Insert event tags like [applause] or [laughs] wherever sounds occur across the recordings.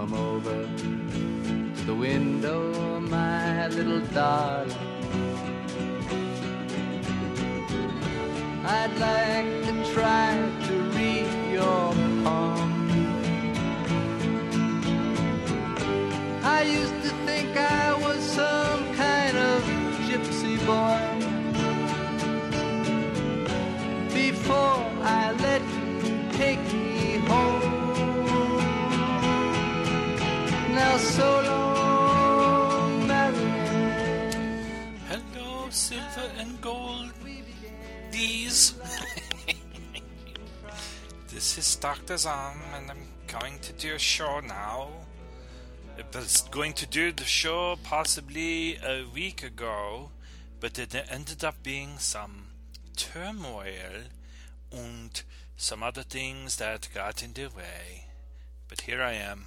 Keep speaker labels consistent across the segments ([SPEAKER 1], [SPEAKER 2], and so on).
[SPEAKER 1] come over to the window, my little darling. I'd like
[SPEAKER 2] is Dr. Zahn, and I'm going to do a show now. I was going to do the show possibly a week ago, but it ended up being some turmoil and some other things that got in the way. But here I am.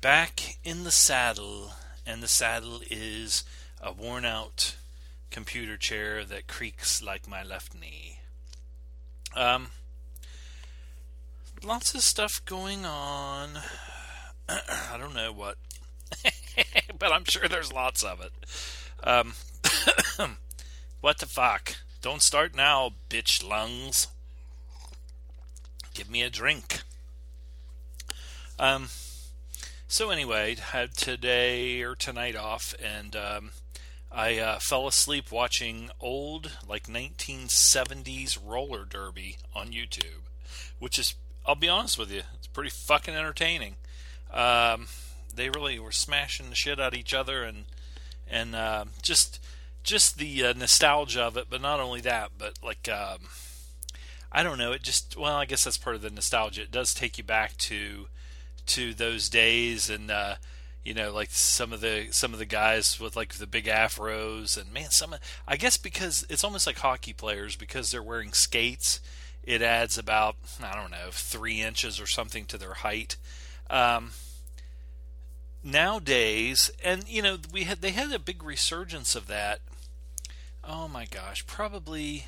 [SPEAKER 2] Back in the saddle, and the saddle is a worn out computer chair that creaks like my left knee. Um, lots of stuff going on. [clears throat] I don't know what, [laughs] but I'm sure there's lots of it. Um, [coughs] what the fuck? Don't start now, bitch lungs. Give me a drink. Um, so anyway, had today or tonight off, and um, I uh, fell asleep watching old, like 1970s roller derby on YouTube, which is, I'll be honest with you, it's pretty fucking entertaining. Um, they really were smashing the shit out of each other, and and uh, just just the uh, nostalgia of it. But not only that, but like um, I don't know, it just well, I guess that's part of the nostalgia. It does take you back to to those days and. Uh, you know like some of the some of the guys with like the big afros and man some i guess because it's almost like hockey players because they're wearing skates it adds about i don't know three inches or something to their height um, nowadays and you know we had they had a big resurgence of that oh my gosh probably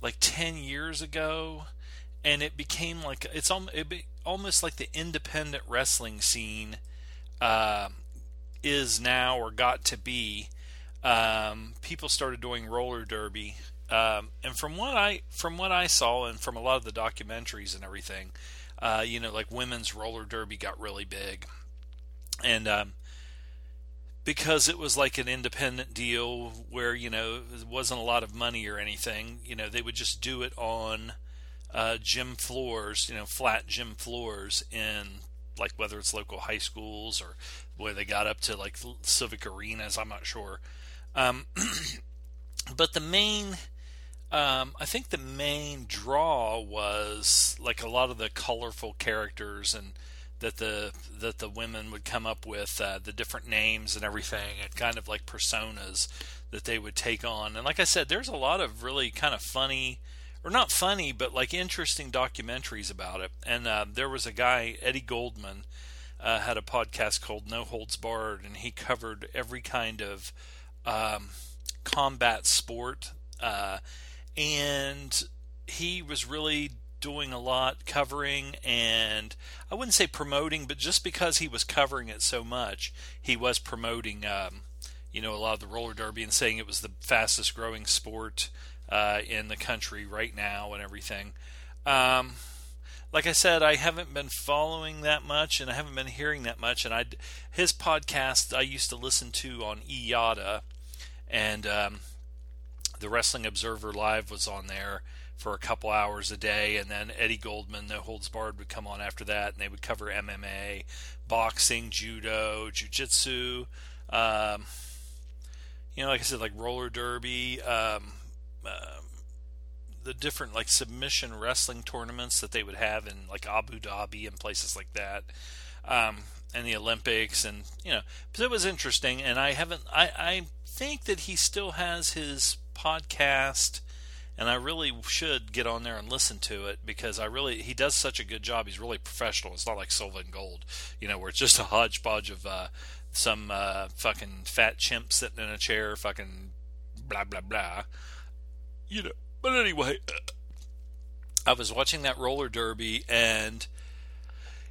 [SPEAKER 2] like 10 years ago and it became like it's almost like the independent wrestling scene uh, is now or got to be, um, people started doing roller derby. Um, and from what I from what I saw, and from a lot of the documentaries and everything, uh, you know, like women's roller derby got really big, and um, because it was like an independent deal where you know it wasn't a lot of money or anything, you know, they would just do it on uh, gym floors, you know, flat gym floors in like whether it's local high schools or where they got up to like civic arenas. I'm not sure. Um, [clears throat] but the main, um, I think the main draw was like a lot of the colorful characters and that the that the women would come up with uh, the different names and everything and kind of like personas that they would take on. And like I said, there's a lot of really kind of funny or not funny, but like interesting documentaries about it. And uh, there was a guy, Eddie Goldman, uh, had a podcast called No Holds Barred, and he covered every kind of um, combat sport. And he was really doing a lot covering and I wouldn't say promoting, but just because he was covering it so much, he was promoting, um, you know, a lot of the roller derby and saying it was the fastest growing sport uh, in the country right now and everything. Um, like I said, I haven't been following that much, and I haven't been hearing that much. And I, his podcast I used to listen to on Eyada, and um, the Wrestling Observer Live was on there for a couple hours a day, and then Eddie Goldman, No Holds Barred, would come on after that, and they would cover MMA, boxing, judo, jiu-jitsu, um, you know, like I said, like roller derby, um, um, the different like submission wrestling tournaments that they would have in like Abu Dhabi and places like that, um, and the Olympics, and you know, but it was interesting. And I haven't, I, I think that he still has his podcast, and I really should get on there and listen to it because I really he does such a good job. He's really professional. It's not like Silva and Gold, you know, where it's just a hodgepodge of uh, some uh, fucking fat chimp sitting in a chair, fucking blah blah blah you know. But anyway, I was watching that roller derby and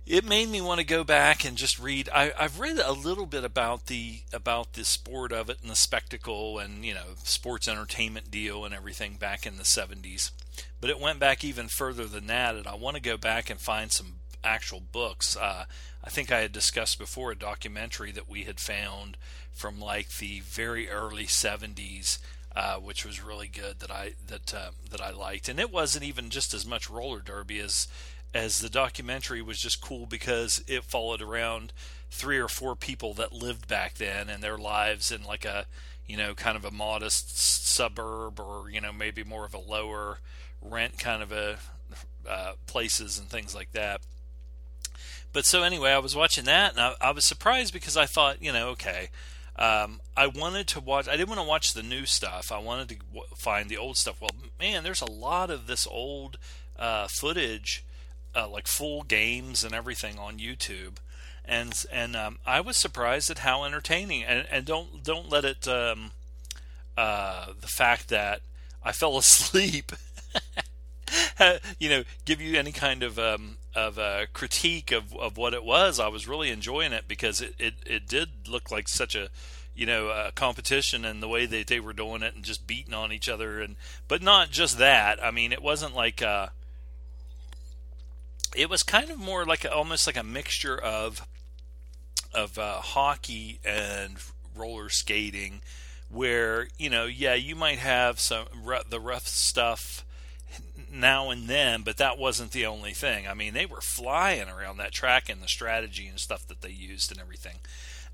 [SPEAKER 2] it made me want to go back and just read. I, have read a little bit about the about the sport of it and the spectacle and you know sports entertainment deal and everything back in the 70s, but it went back even further than that. And I want to go back and find some actual books. Uh, I think I had discussed before a documentary that we had found from like the very early 70s. Uh, which was really good that I that uh, that I liked, and it wasn't even just as much roller derby as as the documentary was just cool because it followed around three or four people that lived back then and their lives in like a you know kind of a modest suburb or you know maybe more of a lower rent kind of a uh, places and things like that but so anyway i was watching that and I, I was surprised because i thought you know okay um, I wanted to watch. I didn't want to watch the new stuff. I wanted to w- find the old stuff. Well, man, there's a lot of this old uh, footage uh, like full games and everything on YouTube, and and um, I was surprised at how entertaining. And, and don't don't let it um, uh, the fact that I fell [laughs] asleep, [laughs] you know, give you any kind of um, of a critique of, of what it was. I was really enjoying it because it, it, it did look like such a you know uh, competition and the way that they were doing it and just beating on each other and but not just that. I mean, it wasn't like. Uh, it was kind of more like a, almost like a mixture of of uh, hockey and roller skating, where you know, yeah, you might have some the rough stuff now and then, but that wasn't the only thing. I mean, they were flying around that track and the strategy and stuff that they used and everything.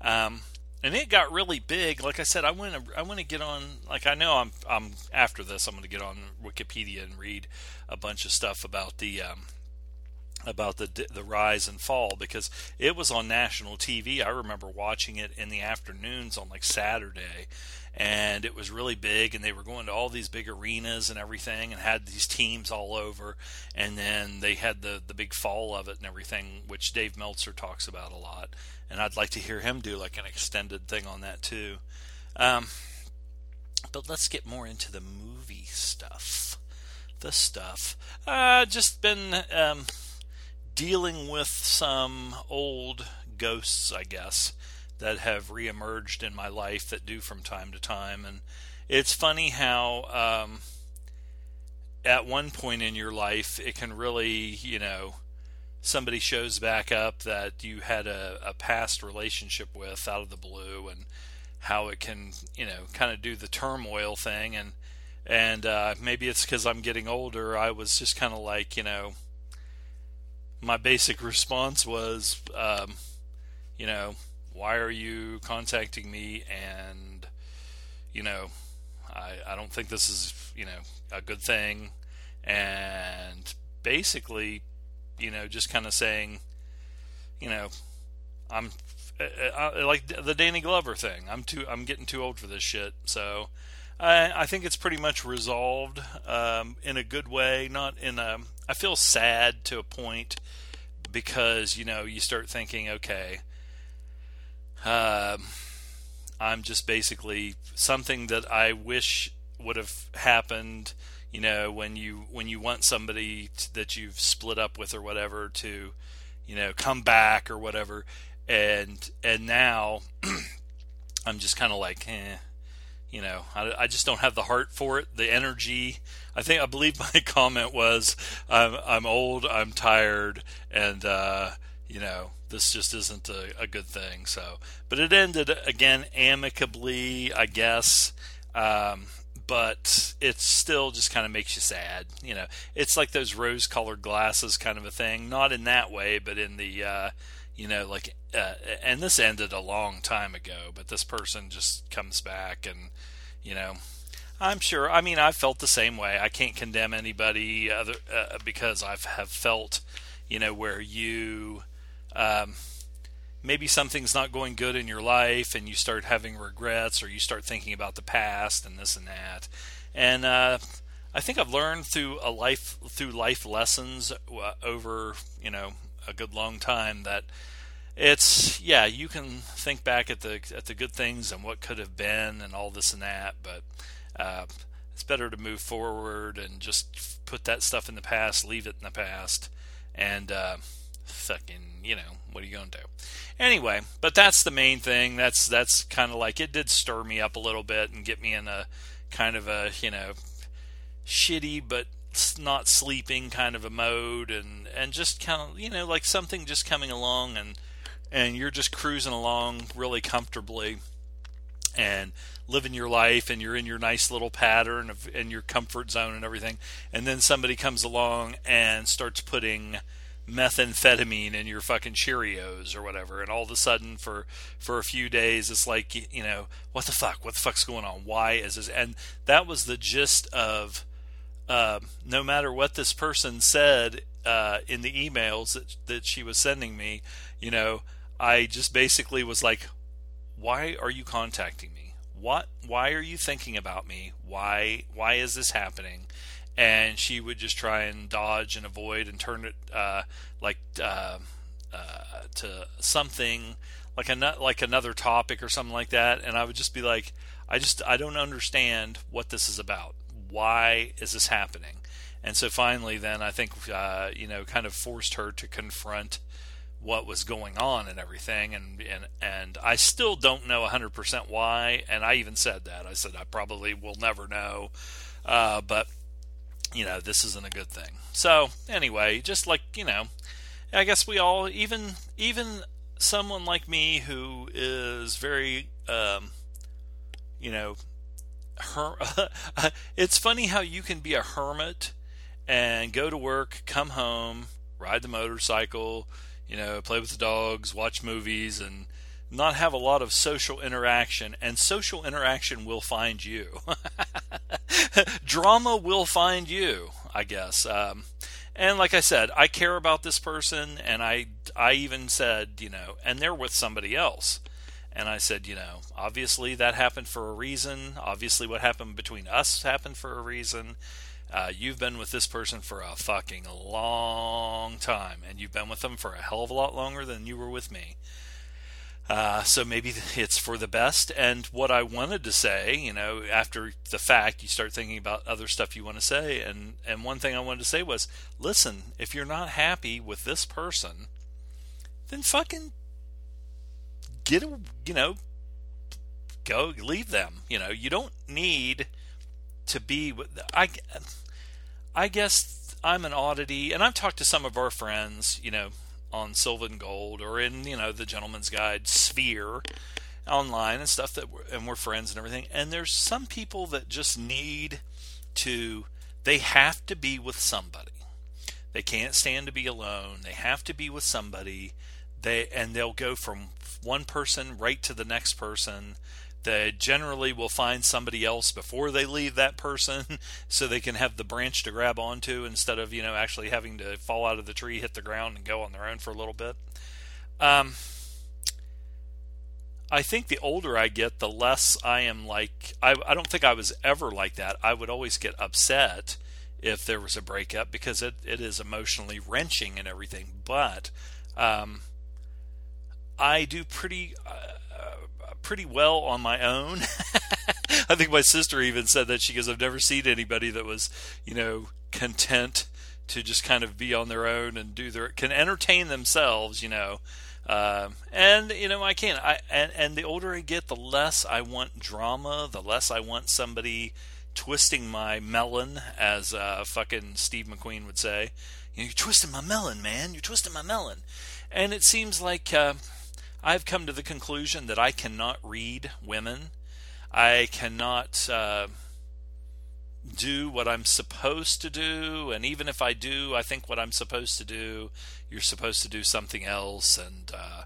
[SPEAKER 2] Um, and it got really big. Like I said, I want to I want to get on. Like I know I'm I'm after this, I'm going to get on Wikipedia and read a bunch of stuff about the um, about the the rise and fall because it was on national TV. I remember watching it in the afternoons on like Saturday, and it was really big. And they were going to all these big arenas and everything, and had these teams all over. And then they had the the big fall of it and everything, which Dave Meltzer talks about a lot. And I'd like to hear him do like an extended thing on that too. Um, but let's get more into the movie stuff. The stuff. Uh, just been um, dealing with some old ghosts, I guess, that have reemerged in my life that do from time to time. And it's funny how, um, at one point in your life, it can really, you know, somebody shows back up that you had a, a past relationship with out of the blue and how it can, you know, kind of do the turmoil thing. And, and uh, maybe it's because I'm getting older. I was just kind of like, you know, my basic response was, um, you know, why are you contacting me? And, you know, I, I don't think this is, you know, a good thing. And basically, you know, just kind of saying, you know, I'm I, uh, uh, like the Danny Glover thing. I'm too, I'm getting too old for this shit. So, I, I think it's pretty much resolved um, in a good way. Not in a. I feel sad to a point because you know you start thinking, okay, um, I'm just basically something that I wish would have happened. You know, when you when you want somebody to, that you've split up with or whatever to, you know, come back or whatever, and and now [clears throat] I'm just kind of like, eh, you know, I, I, just don't have the heart for it, the energy. I think I believe [laughs] my comment was, "I'm I'm old, I'm tired, and uh, you know, this just isn't a, a, good thing." So, but it ended again amicably, I guess. Um, but it still just kind of makes you sad. You know, it's like those rose-colored glasses kind of a thing. Not in that way, but in the uh, you know, like, uh, and this ended a long time ago, but this person just comes back and, you know, I'm sure. I mean, I've felt the same way. I can't condemn anybody other uh, because I've have felt, you know, where you, um, maybe something's not going good in your life, and you start having regrets, or you start thinking about the past and this and that, and uh, I think I've learned through a life through life lessons uh, over you know a good long time that it's yeah you can think back at the at the good things and what could have been and all this and that but uh, it's better to move forward and just put that stuff in the past leave it in the past and uh, fucking, you know, what are you going to do? Anyway, but that's the main thing. That's that's kind of like it did stir me up a little bit and get me in a kind of a, you know, shitty but not sleeping kind of a mode and and just kind of, you know, like something just coming along and and you're just cruising along really comfortably and living your life and you're in your nice little pattern of in your comfort zone and everything and then somebody comes along and starts putting methamphetamine in your fucking Cheerios or whatever and all of a sudden for for a few days it's like you know what the fuck? What the fuck's going on? Why is this? And that was the gist of uh, no matter what this person said uh, in the emails that, that she was sending me you know I just basically was like why are you contacting me? What why are you thinking about me? Why why is this happening? And she would just try and dodge and avoid and turn it uh, like uh, uh, to something like a like another topic or something like that. And I would just be like I just I don't understand what this is about. Why is this happening? And so finally then I think uh, you know kind of forced her to confront what was going on and everything and and and I still don't know 100% why and I even said that. I said I probably will never know uh, but you know this isn't a good thing. So anyway just like you know I guess we all even even someone like me who is very um, you know her [laughs] it's funny how you can be a hermit and go to work come home ride the motorcycle you know, play with the dogs, watch movies, and not have a lot of social interaction. And social interaction will find you. [laughs] Drama will find you, I guess. Um, and like I said, I care about this person, and I I even said, you know, and they're with somebody else. And I said, you know, obviously that happened for a reason. Obviously, what happened between us happened for a reason. Uh, you've been with this person for a fucking long time, and you've been with them for a hell of a lot longer than you were with me. Uh, so maybe it's for the best. And what I wanted to say, you know, after the fact, you start thinking about other stuff you want to say. And, and one thing I wanted to say was listen, if you're not happy with this person, then fucking get a, you know, go leave them. You know, you don't need to be. with, I, I guess I'm an oddity, and I've talked to some of our friends, you know, on Sylvan Gold or in you know the Gentleman's Guide sphere online and stuff that we're, and we're friends and everything. And there's some people that just need to. They have to be with somebody. They can't stand to be alone. They have to be with somebody. They and they'll go from one person right to the next person they generally will find somebody else before they leave that person [laughs] so they can have the branch to grab onto instead of you know actually having to fall out of the tree hit the ground and go on their own for a little bit. Um, i think the older i get the less i am like I, I don't think i was ever like that. I would always get upset if there was a breakup because it, it is emotionally wrenching and everything but um, i do pretty uh, pretty well on my own. [laughs] I think my sister even said that she goes, I've never seen anybody that was, you know, content to just kind of be on their own and do their can entertain themselves, you know. Um, and you know, I can. I and and the older I get, the less I want drama, the less I want somebody twisting my melon, as uh, fucking Steve McQueen would say. You know, you're twisting my melon, man. You're twisting my melon. And it seems like. Uh, I've come to the conclusion that I cannot read women. I cannot uh, do what I'm supposed to do, and even if I do, I think what I'm supposed to do, you're supposed to do something else. And uh,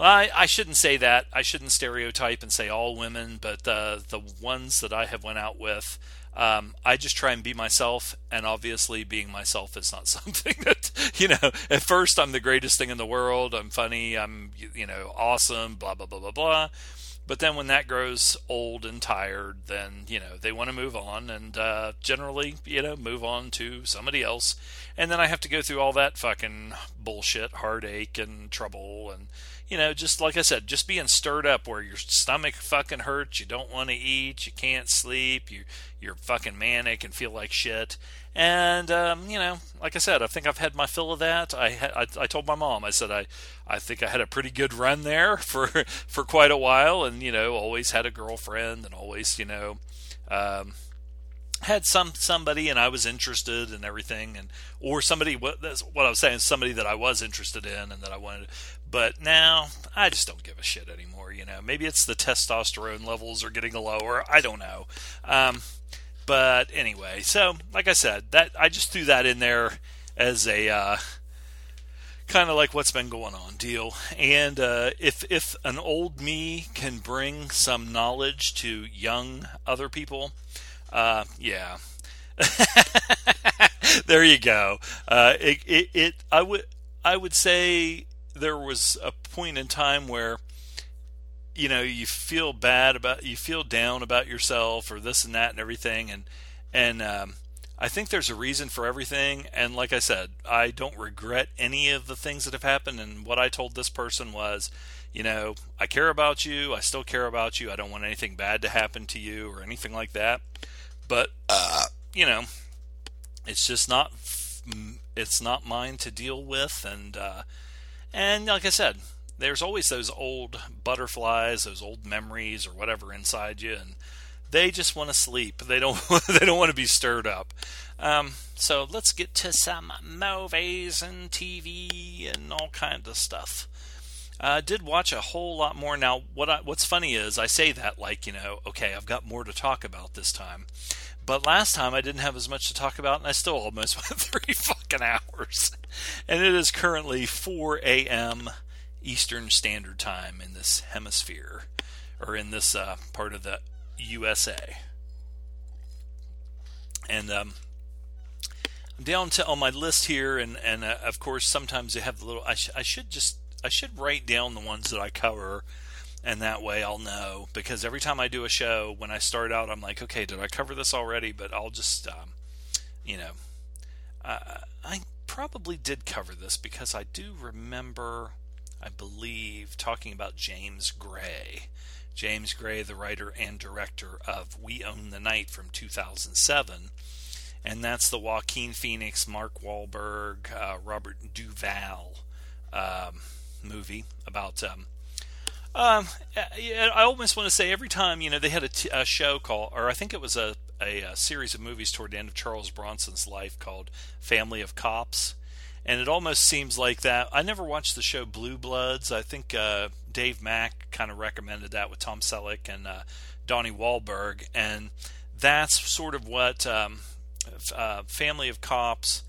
[SPEAKER 2] I, I shouldn't say that. I shouldn't stereotype and say all women, but uh, the ones that I have went out with, um, I just try and be myself, and obviously, being myself is not [laughs] something that you know. At first, I'm the greatest thing in the world. I'm funny. I'm you know awesome. Blah blah blah blah blah. But then when that grows old and tired, then you know they want to move on, and uh, generally, you know, move on to somebody else. And then I have to go through all that fucking bullshit, heartache, and trouble, and you know, just like I said, just being stirred up where your stomach fucking hurts, you don't want to eat, you can't sleep, you you're fucking manic and feel like shit. And um, you know, like I said, I think I've had my fill of that. I, ha- I I told my mom, I said I I think I had a pretty good run there [laughs] for for quite a while, and you know, always had a girlfriend and always you know. Um, had some somebody and I was interested and everything and or somebody what that's what I was saying somebody that I was interested in and that I wanted but now I just don't give a shit anymore you know maybe it's the testosterone levels are getting lower I don't know um, but anyway so like I said that I just threw that in there as a uh, kind of like what's been going on deal and uh, if if an old me can bring some knowledge to young other people uh, yeah. [laughs] there you go. Uh, it, it, it, I would, I would say there was a point in time where, you know, you feel bad about, you feel down about yourself or this and that and everything, and and um, I think there's a reason for everything. And like I said, I don't regret any of the things that have happened. And what I told this person was, you know, I care about you. I still care about you. I don't want anything bad to happen to you or anything like that but uh, you know, it's just not it's not mine to deal with, and uh, and like I said, there's always those old butterflies, those old memories or whatever inside you, and they just want to sleep. They don't [laughs] they don't want to be stirred up. Um, so let's get to some movies and TV and all kinds of stuff. I uh, did watch a whole lot more. Now, what I, what's funny is I say that like you know, okay, I've got more to talk about this time. But last time I didn't have as much to talk about, and I still almost [laughs] went three fucking hours. And it is currently 4 a.m. Eastern Standard Time in this hemisphere, or in this uh, part of the USA. And um, I'm down to on my list here, and and uh, of course sometimes they have the little. I, sh- I should just I should write down the ones that I cover and that way I'll know because every time I do a show, when I start out, I'm like, okay, did I cover this already? But I'll just, um, you know, I probably did cover this because I do remember, I believe, talking about James Gray. James Gray, the writer and director of We Own the Night from 2007. And that's the Joaquin Phoenix, Mark Wahlberg, uh, Robert Duvall um, movie about um, um, I almost want to say every time you know they had a, t- a show called, or I think it was a, a, a series of movies toward the end of Charles Bronson's life called Family of Cops, and it almost seems like that. I never watched the show Blue Bloods. I think uh, Dave Mack kind of recommended that with Tom Selleck and uh, Donnie Wahlberg, and that's sort of what um, uh, Family of Cops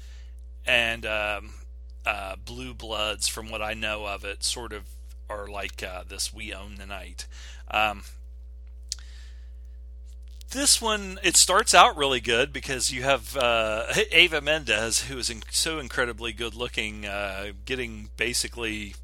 [SPEAKER 2] and um, uh, Blue Bloods, from what I know of it, sort of are like uh, this We Own the Night. Um, this one it starts out really good because you have uh, Eva Mendes, who is in, so incredibly good looking, uh, getting basically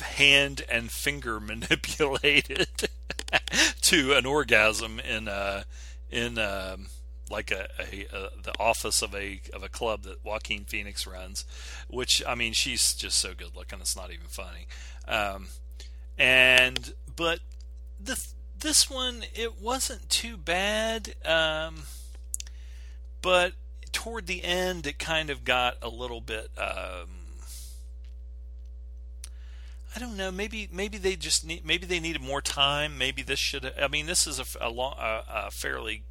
[SPEAKER 2] hand and finger [laughs] manipulated [laughs] to an orgasm in uh, in um, like a, a, a, the office of a of a club that Joaquin Phoenix runs, which I mean she's just so good looking it's not even funny. Um, and but this this one it wasn't too bad, um, but toward the end it kind of got a little bit. Um, I don't know. Maybe maybe they just need maybe they needed more time. Maybe this should. I mean, this is a, a, long, a, a fairly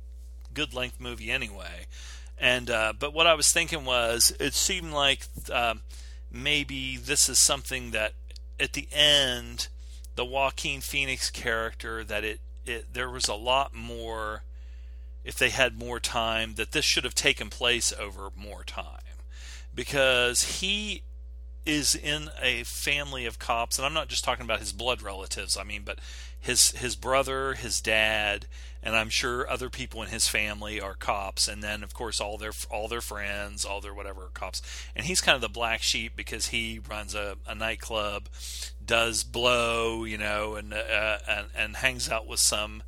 [SPEAKER 2] good length movie anyway. And uh, but what I was thinking was, it seemed like uh, maybe this is something that at the end, the Joaquin Phoenix character, that it, it there was a lot more. If they had more time, that this should have taken place over more time, because he is in a family of cops, and I'm not just talking about his blood relatives. I mean, but his his brother, his dad, and I'm sure other people in his family are cops, and then of course all their all their friends, all their whatever cops, and he's kind of the black sheep because he runs a, a nightclub, does blow, you know, and uh, and and hangs out with some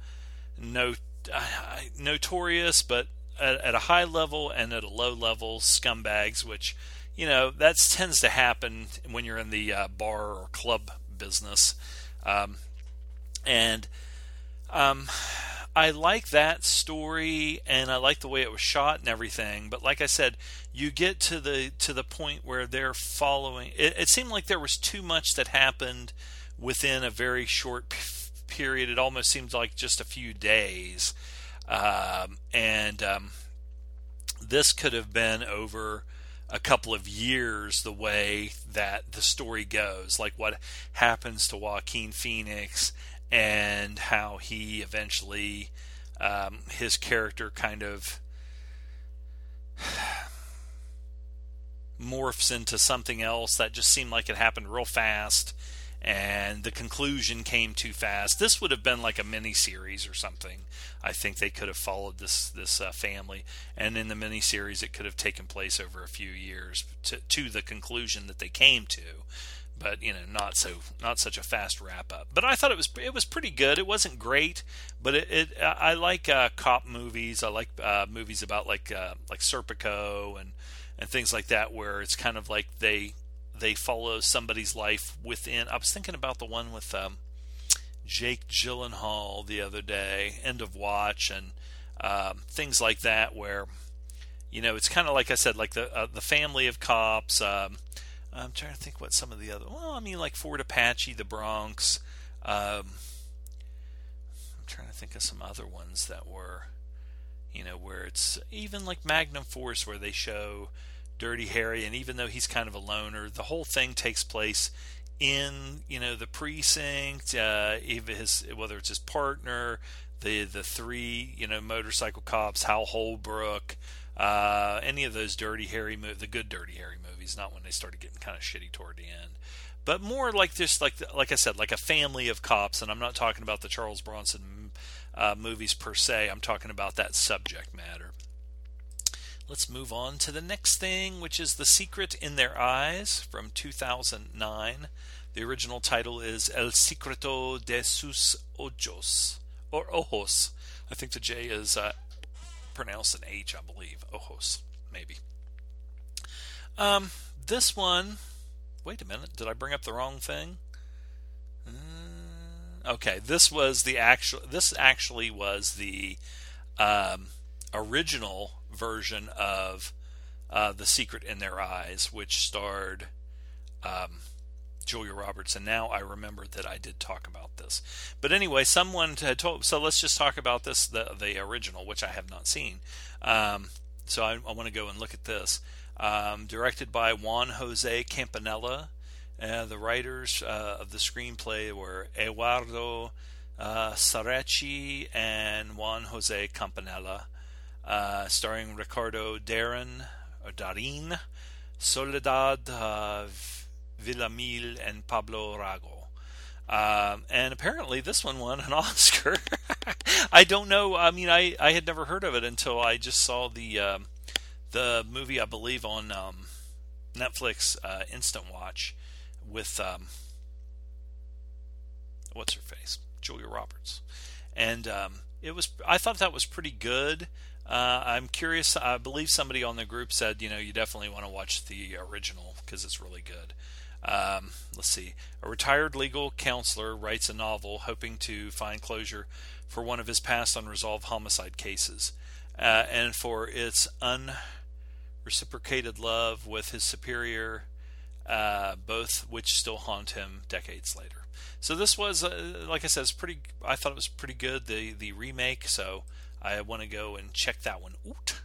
[SPEAKER 2] no uh, notorious but at, at a high level and at a low level scumbags, which you know that tends to happen when you're in the uh, bar or club business, um, and um, I like that story and I like the way it was shot and everything. But like I said, you get to the to the point where they're following. It, it seemed like there was too much that happened within a very short p- period. It almost seemed like just a few days, um, and um, this could have been over a couple of years the way that the story goes like what happens to Joaquin Phoenix and how he eventually um, his character kind of [sighs] morphs into something else that just seemed like it happened real fast and the conclusion came too fast. This would have been like a mini series or something. I think they could have followed this this uh, family, and in the mini series, it could have taken place over a few years to to the conclusion that they came to. But you know not so not such a fast wrap up but i thought it was it was pretty good. It wasn't great but it, it i like uh, cop movies. I like uh, movies about like uh, like serpico and and things like that where it's kind of like they they follow somebody's life within i was thinking about the one with um, jake gyllenhaal the other day end of watch and um, things like that where you know it's kind of like i said like the uh, the family of cops um, I'm trying to think what some of the other. Well, I mean, like Fort Apache, the Bronx. Um, I'm trying to think of some other ones that were, you know, where it's even like Magnum Force, where they show Dirty Harry, and even though he's kind of a loner, the whole thing takes place in you know the precinct. Uh, his whether it's his partner, the the three you know motorcycle cops, Hal Holbrook. Uh, any of those Dirty Harry, the good Dirty Harry movies, not when they started getting kind of shitty toward the end, but more like just like like I said, like a family of cops. And I'm not talking about the Charles Bronson uh, movies per se. I'm talking about that subject matter. Let's move on to the next thing, which is The Secret in Their Eyes from 2009. The original title is El Secreto de sus Ojos, or Ojos. I think the J is uh, pronounced an H, I believe. Ojos, maybe. Um, this one. Wait a minute. Did I bring up the wrong thing? Uh, okay, this was the actual. This actually was the um, original version of uh, The Secret in Their Eyes, which starred um, Julia Roberts, and now I remember that I did talk about this. But anyway, someone had told. So let's just talk about this, the the original, which I have not seen. Um, so I, I want to go and look at this. Um, directed by Juan Jose Campanella. Uh, the writers uh, of the screenplay were Eduardo uh, Sarachi and Juan Jose Campanella, uh, starring Ricardo Darin or Darin, Soledad uh, Villamil and Pablo Rago. Um, and apparently this one won an [laughs] Oscar. I don't know. I mean, I, I had never heard of it until I just saw the um, the movie, I believe, on um, Netflix uh, Instant Watch with um, what's her face, Julia Roberts, and um, it was. I thought that was pretty good. Uh, I'm curious. I believe somebody on the group said, you know, you definitely want to watch the original because it's really good. Um, let's see. A retired legal counselor writes a novel hoping to find closure for one of his past unresolved homicide cases uh, and for its unreciprocated love with his superior, uh, both which still haunt him decades later. So this was, uh, like I said, it's pretty. I thought it was pretty good. The the remake. So I want to go and check that one out.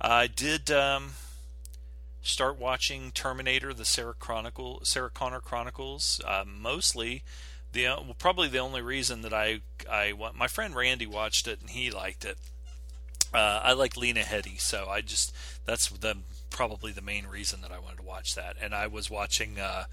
[SPEAKER 2] I did. Um, start watching Terminator: The Sarah Chronicle, Sarah Connor Chronicles. Uh, mostly, the uh, well, probably the only reason that I I my friend Randy watched it and he liked it. Uh, I like Lena Headey, so I just that's the probably the main reason that I wanted to watch that. And I was watching uh,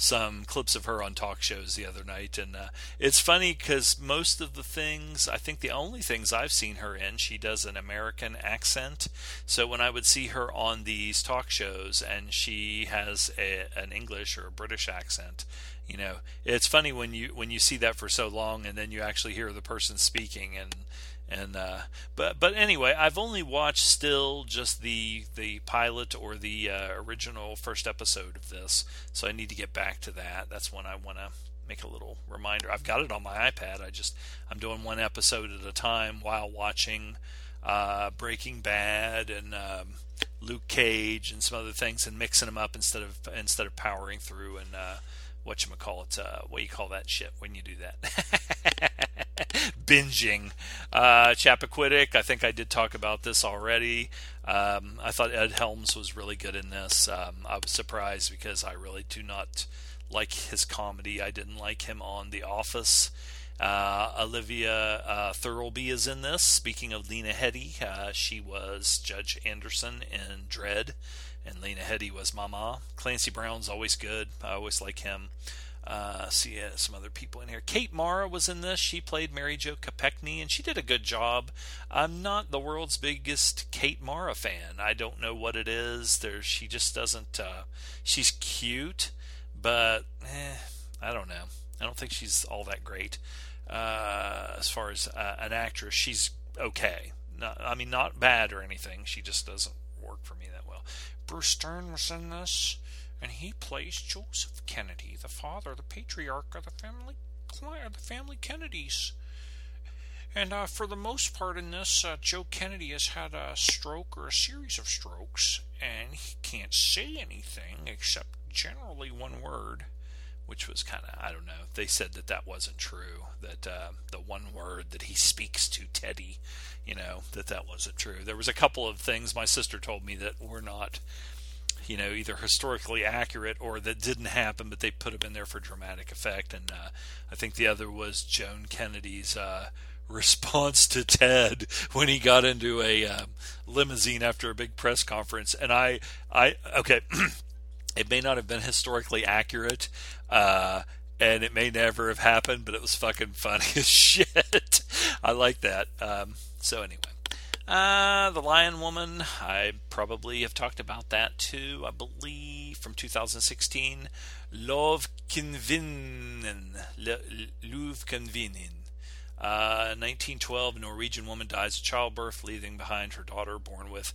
[SPEAKER 2] some clips of her on talk shows the other night, and uh, it's funny because most of the things, I think the only things I've seen her in, she does an American accent. So when I would see her on these talk shows and she has a, an English or a British accent, you know, it's funny when you when you see that for so long and then you actually hear the person speaking and and uh, but but anyway, I've only watched still just the the pilot or the uh, original first episode of this, so I need to get back to that. That's when I want to make a little reminder. I've got it on my iPad. I just I'm doing one episode at a time while watching uh, Breaking Bad and um, Luke Cage and some other things, and mixing them up instead of instead of powering through and uh, what you call it. Uh, what you call that shit when you do that? [laughs] Binging. Uh, Chappaquiddick. I think I did talk about this already. Um, I thought Ed Helms was really good in this. Um, I was surprised because I really do not like his comedy. I didn't like him on The Office. Uh, Olivia uh, Thirlby is in this. Speaking of Lena Headey, uh, she was Judge Anderson in Dread, and Lena Headey was Mama. Clancy Brown's always good. I always like him. Uh, see uh, some other people in here. Kate Mara was in this. She played Mary Jo Kopechne, and she did a good job. I'm not the world's biggest Kate Mara fan. I don't know what it is. There, she just doesn't. Uh, she's cute, but eh, I don't know. I don't think she's all that great uh, as far as uh, an actress. She's okay. Not, I mean, not bad or anything. She just doesn't work for me that well. Bruce Dern was in this, and he plays Joseph Kennedy, the father, the patriarch of the family, the family Kennedys. And uh, for the most part in this, uh, Joe Kennedy has had a stroke or a series of strokes, and he can't say anything except generally one word which was kind of I don't know. They said that that wasn't true. That uh, the one word that he [laughs] speaks to Teddy, you know, that that wasn't true. There was a couple of things my sister told me that were not, you know, either historically accurate or that didn't happen, but they put them in there for dramatic effect. And uh, I think the other was Joan Kennedy's. Uh, [laughs] response to Ted when he got into a um, limousine after a big press conference and I I okay [clears throat] It may not have been historically accurate, uh, and it may never have happened, but it was fucking funny [laughs] as shit. I like that. Um, so anyway, uh, the Lion Woman. I probably have talked about that too. I believe from 2016. Love Kvinnen. Love Kvinnen. Uh, 1912, Norwegian woman dies of childbirth, leaving behind her daughter born with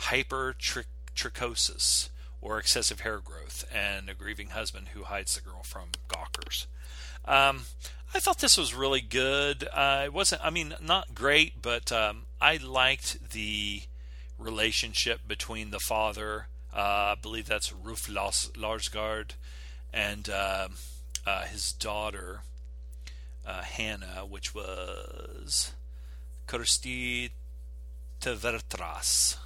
[SPEAKER 2] hypertrichosis or excessive hair growth, and a grieving husband who hides the girl from gawkers. Um, I thought this was really good. Uh, it wasn't, I mean, not great, but um, I liked the relationship between the father, uh, I believe that's Rolf Lassgård, and uh, uh, his daughter, uh, Hannah, which was Kjersti Tveterås.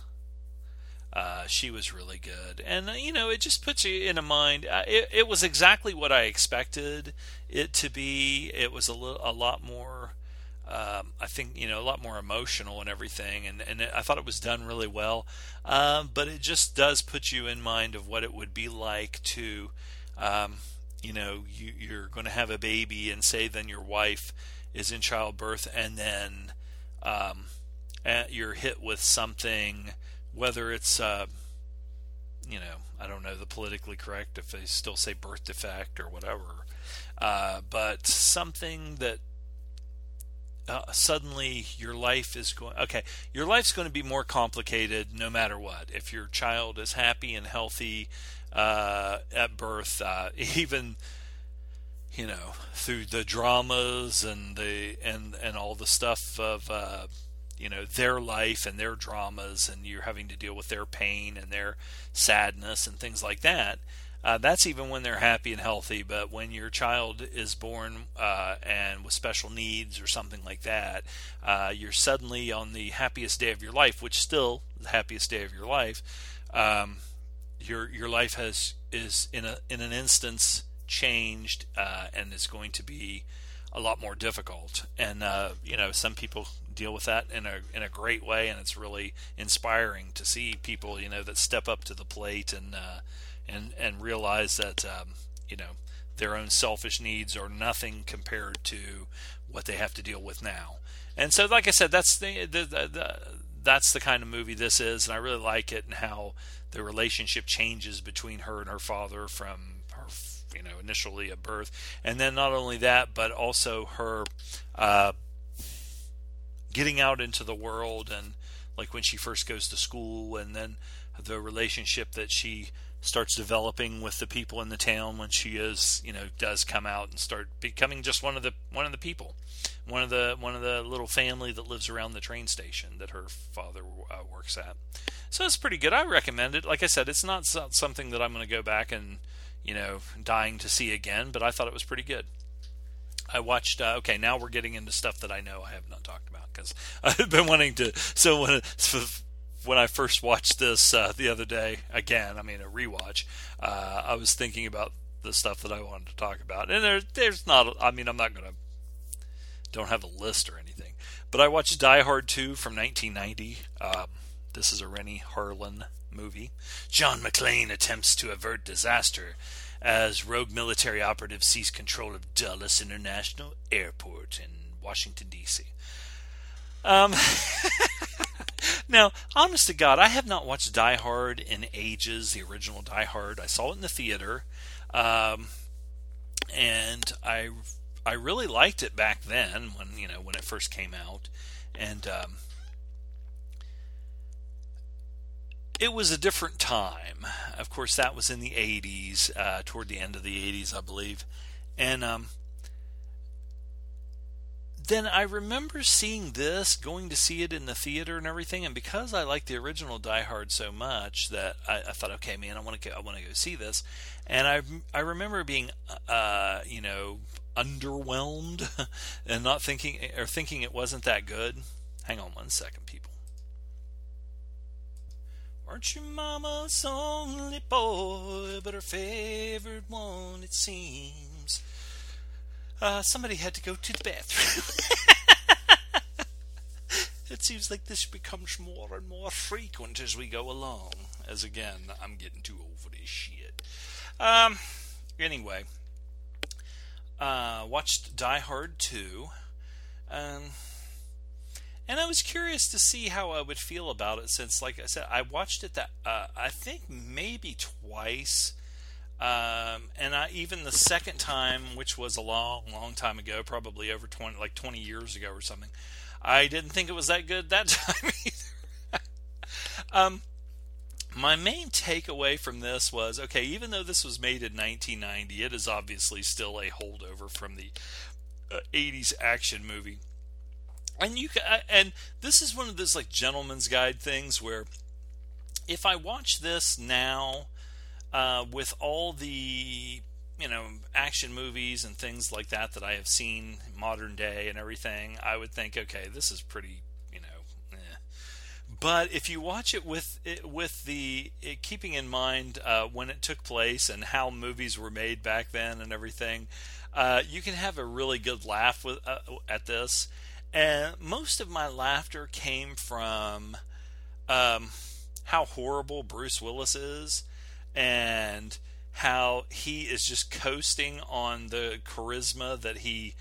[SPEAKER 2] Uh, she was really good, and uh, you know, it just puts you in a mind. Uh, it, it, was exactly what I expected it to be. It was a little, a lot more. Um, I think you know a lot more emotional and everything, and and it, I thought it was done really well. Um, but it just does put you in mind of what it would be like to, um, you know, you, you're going to have a baby, and say then your wife is in childbirth, and then um, you're hit with something whether it's uh, you know I don't know the politically correct if they still say birth defect or whatever, uh, but something that uh, suddenly your life is going okay your life's going to be more complicated no matter what. If your child is happy and healthy uh, at birth uh, [laughs] even you know through the dramas and the and and all the stuff of uh, you know their life and their dramas and you're having to deal with their pain and their sadness and things like that uh, that's even when they're happy and healthy. But when your child is born uh, and with special needs or something like that uh, you're suddenly on the happiest day of your life which still the happiest day of your life um, your your life has is in a in an instance changed uh, and is going to be a lot more difficult. And uh, you know some people deal with that in a in a great way, and it's really inspiring to see people you know that step up to the plate and uh, and and realize that um, you know their own selfish needs are nothing compared to what they have to deal with now. And so, like I said, that's the, the, the, the that's the kind of movie this is, and I really like it and how the relationship changes between her and her father from her, you know, initially at birth, and then not only that, but also her uh, getting out into the world and like when she first goes to school and then the relationship that she starts developing with the people in the town when she is you know does come out and start becoming just one of the one of the people. One of the one of the little family that lives around the train station that her father uh, works at. So it's pretty good. I recommend it. Like i said it's not something that i'm going to go back and you know dying to see again but i thought it was pretty good i watched uh, okay now we're getting into stuff that i know i have not talked about because [laughs] i've been wanting to so when when I first watched this uh, the other day, again, I mean a rewatch, uh, I was thinking about the stuff that I wanted to talk about, and there, there's not. I mean, I'm not gonna don't have a list or anything, but I watched Die Hard 2 from 1990. Um, this is a Renny Harlin movie. John McClane attempts to avert disaster as rogue military operatives seize control of Dulles International Airport in Washington D.C. Um, [laughs] now, honest to God, I have not watched Die Hard in ages. The original Die Hard, I saw it in the theater, um, and I I really liked it back then when you know when it first came out, and um, it was a different time. Of course, that was in the '80s, uh, toward the end of the '80s, I believe, and um, then I remember seeing this, going to see it in the theater and everything, and because I liked the original Die Hard so much that I, I thought, okay, man, I want to I want to go see this, and I I remember being, uh, you know, underwhelmed [laughs] and not thinking or thinking it wasn't that good. Hang on one second, people. Aren't you mama's only boy, but her favorite one, it seems? Uh, somebody had to go to the bathroom. [laughs] it seems like this becomes more and more frequent as we go along. As again, I'm getting too old for this shit. Um, anyway, uh, watched Die Hard 2. Um, and I was curious to see how I would feel about it since, like I said, I watched it that uh, I think maybe twice um, and I, even the second time, which was a long, long time ago, probably over 20, like 20 years ago or something, I didn't think it was that good that [laughs] time either. um, my main takeaway from this was okay, even though this was made in 1990, it is obviously still a holdover from the uh, 80s action movie. And you can, and this is one of those like gentleman's guide things where if I watch this now, uh, with all the you know action movies and things like that that I have seen modern day and everything, I would think, okay, this is pretty, you know. Eh. But if you watch it with it, with the it, keeping in mind uh, when it took place and how movies were made back then and everything, uh, you can have a really good laugh with uh, at this. And most of my laughter came from um, how horrible Bruce Willis is and how he is just coasting on the charisma that he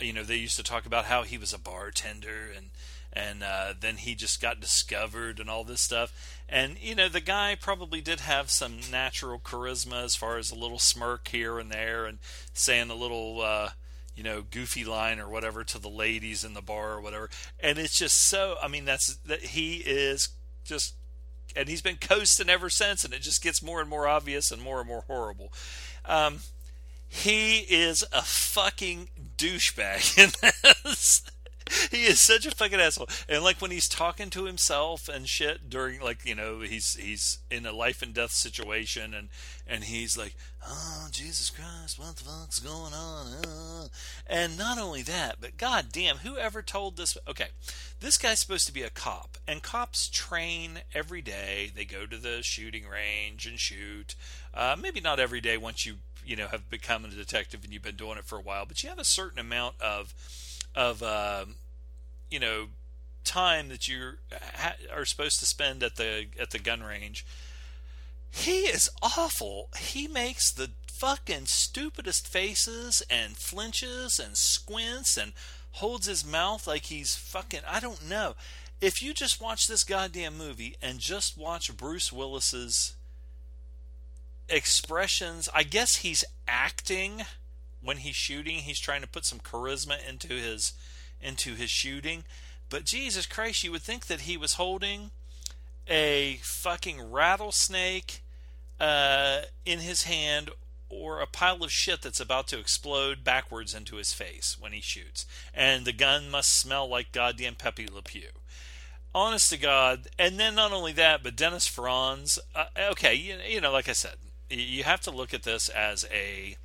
[SPEAKER 2] you know they used to talk about how he was a bartender and and uh, then he just got discovered and all this stuff. And you know the guy probably did have some natural charisma as far as a little smirk here and there and saying a little uh, you know goofy line or whatever to the ladies in the bar or whatever and it's just so i mean that's that he is just and he's been coasting ever since, and it just gets more and more obvious and more and more horrible. Um, he is a fucking douchebag in this. [laughs] he is such a fucking asshole. And like when he's talking to himself and shit during like you know he's he's in a life and death situation and and he's like, oh Jesus Christ, what the fuck's going on? Uh. And not only that, but god damn, whoever told this? Okay, this guy's supposed to be a cop, and cops train every day. They go to the shooting range and shoot. Uh, maybe not every day once you you know have become a detective and you've been doing it for a while, but you have a certain amount of of uh, you know time that you are supposed to spend at the at the gun range. He is awful. He makes the fucking stupidest faces and flinches and squints and holds his mouth like he's fucking I don't know. If you just watch this goddamn movie and just watch Bruce Willis's expressions, I guess he's acting when he's shooting. He's trying to put some charisma into his into his shooting, But Jesus Christ, you would think that he was holding a fucking rattlesnake uh, in his hand or a pile of shit that's about to explode backwards into his face when he shoots. And the gun must smell like goddamn Pepe Le Pew. Honest to God. And then not only that, but Dennis Franz. Uh, okay, you, you know, like I said, you have to look at this as a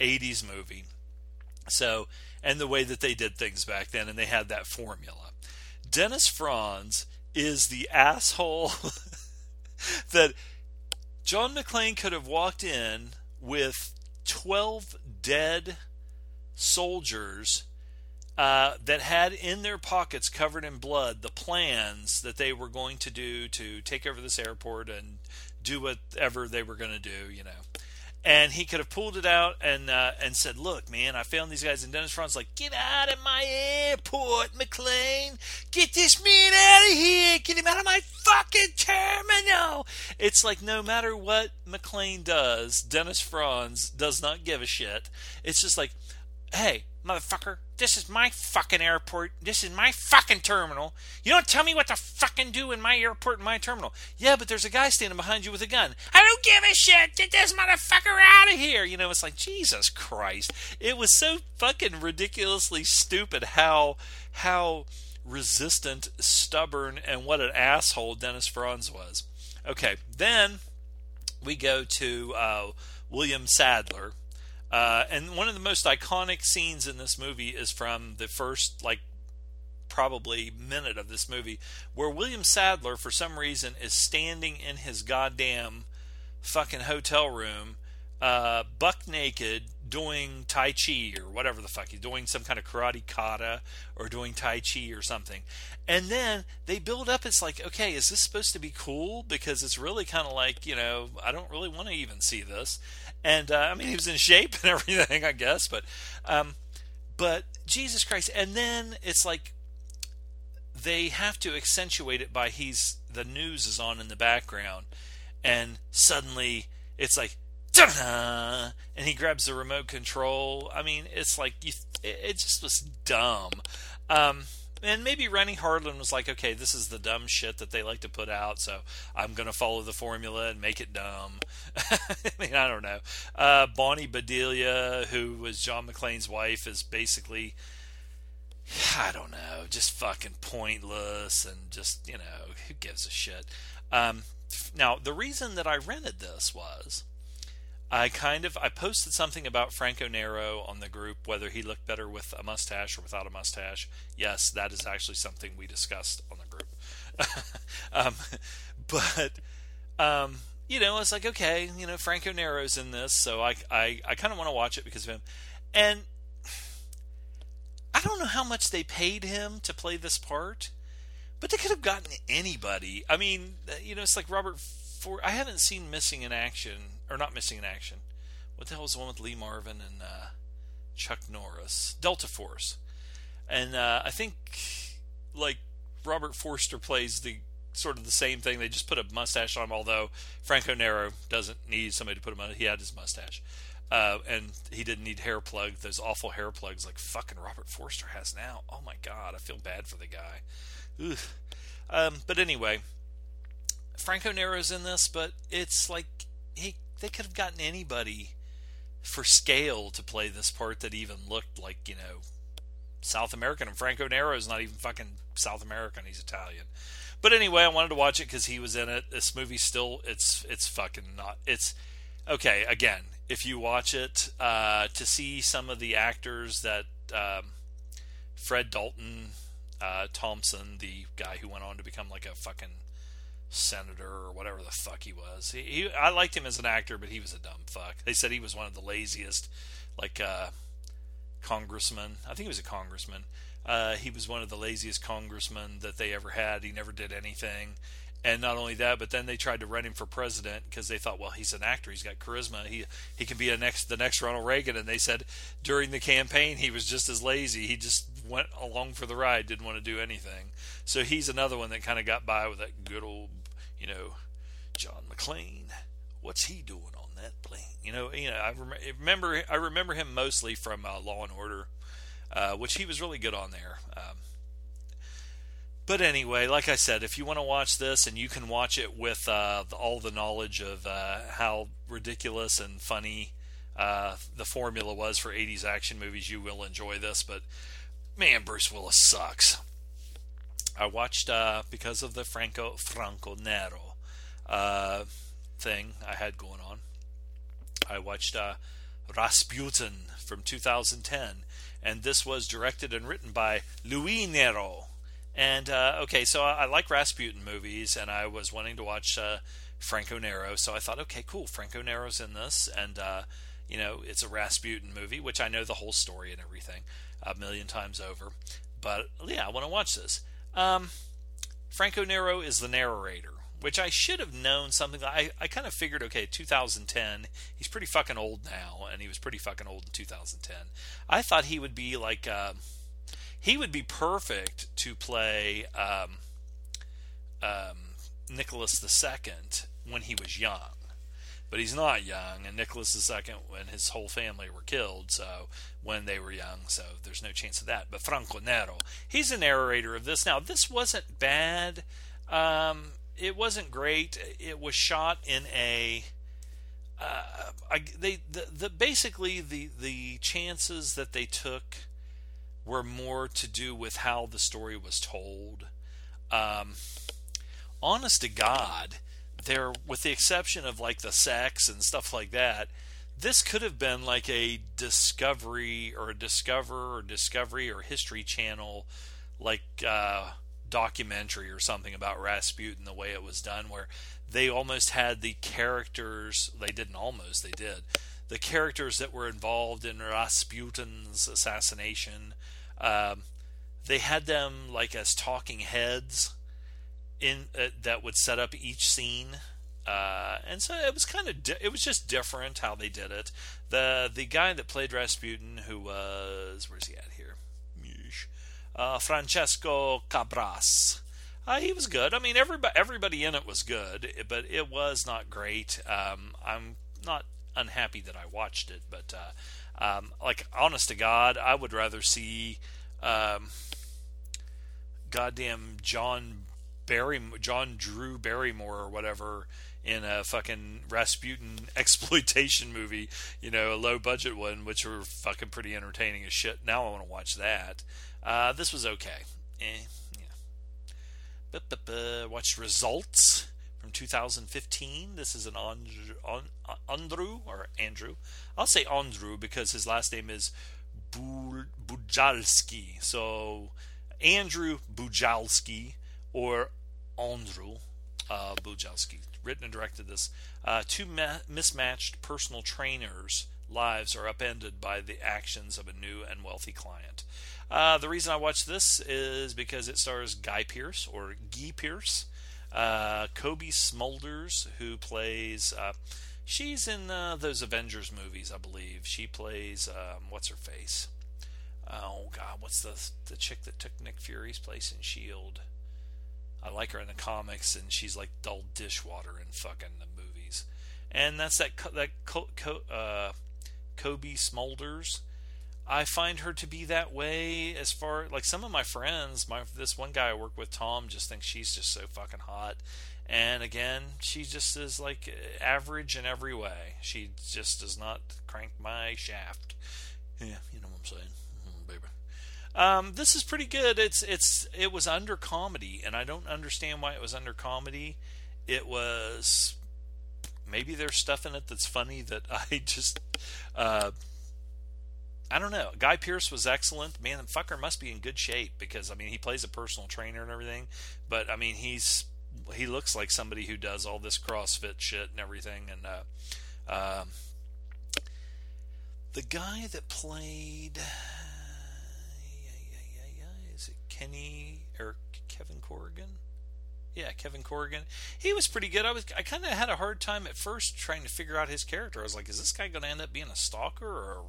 [SPEAKER 2] 80s movie. So, and the way that they did things back then, and they had that formula. Dennis Franz is the asshole [laughs] that John McClane could have walked in with 12 dead soldiers uh, that had in their pockets, covered in blood, the plans that they were going to do to take over this airport and do whatever they were going to do, you know and he could have pulled it out and uh, and said, "Look, man, I found these guys." And Dennis Franz like, "Get out of my airport, McClane! Get this man out of here! Get him out of my fucking terminal!" It's like no matter what McClane does, Dennis Franz does not give a shit. It's just like, "Hey, motherfucker, this is my fucking airport. This is my fucking terminal. You don't tell me what to fucking do in my airport and my terminal. Yeah, but there's a guy standing behind you with a gun. I don't give a shit. Get this motherfucker out of here. You know, it's like Jesus Christ. It was so fucking ridiculously stupid how how resistant, stubborn, and what an asshole Dennis Franz was. Okay, then we go to uh, William Sadler uh, and one of the most iconic scenes in this movie is from the first, like, probably minute of this movie, where William Sadler, for some reason, is standing in his goddamn fucking hotel room, uh, buck naked, doing Tai Chi or whatever the fuck. He's doing some kind of karate kata or doing Tai Chi or something. And then they build up, it's like, okay, is this supposed to be cool? Because it's really kind of like, you know, I don't really want to even see this. And uh, I mean, he was in shape [laughs] and everything, I guess. But, um, but Jesus Christ! And then it's like they have to accentuate it by he's the news is on in the background, and suddenly it's like and he grabs the remote control. I mean, it's like you, it just was dumb. Um, and maybe Renny Harlin was like, okay, this is the dumb shit that they like to put out, so I'm going to follow the formula and make it dumb. [laughs] I mean, I don't know. Uh, Bonnie Bedelia, who was John McClane's wife, is basically, I don't know, just fucking pointless and just, you know, who gives a shit. Um, now, the reason that I rented this was I kind of I posted something about Franco Nero on the group whether he looked better with a mustache or without a mustache. Yes, that is actually something we discussed on the group. [laughs] um, but um, you know, it's like okay, you know, Franco Nero's in this, so I I, I kind of want to watch it because of him. And I don't know how much they paid him to play this part, but they could have gotten anybody. I mean, you know, it's like Robert For I haven't seen Missing in Action or not missing in action. What the hell was the one with Lee Marvin and uh, Chuck Norris? Delta Force, and uh, I think like Robert Forster plays the sort of the same thing. They just put a mustache on him. Although Franco Nero doesn't need somebody to put him on. He had his mustache. Uh, and he didn't need hair plugs, those awful hair plugs like fucking Robert Forster has now. Oh my god, I feel bad for the guy. Um, but anyway, Franco Nero's in this, but it's like he they could have gotten anybody for scale to play this part that even looked like you know South American. And Franco Nero is not even fucking South American; he's Italian. But anyway, I wanted to watch it because he was in it. This movie still, it's it's fucking not. It's okay. Again, if you watch it, uh, to see some of the actors that um, Fred Dalton uh, Thompson, the guy who went on to become like a fucking senator or whatever the fuck he was. He, he, I liked him as an actor, but he was a dumb fuck. They said he was one of the laziest, like uh, congressman. I think he was a congressman. Uh, he was one of the laziest congressmen that they ever had. He never did anything. And not only that, but then they tried to run him for president because they thought, well, he's an actor, he's got charisma, he he can be a next the next Ronald Reagan. And they said during the campaign he was just as lazy. He just went along for the ride, didn't want to do anything. So he's another one that kind of got by with that good old you know, John McClane, what's he doing on that plane? You know, you know, I remember I remember him mostly from uh, Law and Order, uh, which he was really good on there. Um, but anyway, like I said, if you want to watch this and you can watch it with uh, all the knowledge of uh, how ridiculous and funny uh, the formula was for 80s action movies, you will enjoy this. But man, Bruce Willis sucks. I watched uh, because of the Franco Franco Nero uh, thing I had going on. I watched uh, Rasputin from 2010, and this was directed and written by Louis Nero. And uh, okay, so I, I, like Rasputin movies, and I was wanting to watch uh, Franco Nero, so I thought, okay, cool, Franco Nero's in this, and uh, you know, it's a Rasputin movie, which I know the whole story and everything a million times over. But yeah, I want to watch this. Um, Franco Nero is the narrator, which I should have known something. I, I kind of figured, okay, 2010, he's pretty fucking old now, and he was pretty fucking old in 2010. I thought he would be like, uh, he would be perfect to play um, um, Nicholas II when he was young. But he's not young, and Nicholas II and his whole family were killed, so when they were young, so there's no chance of that. But Franco Nero, he's a narrator of this. Now, this wasn't bad. Um, it wasn't great. It was shot in a. Uh, I, they the, the basically the the chances that they took were more to do with how the story was told. Um, honest to God, there, with the exception of like the sex and stuff like that, this could have been like a Discovery or a Discover or Discovery or History Channel, like uh, documentary or something about Rasputin. The way it was done, where they almost had the characters. They didn't almost. They did the characters that were involved in Rasputin's assassination. Um, they had them like as talking heads in uh, that would set up each scene. Uh, and so it was kind of di- it was just different how they did it. The the guy that played Rasputin, who was where's he at here? Uh, Francesco Cabras. Uh, he was good. I mean, everybody everybody in it was good, but it was not great. Um, I'm not unhappy that I watched it, but uh, um, like honest to God, I would rather see um, goddamn John Barry John Drew Barrymore or whatever in a fucking Rasputin [laughs] exploitation movie, you know, a low budget one, which were fucking pretty entertaining as shit. Now I want to watch that. Uh, this was okay. Eh, yeah. But, watched Results from 2015. This is an Andrew, Andrew or Andrew. I'll say Andrew because his last name is Bujalski. So Andrew Bujalski or Andrew uh, Bujalski. Written and directed this. Uh, two ma- mismatched personal trainers' lives are upended by the actions of a new and wealthy client. Uh, the reason I watched this is because it stars Guy Pearce or Guy Pearce, uh, Cobie Smulders, who plays. Uh, she's in uh, those Avengers movies, I believe. She plays um, what's her face? Oh God, what's the the chick that took Nick Fury's place in Shield? I like her in the comics, and she's like dull dishwater in fucking the movies. And that's that that uh, Cobie Smulders. I find her to be that way as far like some of my friends. My this one guy I work with, Tom, just thinks she's just so fucking hot. And again, she just is like average in every way. She just does not crank my shaft. Yeah, you know what I'm saying. Um, this is pretty good. It's it's it was under comedy, and I don't understand why it was under comedy. It was maybe there's stuff in it that's funny that [laughs] I just uh, I don't know. Guy Pearce was excellent. Man, the fucker must be in good shape because I mean he plays a personal trainer and everything, but I mean he's he looks like somebody who does all this CrossFit shit and everything. And uh, um, the guy that played Kenny or Kevin Corrigan. Yeah, Kevin Corrigan. He was pretty good. I was I kind of had a hard time at first trying to figure out his character. I was like, is this guy going to end up being a stalker or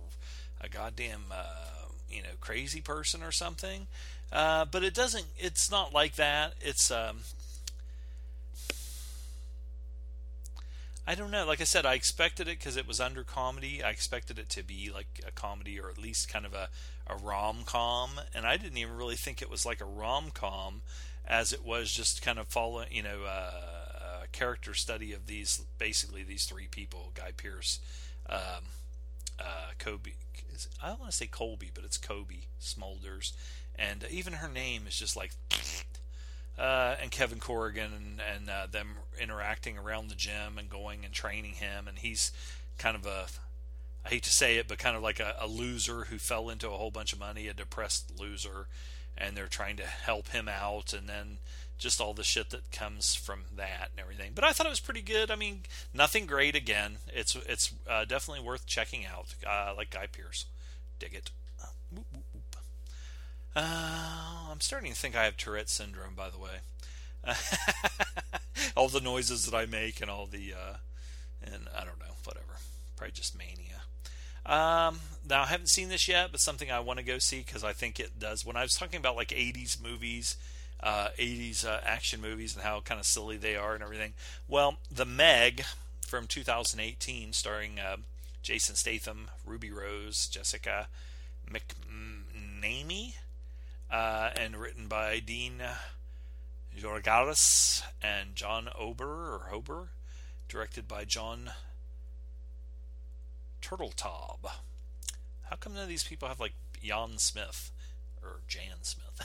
[SPEAKER 2] a goddamn uh, you know crazy person or something? Uh, but it doesn't. It's not like that. It's um, I don't know. Like I said, I expected it because it was under comedy. I expected it to be like a comedy or at least kind of a, a rom com. And I didn't even really think it was like a rom com as it was just kind of following, you know, uh, a character study of these basically these three people: Guy Pearce, um, uh, Kobe. I don't want to say Colby, but it's Cobie Smulders. and even her name is just like. Uh, and Kevin Corrigan and, and uh, them interacting around the gym and going and training him, and he's kind of a I hate to say it, but kind of like a, a, loser who fell into a whole bunch of money, a depressed loser, and they're trying to help him out, and then just all the shit that comes from that and everything. But I thought it was pretty good. I mean, nothing great. Again, it's it's uh, definitely worth checking out. Uh, like Guy Pearce, dig it. Uh, I'm starting to think I have Tourette syndrome. By the way, [laughs] all the noises that I make and all the uh, and I don't know, whatever. Probably just mania. Um, now I haven't seen this yet, but something I want to go see because I think it does. When I was talking about like 80s movies, uh, 80s uh, action movies, and how kind of silly they are and everything. Well, The Meg from 2018, starring uh, Jason Statham, Ruby Rose, Jessica McNamee, uh, and written by Dean Georgaris and John Ober or Hober, directed by John Turteltaub. How come none of these people have like Jan Smith or Jan Smith?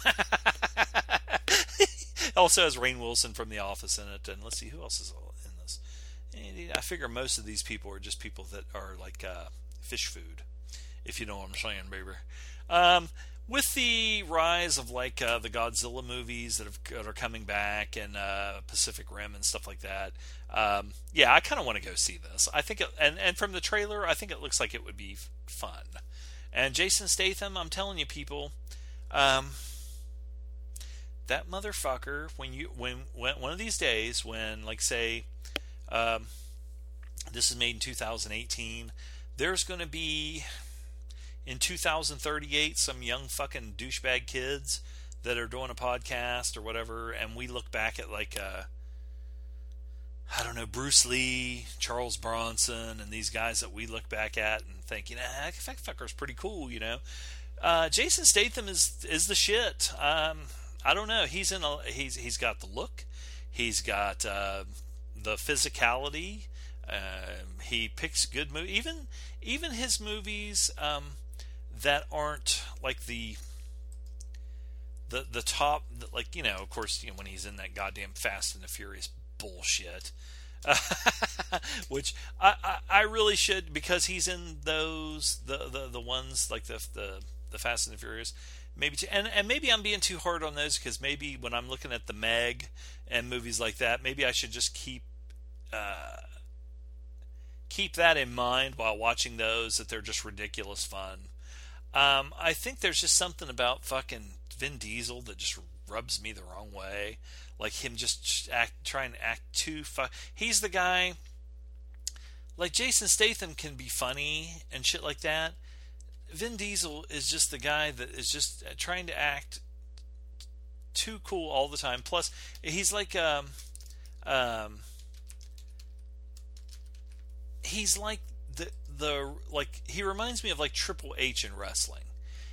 [SPEAKER 2] [laughs] also has Rainn Wilson from The Office in it, and let's see who else is in this. I figure most of these people are just people that are like uh, fish food, if you know what I'm saying, baby. Um, with the rise of like uh, the Godzilla movies that, have, that are coming back and uh, Pacific Rim and stuff like that, um, yeah, I kind of want to go see this. I think, it, and and from the trailer, I think it looks like it would be fun. And Jason Statham, I'm telling you, people, um, that motherfucker. When you when, when one of these days, when like say, um, this is made in 2018, there's going to be in 2038 some young fucking douchebag kids that are doing a podcast or whatever, and we look back at like uh, I don't know Bruce Lee, Charles Bronson, and these guys that we look back at and think, you know, that fucker's pretty cool, you know. Uh, Jason Statham is is the shit. Um, I don't know. He's in a he's he's got the look. He's got uh, the physicality. Uh, he picks good movies. Even even his movies. Um, that aren't like the the the top like you know of course you know when he's in that goddamn Fast and the Furious bullshit [laughs] which I, I, I really should because he's in those the the, the ones like the the the Fast and the Furious maybe and and maybe I'm being too hard on those because maybe when I'm looking at the Meg and movies like that maybe I should just keep uh, keep that in mind while watching those that they're just ridiculous fun um, I think there's just something about fucking Vin Diesel that just rubs me the wrong way. Like him just act, trying to act too He's the guy. Like Jason Statham can be funny and shit like that. Vin Diesel is just the guy that is just trying to act too cool all the time. Plus, he's like um, um, he's like the like he reminds me of like Triple H in wrestling.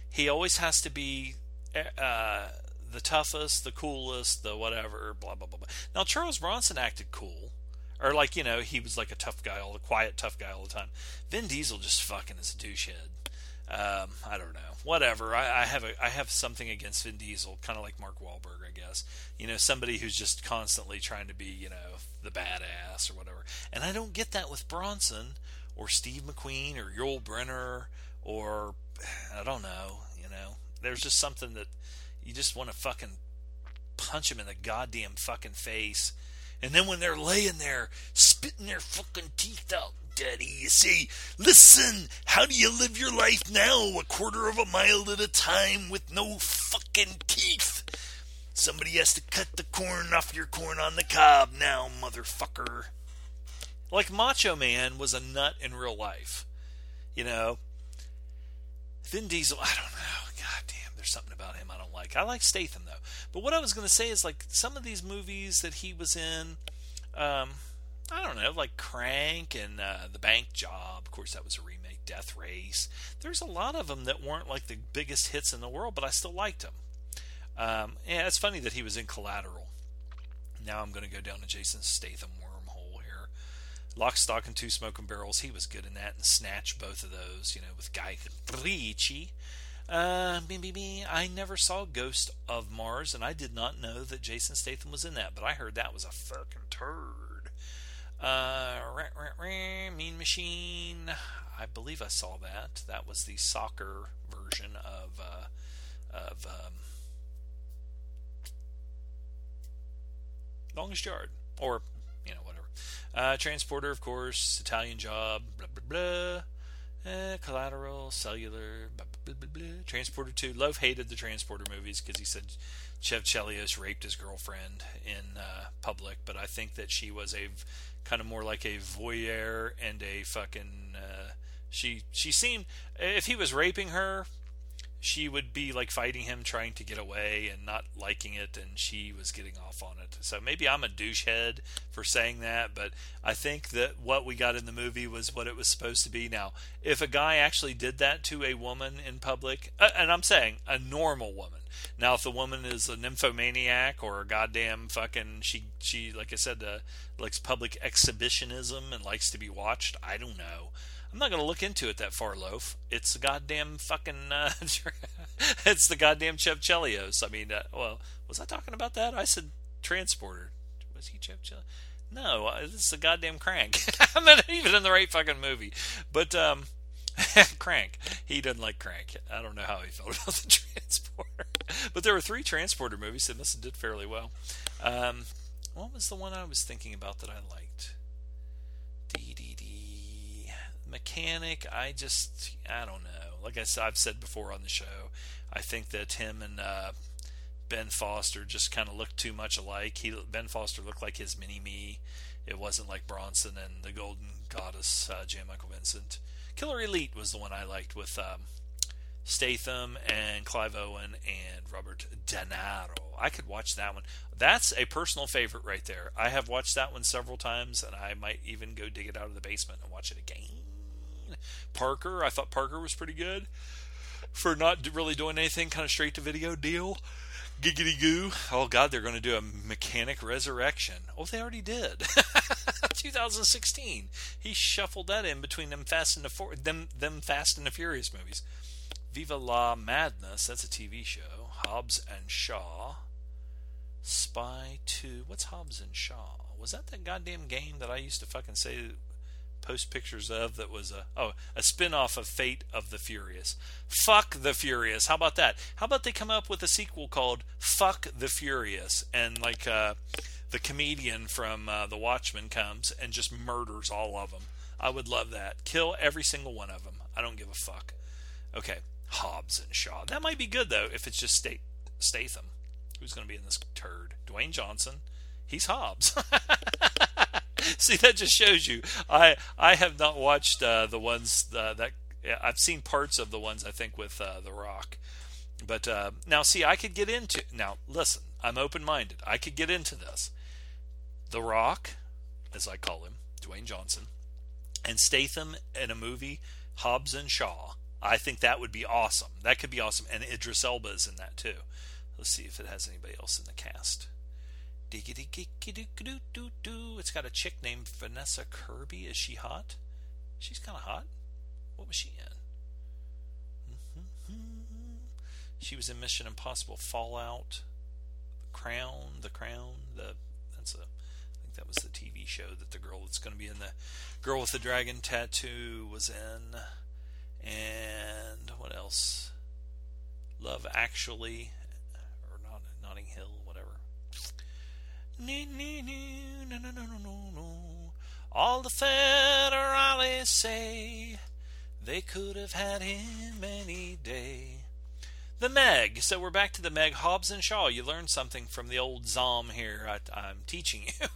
[SPEAKER 2] He always has to be eh, uh, the toughest, the coolest, the whatever, blah blah blah. blah. Now Charles Bronson acted cool, or like you know he was like a tough guy, all the quiet tough guy all the time. Vin Diesel just fucking is a douchehead. Um, I don't know. Whatever. I, I have a I have something against Vin Diesel, kind of like Mark Wahlberg, I guess. You know, somebody who's just constantly trying to be, you know, the badass or whatever. And I don't get that with Bronson or Steve McQueen or Yul Brynner or I don't know, you know. There's just something that you just want to fucking punch them in the goddamn fucking face. And then when they're laying there spitting their fucking teeth out, Daddy, you say, listen, how do you live your life now? A quarter of a mile at a time with no fucking teeth. Somebody has to cut the corn off your corn on the cob now, motherfucker. Like Macho Man was a nut in real life. You know? Vin Diesel, I don't know. God damn, there's something about him I don't like. I like Statham, though. But what I was going to say is, like, some of these movies that he was in, um, I don't know, like Crank and uh, The Bank Job. Of course, that was a remake. Death Race. There's a lot of them that weren't like the biggest hits in the world, but I still liked them. Um, yeah, it's funny that he was in Collateral. Now I'm going to go down to Jason Statham. Lock, Stock, and Two Smoking Barrels. He was good in that, and Snatch, both of those. You know, with Guy Ritchie. Uh, me, me, me. I never saw Ghost of Mars, and I did not know that Jason Statham was in that, but I heard that was a fucking turd. Uh, rah, rah, rah, Mean Machine. I believe I saw that. That was the soccer version of uh, of um, Longest Yard, or you know whatever. Uh, Transporter, of course. Italian Job. Blah blah blah. Uh, collateral, cellular, blah, blah, blah, blah, Transporter 2. Love hated the Transporter movies because he said Chev Chelios raped his girlfriend in uh, public, but I think that she was a kind of more like a voyeur and a fucking. Uh, she she seemed if he was raping her, she would be like fighting him, trying to get away and not liking it, and she was getting off on it. So maybe I'm a douchehead for saying that, but I think that what we got in the movie was what it was supposed to be. Now, if a guy actually did that to a woman in public, uh, and I'm saying a normal woman. Now, if the woman is a nymphomaniac or a goddamn fucking she she like I said uh, likes public exhibitionism and likes to be watched, I don't know. I'm not to look into it that far, Loaf. It's a goddamn fucking. Uh, [laughs] it's the goddamn Chev Chelios. I mean, uh, well, was I talking about that? I said transporter. Was he Chev Chelios? No, uh, this is a goddamn crank. [laughs] I'm not even in the right fucking movie. But um, [laughs] crank. He doesn't like crank. I don't know how he felt [laughs] about the transporter. But there were three transporter movies must have did fairly well. Um, what was the one I was thinking about that I liked? Dee mechanic, I just I don't know. Like I I've said before on the show, I think that him and uh, Ben Foster just kind of looked too much alike. He Ben Foster looked like his mini me. It wasn't like Bronson and the Golden Goddess, uh, Jan Michael Vincent. Killer Elite was the one I liked with um, Statham and Clive Owen and Robert De Niro. I could watch that one. That's a personal favorite right there. I have watched that one several times, and I might even go dig it out of the basement and watch it again. Parker. I thought Parker was pretty good for not really doing anything, kind of straight to video deal. Giggity goo. Oh God, they're going to do a mechanic resurrection. Oh, they already did. [laughs] 2016. He shuffled that in between them Fast and the them them Fast and the Furious movies. Viva la Madness. That's a TV show. Hobbs and Shaw. Spy 2. What's Hobbs and Shaw? Was that that goddamn game that I used to fucking say post pictures of that was a oh a spin-off of Fate of the Furious. Fuck the Furious. How about that? How about they come up with a sequel called Fuck the Furious and like uh, the comedian from uh, The Watchmen comes and just murders all of them. I would love that. Kill every single one of them. I don't give a fuck. Okay, Hobbs and Shaw. That might be good though if it's just State Statham. Who's going to be in this turd? Dwayne Johnson. He's Hobbs. [laughs] [laughs] See, that just shows you. I I have not watched uh, the ones uh, that I've seen parts of the ones I think with uh, The Rock, but uh, now see, I could get into now. Listen, I'm open-minded. I could get into this. The Rock, as I call him, Dwayne Johnson, and Statham in a movie, Hobbs and Shaw. I think that would be awesome. That could be awesome, and Idris Elba is in that too. Let's see if it has anybody else in the cast. It's got a chick named Vanessa Kirby. Is she hot? She's kind of hot. What was she in? She was in Mission Impossible Fallout, Crown, The Crown. The that's a I think that was the TV show that the girl that's going to be in the Girl with the Dragon Tattoo was in. And what else? Love Actually, or not Notting Hill, all the federales say they could have had him any day. The Meg. So we're back to the Meg. Hobbs and Shaw. You learned something from the old Zom here. I, am teaching you.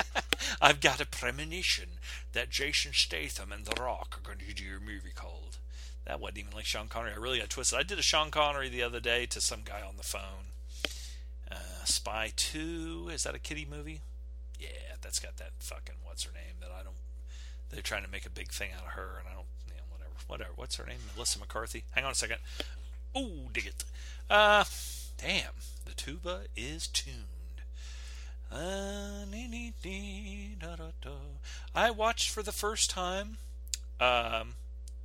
[SPEAKER 2] [laughs] I've got a premonition that Jason Statham and The Rock are going to do a movie called. That wasn't even like Sean Connery. I really got twisted. I did a Sean Connery the other day to some guy on the phone. Uh, Spy 2, is that a kitty movie? Yeah, that's got that fucking what's her name that I don't. They're trying to make a big thing out of her, and I don't. You know, whatever, whatever. What's her name? Melissa McCarthy. Hang on a second. Oh, dig it. Uh, Damn, the tuba is tuned. Uh, I watched for the first time. Um,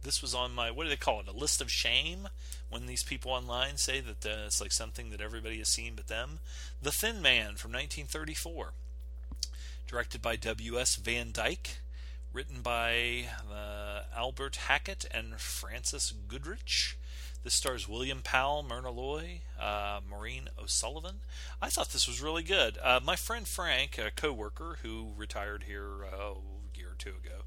[SPEAKER 2] this was on my what do they call it? A list of shame. When these people online say that uh, it's like something that everybody has seen but them. The Thin Man from 1934, directed by W.S. Van Dyke, written by uh, Albert Hackett and Frances Goodrich. This stars William Powell, Myrna Loy, uh, Maureen O'Sullivan. I thought this was really good. Uh, my friend Frank, a coworker who retired here uh, a year or two ago,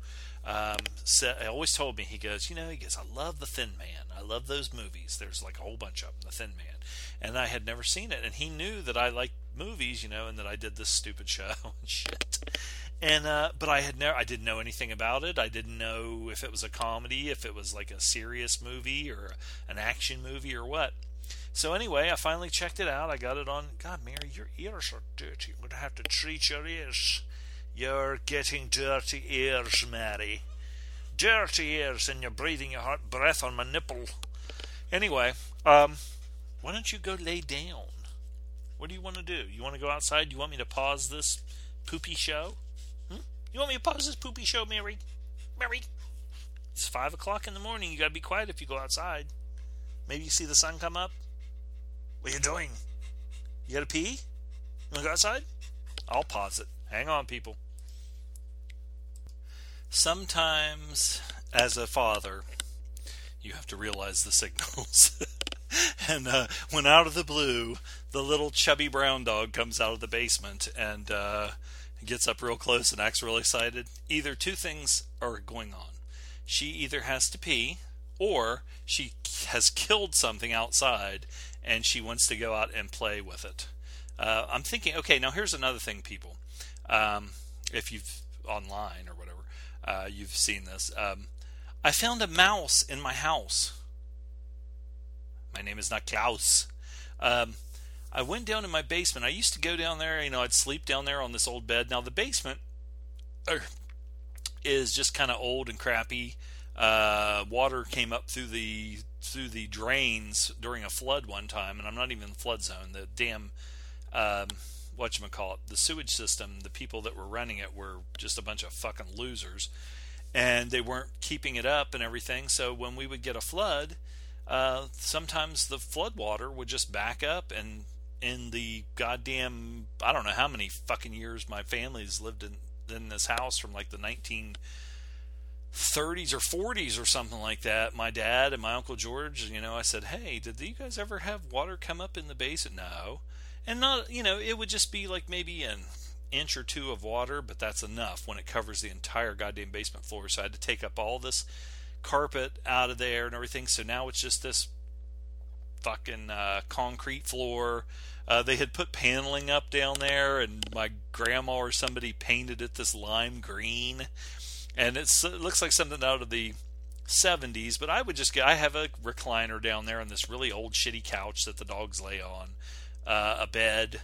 [SPEAKER 2] um, said, always told me, he goes, you know, he goes, I love The Thin Man. I love those movies. There's like a whole bunch of them, The Thin Man. And I had never seen it. And he knew that I liked movies, you know, and that I did this stupid show [laughs] and shit and uh, but I had never I didn't know anything about it. I didn't know if it was a comedy, if it was like a serious movie or an action movie or what. So anyway, I finally checked it out. I got it on. God, Mary, your ears are dirty. I'm gonna have to treat your ears. You're getting dirty ears, Mary. Dirty ears, and you're breathing your hot breath on my nipple. Anyway, um, why don't you go lay down? What do you want to do? You want to go outside? You want me to pause this poopy show? You want me to pause this poopy show, Mary? Mary? It's five o'clock in the morning. You gotta be quiet if you go outside. Maybe you see the sun come up. What are you doing? You gotta pee? You wanna go outside? I'll pause it. Hang on, people. Sometimes, as a father, you have to realize the signals. [laughs] and uh, when out of the blue, the little chubby brown dog comes out of the basement and uh, gets up real close and acts real excited, either two things are going on. She either has to pee or she has killed something outside and she wants to go out and play with it. Uh, I'm thinking, okay, now here's another thing, people. Um, if you've online or whatever, uh, you've seen this. Um, I found a mouse in my house. My name is not Klaus. Um, I went down in my basement. I used to go down there, you know, I'd sleep down there on this old bed. Now the basement er, is just kind of old and crappy. Uh, water came up through the through the drains during a flood one time, and I'm not even in the flood zone. The damn um, what you call it, the sewage system. The people that were running it were just a bunch of fucking losers, and they weren't keeping it up and everything. So when we would get a flood, uh, sometimes the flood water would just back up and in the goddamn I don't know how many fucking years my family's lived in in this house from like the 1930s or 40s or something like that. My dad and my uncle George, you know, I said, "Hey, did you guys ever have water come up in the basin?" No. And not, you know, it would just be like maybe an inch or two of water, but that's enough when it covers the entire goddamn basement floor. So I had to take up all this carpet out of there and everything. So now it's just this fucking uh, concrete floor. Uh, they had put paneling up down there, and my grandma or somebody painted it this lime green, and it looks like something out of the 70s. But I would just get. I have a recliner down there on this really old shitty couch that the dogs lay on, uh, a bed.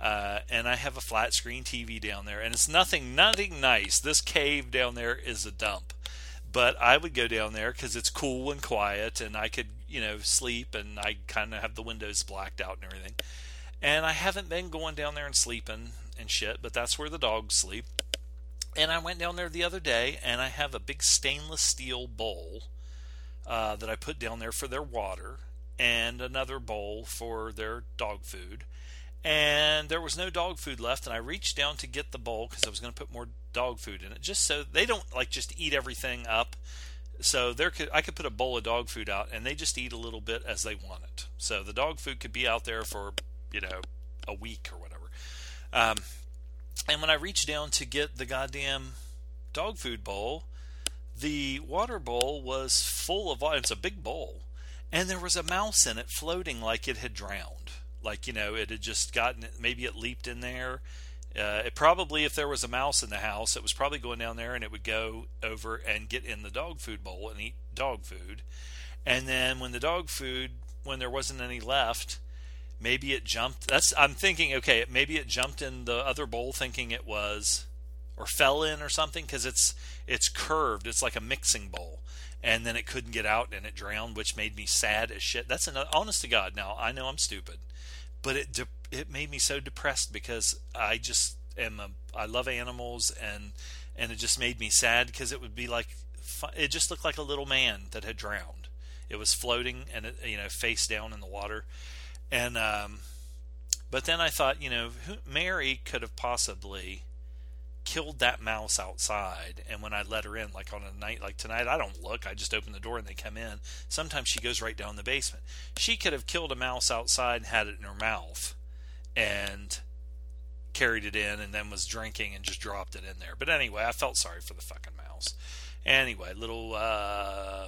[SPEAKER 2] Uh, and I have a flat screen TV down there, and it's nothing, nothing nice. This cave down there is a dump, but I would go down there because it's cool and quiet, and I could you know, sleep and I kind of have the windows blacked out and everything. And I haven't been going down there and sleeping and shit, but that's where the dogs sleep. And I went down there the other day and I have a big stainless steel bowl uh, that I put down there for their water and another bowl for their dog food. And there was no dog food left, and I reached down to get the bowl because I was going to put more dog food in it, just so they don't like just eat everything up so there could I could put a bowl of dog food out and they just eat a little bit as they want it. So the dog food could be out there for you know a week or whatever. Um, and when I reached down to get the goddamn dog food bowl, the water bowl was full of it's a big bowl, and there was a mouse in it floating like it had drowned. Like you know it had just gotten maybe it leaped in there uh, it probably, if there was a mouse in the house, it was probably going down there and it would go over and get in the dog food bowl and eat dog food. And then when the dog food, when there wasn't any left, maybe it jumped. That's I'm thinking. Okay, maybe it jumped in the other bowl, thinking it was, or fell in or something, because it's it's curved. It's like a mixing bowl, and then it couldn't get out and it drowned, which made me sad as shit. That's an honest to God. Now I know I'm stupid but it de- it made me so depressed because I just am a I love animals and and it just made me sad because it would be like it just looked like a little man that had drowned. It was floating and it, you know face down in the water, and um, but then I thought you know who, Mary could have possibly killed that mouse outside and when I let her in like on a night like tonight I don't look I just open the door and they come in sometimes she goes right down the basement she could have killed a mouse outside and had it in her mouth and carried it in and then was drinking and just dropped it in there but anyway I felt sorry for the fucking mouse anyway little uh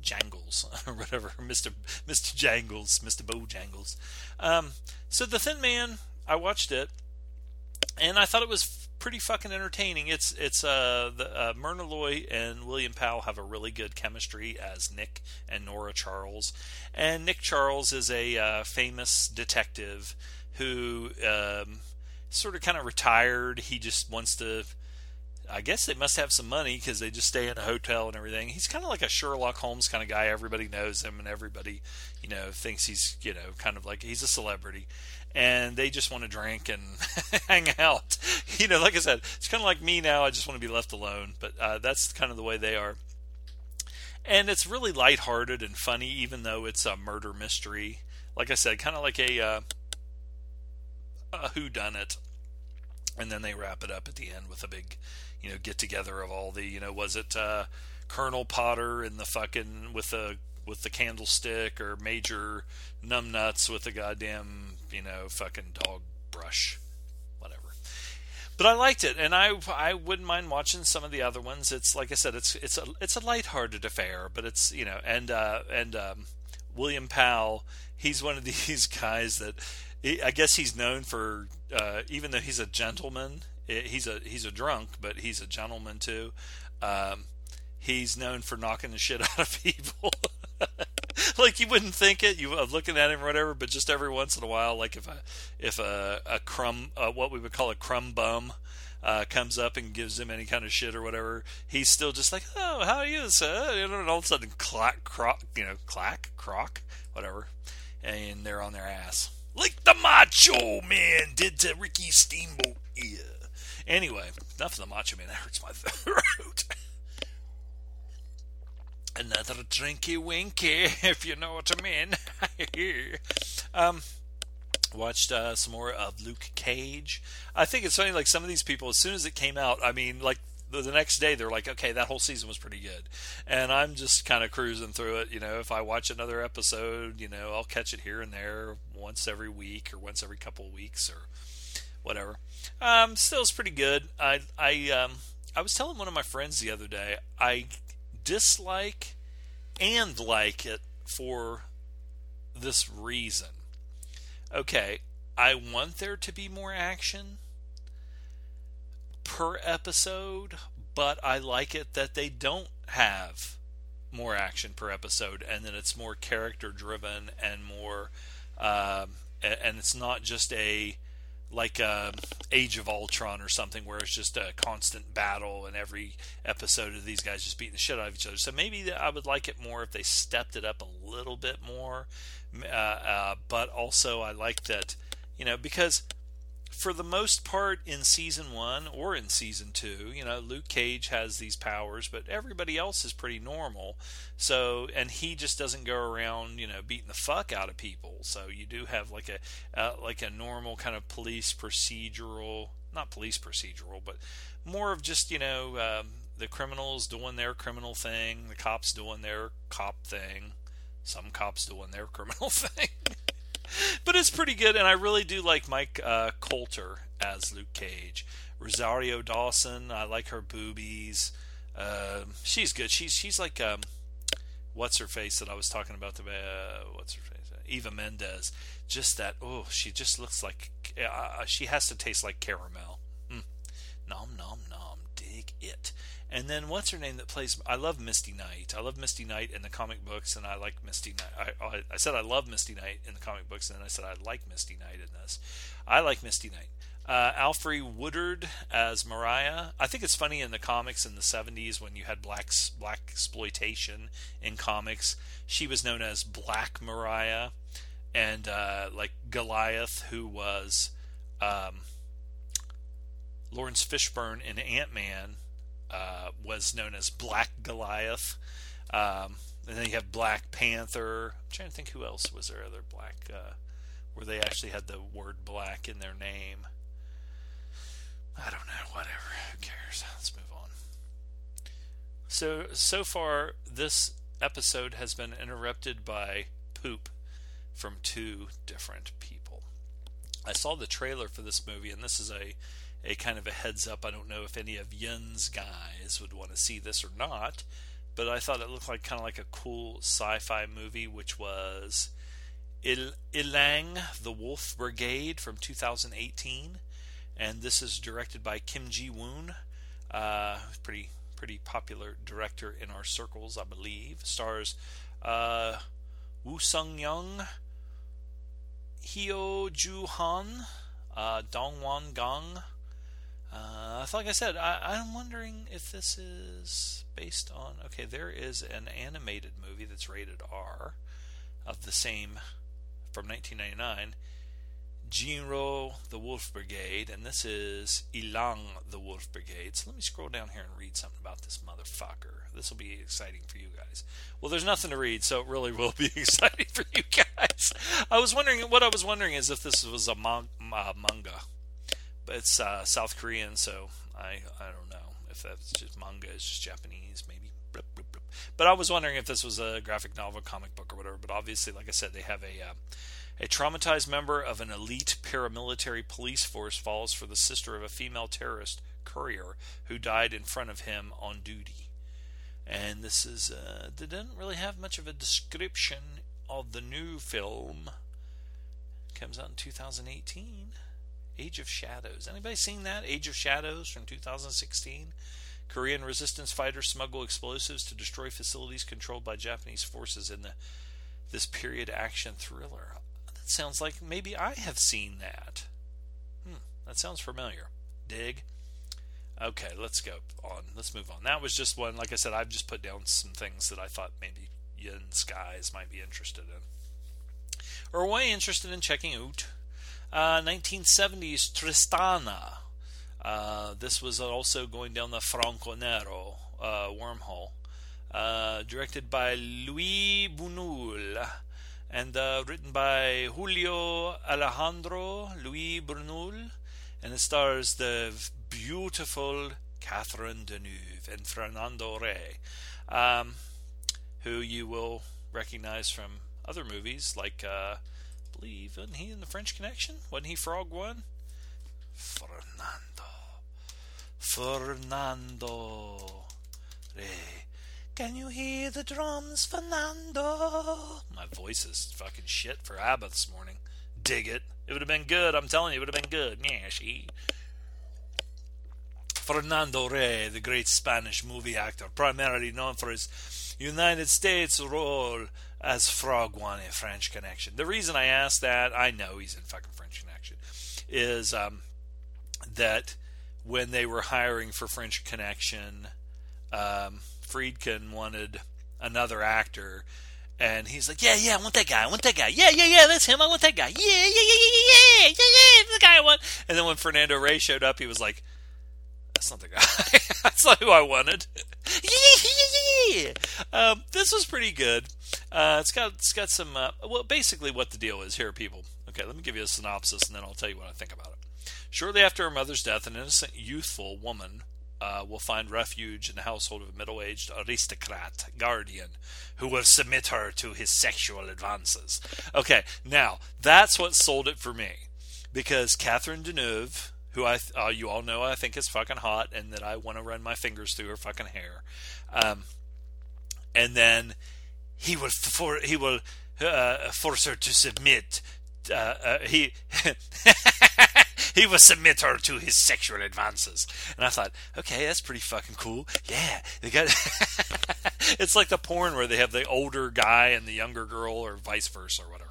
[SPEAKER 2] Jangles [laughs] or whatever Mr. Mr. Jangles Mr. Bojangles um so the Thin Man I watched it and I thought it was pretty fucking entertaining. It's it's uh the uh, Myrna Loy and William Powell have a really good chemistry as Nick and Nora Charles, and Nick Charles is a uh, famous detective who um, sort of kind of retired. He just wants to. I guess they must have some money because they just stay in a hotel and everything. He's kind of like a Sherlock Holmes kind of guy. Everybody knows him, and everybody, you know, thinks he's, you know, kind of like he's a celebrity and they just want to drink and [laughs] hang out. [laughs] You know, like I said, it's kind of like me now. I just want to be left alone, but uh, that's kind of the way they are. And it's really lighthearted and funny, even though it's a murder mystery. Like I said, kind of like a, uh, a who done it, and then they wrap it up at the end with a big, you know, get together of all the, you know, was it uh, Colonel Potter and the fucking with the with the candlestick or Major Numbnuts with the goddamn you know, fucking dog brush, whatever. But I liked it, and I I wouldn't mind watching some of the other ones. It's like I said, it's it's a it's a lighthearted affair, but it's you know, and uh, and um, William Powell, he's one of [laughs] these guys that I guess he's known for, uh, even though he's a gentleman, he's a he's a drunk, but he's a gentleman too. Um, he's known for knocking the shit [laughs] out of people. [laughs] [laughs] like you wouldn't think it, you of looking at him or whatever, but just every once in a while, like if a if a a crumb, uh, what we would call a crumb bum. Uh, comes up and gives him any kind of shit or whatever, he's still just like, "Oh, how are you, sir?" And all of a sudden, clack, crock, you know, clack, crock, whatever, and they're on their ass, like the Macho Man did to Ricky Steamboat. Yeah. Anyway, enough of the Macho Man. That hurts my [laughs] throat. Another drinky winky, [laughs] if you know what I mean. [laughs] um, watched uh, some more of Luke Cage. I think it's funny, like some of these people, as soon as it came out, I mean, like the, the next day, they're like, okay, that whole season was pretty good. And I'm just kind of cruising through it. You know, if I watch another episode, you know, I'll catch it here and there once every week or once every couple of weeks or whatever. Um, still, it's pretty good. I, I, um, I was telling one of my friends the other day, I dislike and like it for this reason. Okay, I want there to be more action per episode, but I like it that they don't have more action per episode and that it's more character driven and more um, and it's not just a like uh, Age of Ultron or something, where it's just a constant battle and every episode of these guys just beating the shit out of each other. So maybe I would like it more if they stepped it up a little bit more. Uh, uh, but also, I like that, you know, because for the most part in season one or in season two, you know, Luke Cage has these powers, but everybody else is pretty normal. So, and he just doesn't go around, you know, beating the fuck out of people. So you do have like a uh, like a normal kind of police procedural, not police procedural, but more of just you know um, the criminals doing their criminal thing, the cops doing their cop thing, some cops doing their [laughs] criminal thing but it's pretty good, and I really do like Mike uh, Colter as Luke Cage. Rosario Dawson, I like her boobies. Uh, she's good. She's she's like um, what's her face that I was talking about the uh, what's her face Eva Mendes. Just that oh she just looks like uh, she has to taste like caramel. Nom nom nom, dig it. And then what's her name that plays? I love Misty Knight. I love Misty Knight in the comic books, and I like Misty Knight. I, I, I said I love Misty Knight in the comic books, and then I said I like Misty Knight in this. I like Misty Knight. Uh, Woodard as Mariah. I think it's funny in the comics in the 70s when you had black black exploitation in comics. She was known as Black Mariah, and uh, like Goliath, who was um, Laurence Fishburne in Ant Man, uh, was known as Black Goliath. Um, and then you have Black Panther. I'm trying to think who else was there other black uh, where they actually had the word black in their name. I don't know, whatever. Who cares? Let's move on. So so far this episode has been interrupted by poop from two different people. I saw the trailer for this movie and this is a a kind of a heads up. I don't know if any of Yin's guys would want to see this or not, but I thought it looked like kind of like a cool sci-fi movie, which was Il- Illang, the Wolf Brigade from 2018, and this is directed by Kim Ji Woon, uh, pretty pretty popular director in our circles, I believe. Stars uh, Woo Sung Young, Hyo Joo Han, uh, Dong Wan Gang. Uh, like I said, I, I'm wondering if this is based on. Okay, there is an animated movie that's rated R of the same from 1999. Jin-Roh the Wolf Brigade, and this is Illang the Wolf Brigade. So let me scroll down here and read something about this motherfucker. This will be exciting for you guys. Well, there's nothing to read, so it really will be [laughs] exciting for you guys. I was wondering, what I was wondering is if this was a man- uh, manga but it's uh, South Korean, so I I don't know if that's just manga is just Japanese, maybe. But I was wondering if this was a graphic novel, comic book, or whatever. But obviously, like I said, they have a uh, a traumatized member of an elite paramilitary police force falls for the sister of a female terrorist courier who died in front of him on duty. And this is uh, they didn't really have much of a description of the new film. Comes out in 2018. Age of Shadows. Anybody seen that? Age of Shadows from 2016. Korean resistance fighters smuggle explosives to destroy facilities controlled by Japanese forces in the this period action thriller. That sounds like maybe I have seen that. Hmm, that sounds familiar. Dig. Okay, let's go on. Let's move on. That was just one. Like I said, I've just put down some things that I thought maybe Yin Skies might be interested in, or way interested in checking out. Uh, 1970s Tristana. Uh, this was also going down the Franco Nero uh, wormhole. Uh, directed by Louis Buñuel and uh, written by Julio Alejandro Louis Buñuel, and it stars the beautiful Catherine Deneuve and Fernando Rey, um, who you will recognize from other movies like uh, believe. Wasn't he in the French Connection? Wasn't he Frog One? Fernando. Fernando. Rey. Can you hear the drums, Fernando? My voice is fucking shit for ABBA this morning. Dig it. It would have been good. I'm telling you, it would have been good. Yeah, she. Fernando Rey, the great Spanish movie actor, primarily known for his United States role as Frog One in French Connection. The reason I ask that, I know he's in fucking French Connection, is um, that when they were hiring for French Connection, um, Friedkin wanted another actor. And he's like, yeah, yeah, I want that guy. I want that guy. Yeah, yeah, yeah, that's him. I want that guy. Yeah, yeah, yeah, yeah, yeah, yeah, yeah, yeah, the guy I want. And then when Fernando Rey showed up, he was like, that's not the guy. that's not who I wanted. yeah. Um, this was pretty good. Uh, it's got it's got some. Uh, well, basically, what the deal is here, people. Okay, let me give you a synopsis, and then I'll tell you what I think about it. Shortly after her mother's death, an innocent, youthful woman uh, will find refuge in the household of a middle-aged aristocrat guardian who will submit her to his sexual advances. Okay, now that's what sold it for me, because Catherine Deneuve who I uh, you all know I think is fucking hot and that I want to run my fingers through her fucking hair. Um, and then he will for he will uh, force her to submit. Uh, uh he [laughs] he will submit her to his sexual advances. And I thought, okay, that's pretty fucking cool. Yeah, they got. [laughs] it's like the porn where they have the older guy and the younger girl, or vice versa, or whatever.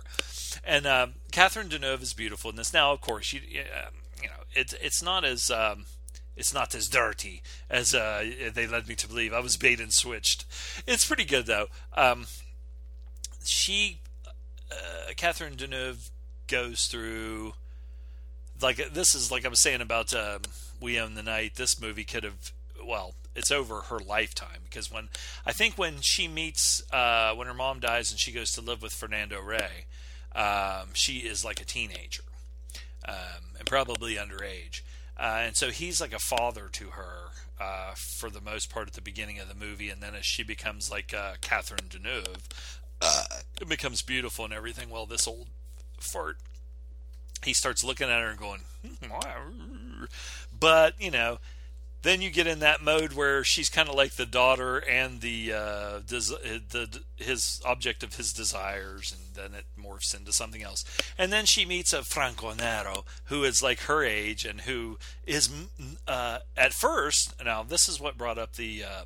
[SPEAKER 2] And um, Catherine Deneuve is beautiful in this. Now, of course, she, um, you know, it's it's not as um, it's not as dirty as uh, they led me to believe. I was bait and switched. It's pretty good though. Um, she uh, Catherine Deneuve goes through like this is like I was saying about um, We Own the Night. This movie could have well, it's over her lifetime because when I think when she meets uh, when her mom dies and she goes to live with Fernando Rey, um, she is like a teenager um, and probably underage, uh, and so he's like a father to her uh, for the most part at the beginning of the movie, and then as she becomes like uh, Catherine Deneuve, uh, it becomes beautiful and everything. Well, this old fart he starts looking at her and going, hmm, but you know, then you get in that mode where she's kind of like the daughter and the uh, des- the his object of his desires, and then it morphs into something else. And then she meets a Franco Nero who is like her age and who is uh, at first. Now, this is what brought up the uh,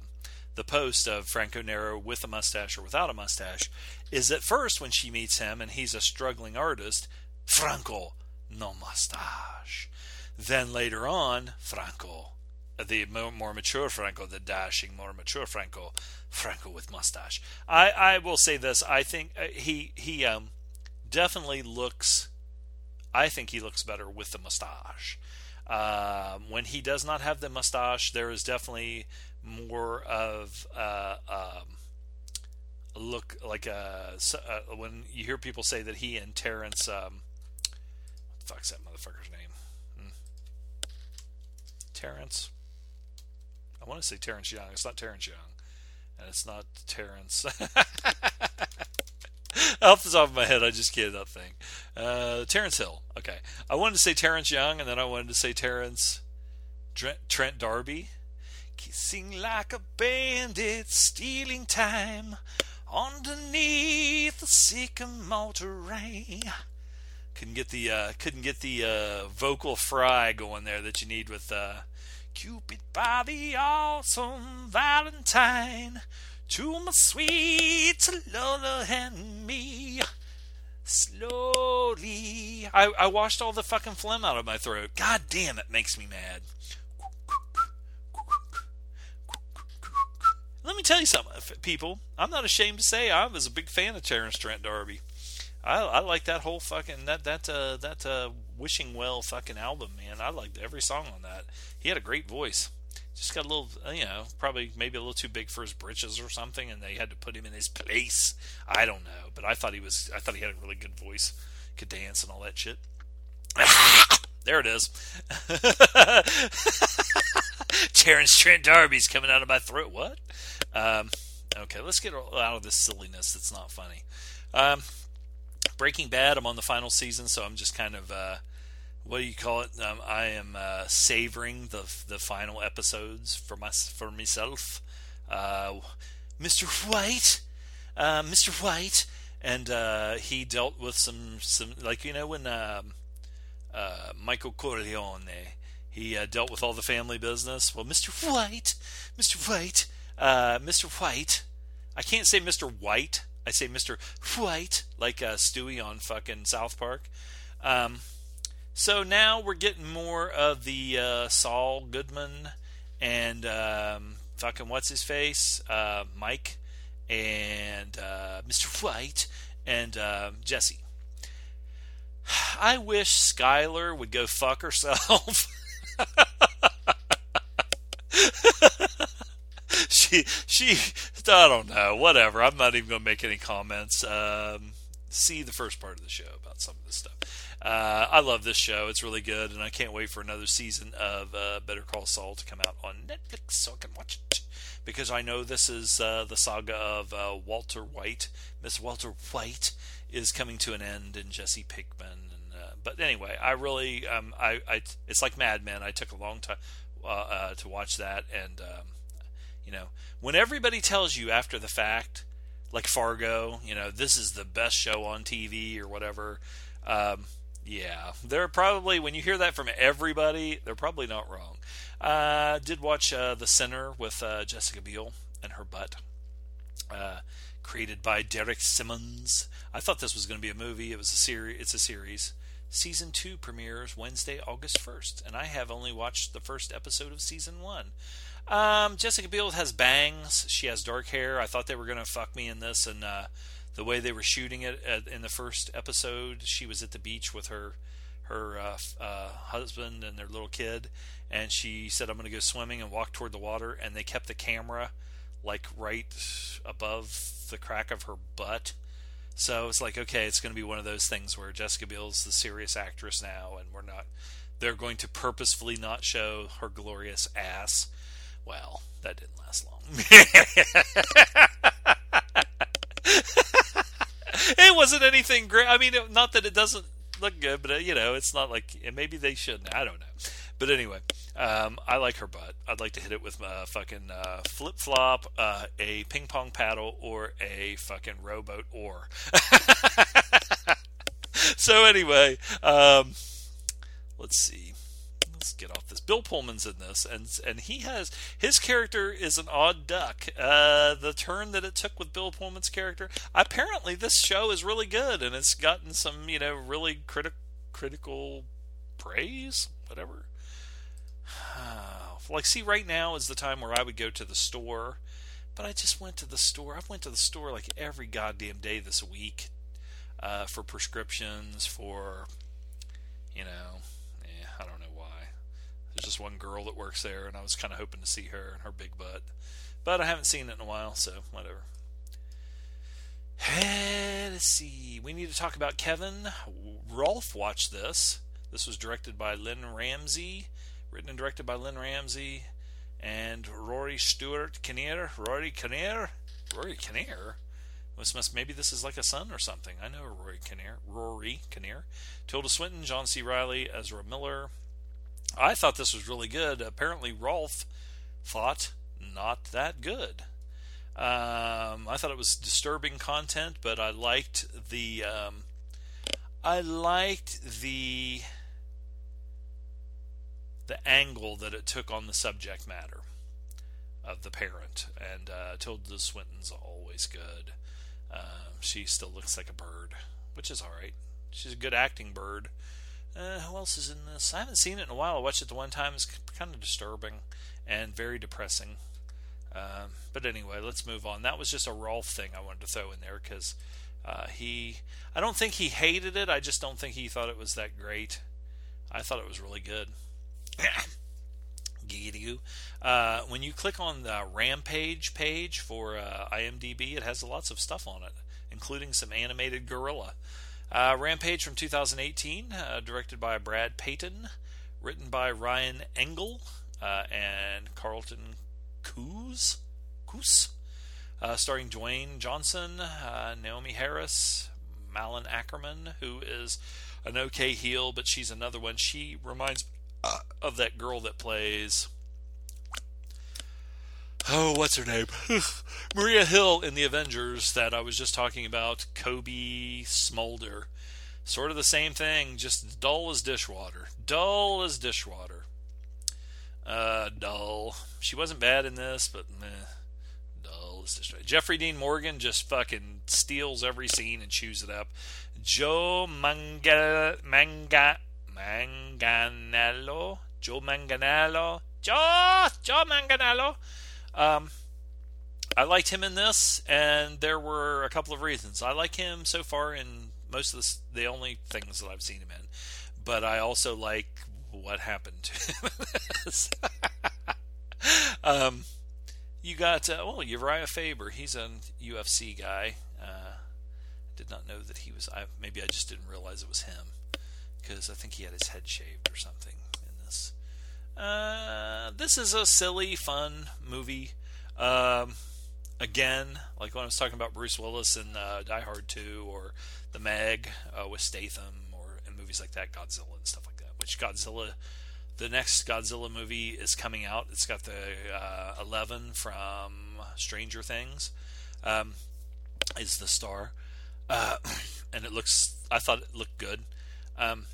[SPEAKER 2] the post of Franco Nero with a mustache or without a mustache. Is at first when she meets him and he's a struggling artist, Franco no mustache. Then later on, Franco, the more mature Franco, the dashing, more mature Franco, Franco with mustache. I, I will say this: I think uh, he he um, definitely looks. I think he looks better with the mustache. Um, when he does not have the mustache, there is definitely more of uh, um, look like a, uh, when you hear people say that he and Terence um, fuck's that motherfucker's name? Hmm. Terence. Want to say Terence Young. It's not Terence Young, and it's not Terence. [laughs] Off the top of my head, I just can't think. Uh, Terence Hill. Okay, I wanted to say Terence Young, and then I wanted to say Terence Trent, Trent D'Arby. Kissing like a bandit, stealing time underneath the sycamore tree couldn't get the uh, couldn't get the uh, vocal fry going there that you need with uh, Cupid by the awesome Valentine to my sweet Lola and me. Slowly, I, I washed all the fucking phlegm out of my throat. God damn, it makes me mad. Let me tell you something, people. I'm not ashamed to say I was a big fan of Terence Trent D'Arby. I, I like that whole fucking that that uh, that uh, wishing well fucking album, man. I liked every song on that. He had a great voice. Just got a little, uh, you know, probably maybe a little too big for his britches or something, and they had to put him in his place. I don't know, but I thought he was. I thought he had a really good voice, could dance and all that shit. [laughs] there it is. [laughs] Terence Trent D'Arby's coming out of my throat. What? Um, okay, let's get out of this silliness. That's not funny. Um, Breaking Bad, I'm on the final season, so I'm just kind of uh, what do you call it? Um, I am uh, savoring the the final episodes for my for myself. Uh, Mr. White, uh, Mr. White, and uh, he dealt with some some like you know when um, Michael Corleone he dealt with all the family business. Well, Mr. White, Mr. White, Mr. White. I can't say Mr. White I say Mr. White, like uh, Stewie on fucking South Park. Um, so now we're getting more of the uh, Saul Goodman and um, fucking what's his face, uh, Mike, and uh, Mr. White and uh, Jesse. I wish Skyler would go fuck herself. [laughs] [laughs] she she I don't know whatever. I'm not even gonna make any comments. Um, see the first part of the show about some of this stuff. Uh, I love this show. It's really good and I can't wait for another season of uh, Better Call Saul to come out on Netflix so I can watch it. Because I know this is uh, the saga of uh, Walter White. Miss Walter White is coming to an end and Jesse Pinkman uh, but anyway I really um, I, I it's like Mad Men. I took a long time uh, to watch that and um, you know, when everybody tells you after the fact, like Fargo, you know, this is the best show on TV or whatever. Um, yeah, they're probably when you hear that from everybody, they're probably not wrong. Uh, did watch uh, The Sinner with uh, Jessica Biel and her butt, uh, created by Derek Simonds. I thought this was going to be a movie. It was a series. It's a series. Season two premieres Wednesday, August first, and I have only watched the first episode of season one. Um, Jessica Biel has bangs. She has dark hair. I thought they were gonna fuck me in this, and uh, the way they were shooting it at, in the first episode. She was at the beach with her her uh, uh, husband and their little kid, and she said, "I'm going to go swimming and walk toward the water." And they kept the camera like right above the crack of her butt. So it's like, okay, it's going to be one of those things where Jessica Biel's the serious actress now, and we're not. They're going to purposefully not show her glorious ass. Well, that didn't last long. [laughs] it wasn't anything great. I mean, not that it doesn't look good, but uh, you know, it's not like maybe they shouldn't. I don't know. But anyway, um, I like her butt. I'd like to hit it with a fucking uh, flip flop, uh, a ping pong paddle, or a fucking rowboat oar. [laughs] so anyway, um, let's see. Let's get off this. Bill Pullman's in this, and and he has his character is an odd duck. Uh, the turn that it took with Bill Pullman's character. Apparently, this show is really good, and it's gotten some you know really critical critical praise, whatever. [sighs] like, see, right now is the time where I would go to the store, but I just went to the store. I've went to the store like every goddamn day this week uh, for prescriptions, for you know, There's just one girl that works there, and I was kind of hoping to see her and her big butt, but I haven't seen it in a while, so whatever. Hey, let's see. We need to talk about Kevin. Rolf watched this. This was directed by Lynne Ramsay written and directed by Lynne Ramsay and Rory Stewart Kinnear. Rory Kinnear? Rory Kinnear? This must maybe this is like a son or something. I know Rory Kinnear. Rory Kinnear. Tilda Swinton, John C. Reilly, Ezra Miller. I thought this was really good. Apparently, Rolf thought not that good. Um, I thought it was disturbing content, but I liked the. Um, I liked the the angle that it took on the subject matter of the parent. And uh, Tilda Swinton's always good. Uh, she still looks like a bird, which is all right. She's a good acting bird. Uh, who else is in this? I haven't seen it in a while. I watched it the one time. It's kind of disturbing and very depressing. Um, but anyway, let's move on. That was just a Rolf thing I wanted to throw in there because uh, he. I don't think he hated it. I just don't think he thought it was that great. I thought it was really good. [coughs] Giggity uh, when you click on the Rampage page for uh, IMDb, it has lots of stuff on it, including some animated gorilla. Uh, Rampage from 2018, uh, directed by Brad Peyton, written by Ryan Engle uh, and Carlton Cuse, Cuse uh, starring Dwayne Johnson, Naomie Harris, Malin Akerman, who is an okay heel, but she's another one. She reminds uh, of that girl that plays. Oh, what's her name? [sighs] Maria Hill in the Avengers that I was just talking about. Cobie Smulders. Sort of the same thing, just dull as dishwater. Dull as dishwater. Uh, dull. She wasn't bad in this, but meh. Dull as dishwater. Jeffrey Dean Morgan just fucking steals every scene and chews it up. Joe Manga Manga Manganiello, Joe Manganiello, Joe, Joe Manganiello. Um, I liked him in this, and there were a couple of reasons. I like him so far in most of the, the only things that I've seen him in, but I also like what happened to him. [laughs] um, you got uh, well Urijah Faber. He's a UFC guy. Uh, I did not know that he was. I, maybe I just didn't realize it was him because I think he had his head shaved or something. Uh, this is a silly, fun movie. Um, again, like when I was talking about Bruce Willis in uh, Die Hard 2 or The Meg uh, with Statham or in movies like that, Godzilla and stuff like that. Which Godzilla, the next Godzilla movie is coming out. It's got the uh, Eleven from Stranger Things. Um, is the star, uh, [clears throat] and it looks. I thought it looked good. Um,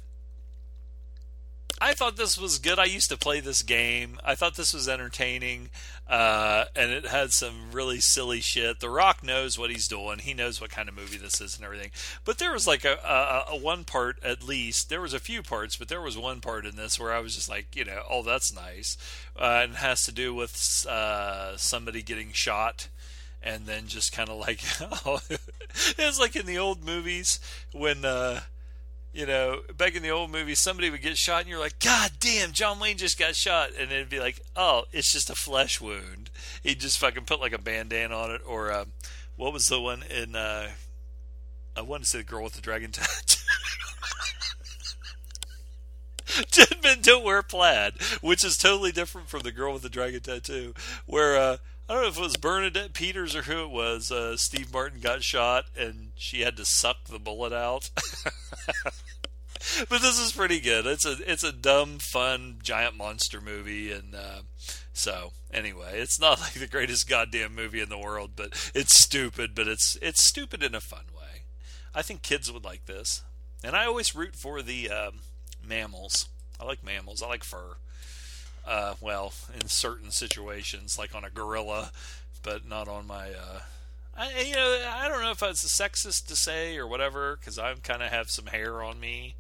[SPEAKER 2] I thought this was good. I used to play this game. I thought this was entertaining, uh, and it had some really silly shit. The Rock knows what he's doing. He knows what kind of movie this is and everything. But there was like a, a, a one part at least. There was a few parts, but there was one part in this where I was just like, you know, oh, that's nice, uh, and it has to do with uh, somebody getting shot and then just kind of like [laughs] [laughs] it's like in the old movies when uh you know back in the old movies somebody would get shot and you're like god damn john wayne just got shot and it'd be like oh it's just a flesh wound he'd just fucking put like a bandana on it or um, what was the one in uh i wanted to say the girl with the dragon tattoo [laughs] Dead men don't wear plaid, which is totally different from the girl with the dragon tattoo. Where uh, I don't know if it was Bernadette Peters or who it was. Uh, Steve Martin got shot, and she had to suck the bullet out. [laughs] [laughs] but this is pretty good. It's a it's a dumb, fun giant monster movie, and uh, so anyway, it's not [laughs] like the greatest goddamn movie in the world, but it's stupid. But it's it's stupid in a fun way. I think kids would like this, and I always root for the um, mammals. I like mammals. I like fur. Uh, well, in certain situations, like on a gorilla, but not on my. Uh, I, you know, I don't know if it's sexist to say or whatever, because I kind of have some hair on me,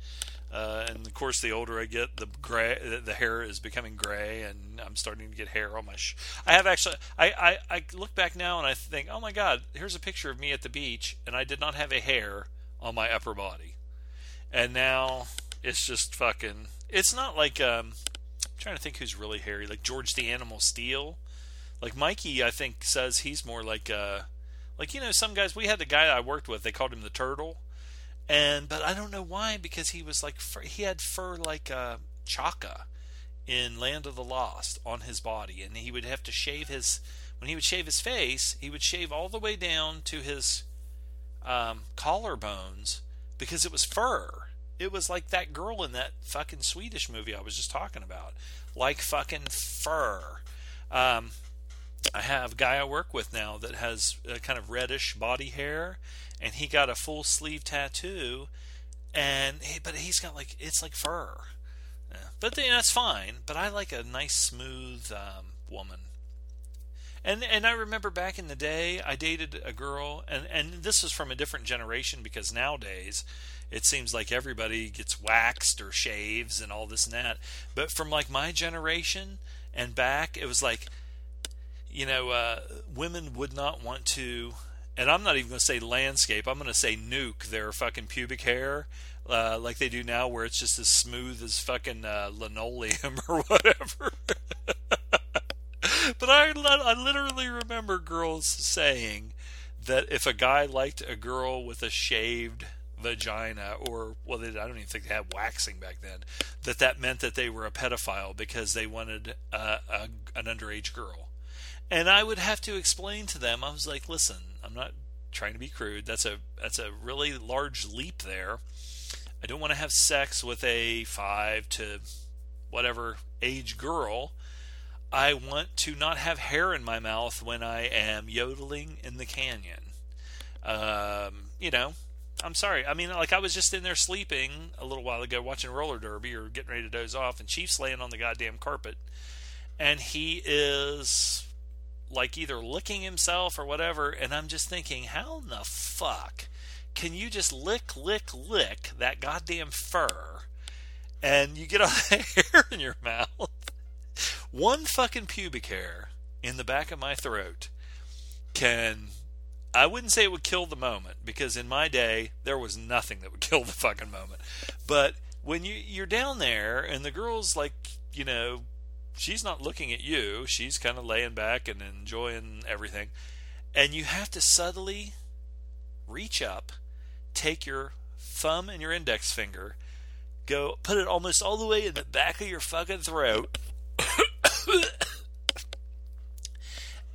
[SPEAKER 2] uh, and of course, the older I get, the gray, the hair is becoming gray, and I'm starting to get hair on my. Sh- I have actually, I, I, I look back now and I think, oh my god, here's a picture of me at the beach, and I did not have a hair on my upper body, and now it's just fucking. It's not like um, I'm trying to think who's really hairy, like George the Animal Steele. Like Mikey, I think says he's more like uh, like you know some guys. We had the guy I worked with. They called him the Turtle, and but I don't know why because he was like fur, he had fur like uh, Chaka in Land of the Lost on his body, and he would have to shave his when he would shave his face, he would shave all the way down to his um, collarbones because it was fur it was like that girl in that fucking Swedish movie I was just talking about, like fucking fur. Um, I have a guy I work with now that has a kind of reddish body hair, and he got a full sleeve tattoo, and but he's got like it's like fur. Yeah. But you know, that's fine. But I like a nice smooth um, woman. And and I remember back in the day, I dated a girl, and and this is from a different generation because nowadays it seems like everybody gets waxed or shaves and all this and that. But from like my generation and back, it was like, you know, uh, women would not want to, and I'm not even going to say landscape, I'm going to say nuke their fucking pubic hair. Uh, like they do now, where it's just as smooth as fucking uh, linoleum [laughs] or whatever. [laughs] but I, I literally remember girls saying that if a guy liked a girl with a shaved vagina or well they, I don't even think they had waxing back then that that meant that they were a pedophile because they wanted uh, a, an underage girl and I would have to explain to them I was like listen I'm not trying to be crude. That's a that's a really large leap there. I don't want to have sex with a 5 to whatever age girl. I want to not have hair in my mouth when I am yodeling in the canyon. Um, you know I'm sorry. I mean, like I was just in there sleeping a little while ago, watching roller derby or getting ready to doze off, and Chief's laying on the goddamn carpet, and he is like either licking himself or whatever, and I'm just thinking, how in the fuck can you just lick, lick, lick that goddamn fur, and you get [laughs] all hair in your mouth? One fucking pubic hair in the back of my throat can I wouldn't say it would kill the moment because in my day there was nothing that would [laughs] kill the fucking moment. But when you you're down there and the girl's like, you know, she's not looking at you, she's kind of laying back and enjoying everything, and you have to subtly reach up, take your thumb and your index finger, go put it almost all the way in the back of your fucking throat. [coughs]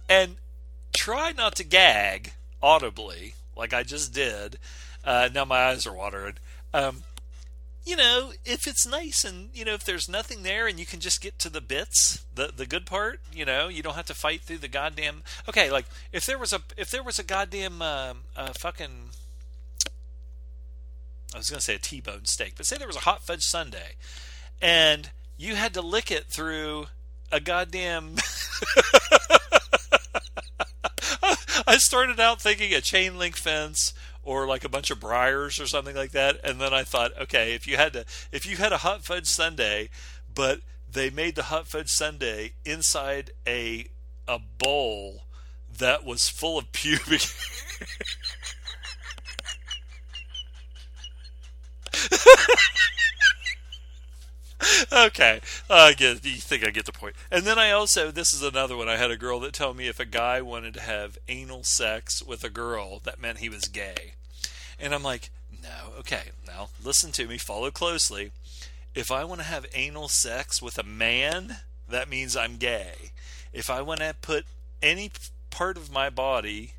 [SPEAKER 2] and try not to gag audibly, like I just did. Uh, now my eyes are watering. Um, you know, if it's nice and you know if there's nothing there and you can just get to the bits, the the good part, you know, you don't have to fight through the goddamn. Okay, like if there was a if there was a goddamn uh, fucking. I was gonna say a T-bone steak, but say there was a hot fudge sundae, and you had to lick it through a goddamn [laughs] I started out thinking a chain link fence or like a bunch of briars or something like that, and then I thought, okay, if you had to, if you had a hot fudge sundae, but they made the hot fudge sundae inside a a bowl that was full of [laughs] pubic. [laughs] okay, I get. You think I get the point? And then I also, this is another one. I had a girl that told me if a guy wanted to have anal sex with a girl, that meant he was gay. And I'm like, no. Okay, now listen to me. Follow closely. If I want to have anal sex with a man, that means I'm gay. If I want to put any part of my body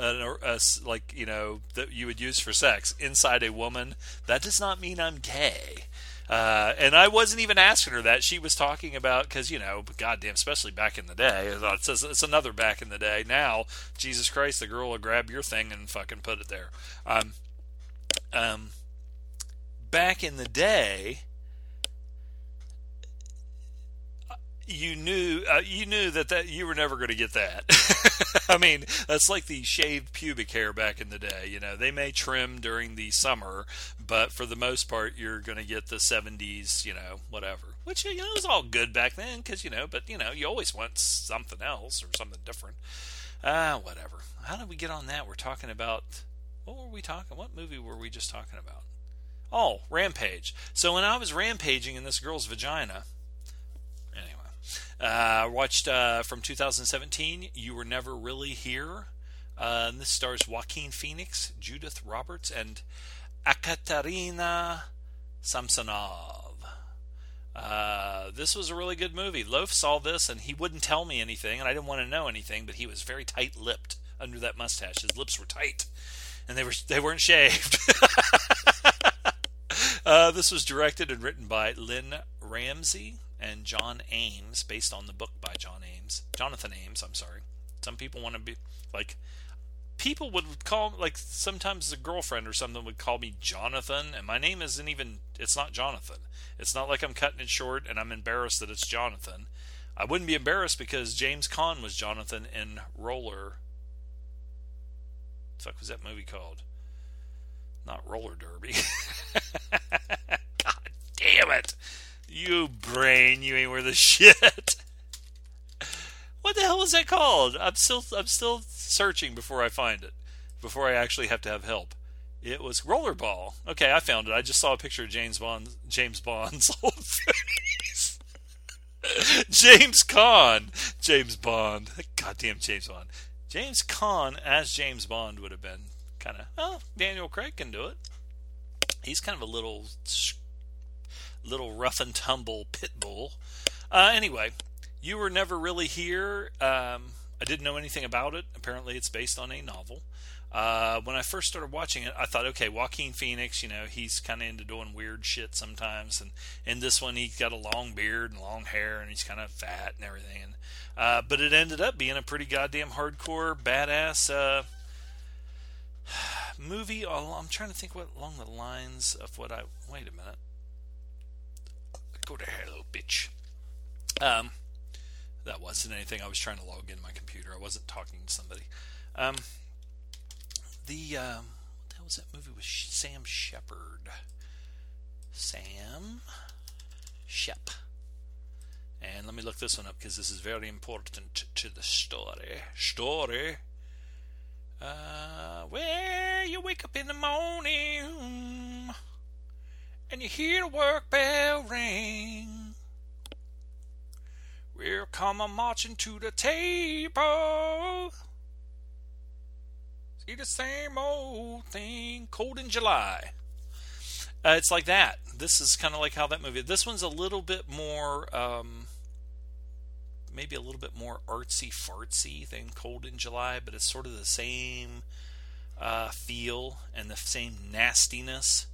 [SPEAKER 2] uh, uh, like you know that you would use for sex inside a woman, that does not mean I'm gay. Uh, and I wasn't even asking her that. She was talking about because you know, goddamn, especially back in the day. It's, it's another back in the day. Now, Jesus Christ, the girl will grab your thing and fucking put it there. Um, um, back in the day, you knew uh, you knew that, that you were never going to get that. [laughs] I mean, that's like the shaved pubic hair back in the day. You know, they may trim during the summer, but for the most part, you're going to get the 70s. You know, whatever. Which you know was all good back then, because you know, but you know, you always want something else or something different. Ah, uh, whatever. How did we get on that? We're talking about what were we talking? What movie were we just talking about? Oh, Rampage. So when I was rampaging in this girl's vagina anyway, uh, watched uh, from 2017, You Were Never Really Here. Uh, this stars Joaquin Phoenix, Judith Roberts, and Ekaterina Samsonov. Uh, this was a really good movie. Rolf saw this and he wouldn't tell me anything, and I didn't want to know anything, but he was very tight-lipped under that mustache. His lips were tight, and they were they weren't shaved. [laughs] uh, this was directed and written by Lynne Ramsay and John Ames, based on the book by John Ames, Jonathan Ames. I'm sorry. Some people want to be like people would call like sometimes a girlfriend or something would call me Jonathan, and my name isn't even. It's not Jonathan. It's not like I'm cutting it short and I'm embarrassed that it's Jonathan. I wouldn't be embarrassed because James Caan was Jonathan in Roller. Fuck was that movie called? Not Roller Derby. [laughs] God damn it! You brain, you ain't worth a [laughs] shit. What the hell was that called? I'm still I'm still searching before I find it. Before I actually have to have help. It was Rollerball. Okay, I found it. I just saw a picture of James Bond James Bond's [laughs] old face. James Caan. James Bond. Goddamn James Bond. James Caan as James Bond would have been kind of, well, Daniel Craig can do it. He's kind of a little little rough and tumble pit bull. Uh, anyway, you were never really here. Um, I didn't know anything about it. Apparently, it's based on a novel. Uh, when I first started watching it, I thought, okay, Joaquin Phoenix, you know, he's kind of into doing weird shit sometimes, and in this one, he's got a long beard and long hair, and he's kind of fat and everything. And, uh, but it ended up being a pretty goddamn hardcore, badass uh, [sighs] movie. I'm trying to think what along the lines of what I. Wait a minute. Go to hell, bitch. Um, that wasn't anything. I was trying to log in my computer. I wasn't talking to somebody. Um, the um, what the hell was that movie with Sam Shepard? Sam Shep. And let me look this one up because this is very important to the story. Story. Uh, where you wake up in the morning and you hear the work bell ring. We'll come a marching to the table. See the same old thing, cold in July. Uh, it's like that. This is kind of like how that movie. This one's a little bit more, um, maybe a little bit more artsy fartsy than Cold in July, but it's sort of the same uh, feel and the same nastiness.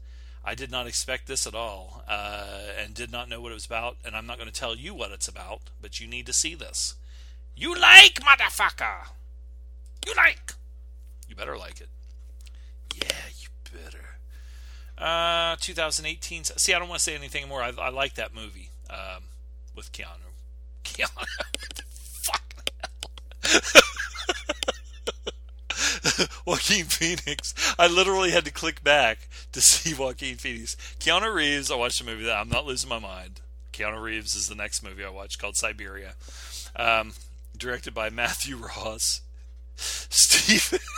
[SPEAKER 2] I did not expect this at all uh, and did not know what it was about. And I'm not going to tell you what it's about, but you need to see this. You like, motherfucker! You like! You better like it. Yeah, you better. Uh, 2018. See, I don't want to say anything more. I, I like that movie um, with Keanu. Keanu. [laughs] Fuck. [laughs] Joaquin Phoenix. I literally had to click back [laughs] to see Joaquin Phoenix. Keanu Reeves. I watched a movie that I'm not losing my mind. Keanu Reeves is the next movie I watched called Siberia, um, directed by Matthew [laughs] Ross. Stephen [laughs]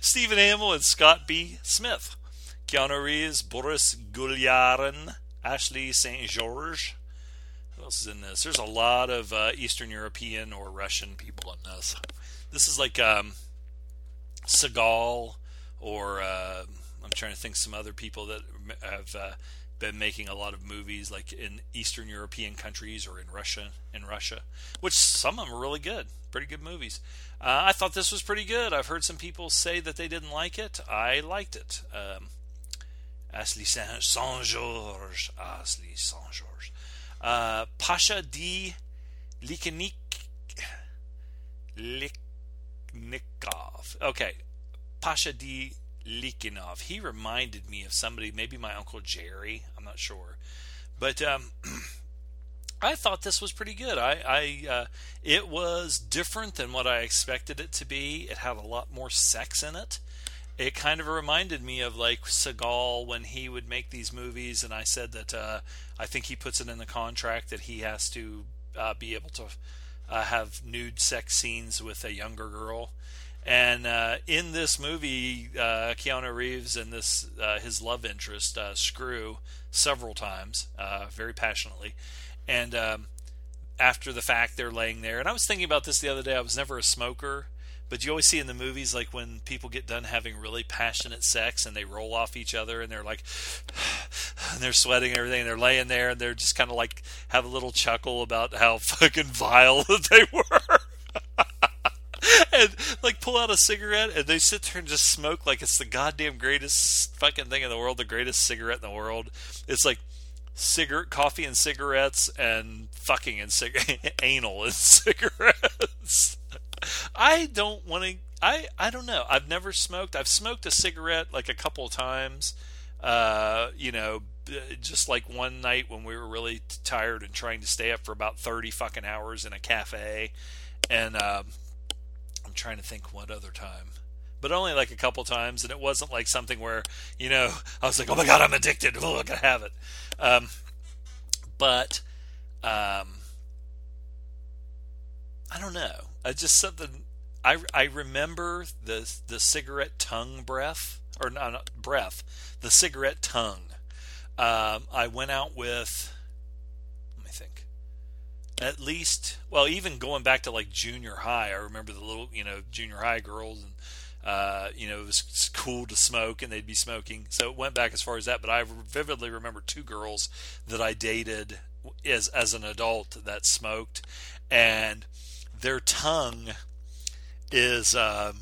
[SPEAKER 2] Stephen Hamill and Scott B. Smith. Keanu Reeves, Boris Gulyarin, Ashley St. George. Who else is in this? There's a lot of uh, Eastern European or Russian people in this. This is like um, Seagal or uh, I'm trying to think some other people that have uh, been making a lot of movies like in Eastern European countries or in Russia in Russia, which some of them are really good, pretty good movies. Uh, I thought this was pretty good. I've heard some people say that they didn't like it. I liked it. Um, Ashley Saint George, Ashley Saint George, uh, Pasha D. Likanik Liknikov. Okay, Pasha D. Lychnikoff. He reminded me of somebody, maybe my uncle Jerry. I'm not sure, but um, [clears throat] I thought this was pretty good. I, I uh, it was different than what I expected it to be. It had a lot more sex in it. It kind of reminded me of like Seagal when he would make these movies, and I said that uh, I think he puts it in the contract that he has to uh, be able to uh, have nude sex scenes with a younger girl. And uh, in this movie, uh, Keanu Reeves and this uh, his love interest uh, screw several times, uh, very passionately. And um, after the fact, they're laying there. And I was thinking about this the other day. I was never a smoker, but you always see in the movies like when people get done having really passionate sex and they roll off each other and they're like, [sighs] and they're sweating and everything. And they're laying there and they're just kind of like have a little chuckle about how [laughs] fucking vile that [laughs] they were and like pull out a cigarette and they sit there and just smoke like it's the goddamn greatest fucking thing in the world, the greatest cigarette in the world. It's like cigarette, coffee and cigarettes, and fucking and cig- [laughs] anal and [laughs] cigarettes. I don't want to. I I don't know. I've never smoked. I've smoked a cigarette like a couple of times. Uh, you know, just like one night when we were really tired and trying to stay up for about thirty fucking hours in a cafe, and um, trying to think what other time. But only like a couple times, and it wasn't like something where, you know, [laughs] I was like, oh my god, I'm addicted. [laughs] Oh, I gotta have it. Um, but, um, I don't know. I just something. I, I remember the the cigarette tongue breath or not, not breath, the cigarette tongue. Um, I went out with at least well even going back to like junior high i remember the little you know junior high girls and uh, you know it was cool to smoke and they'd be smoking. So it went back as far as that but i vividly remember two girls that i dated as as an adult that smoked. And their tongue is um,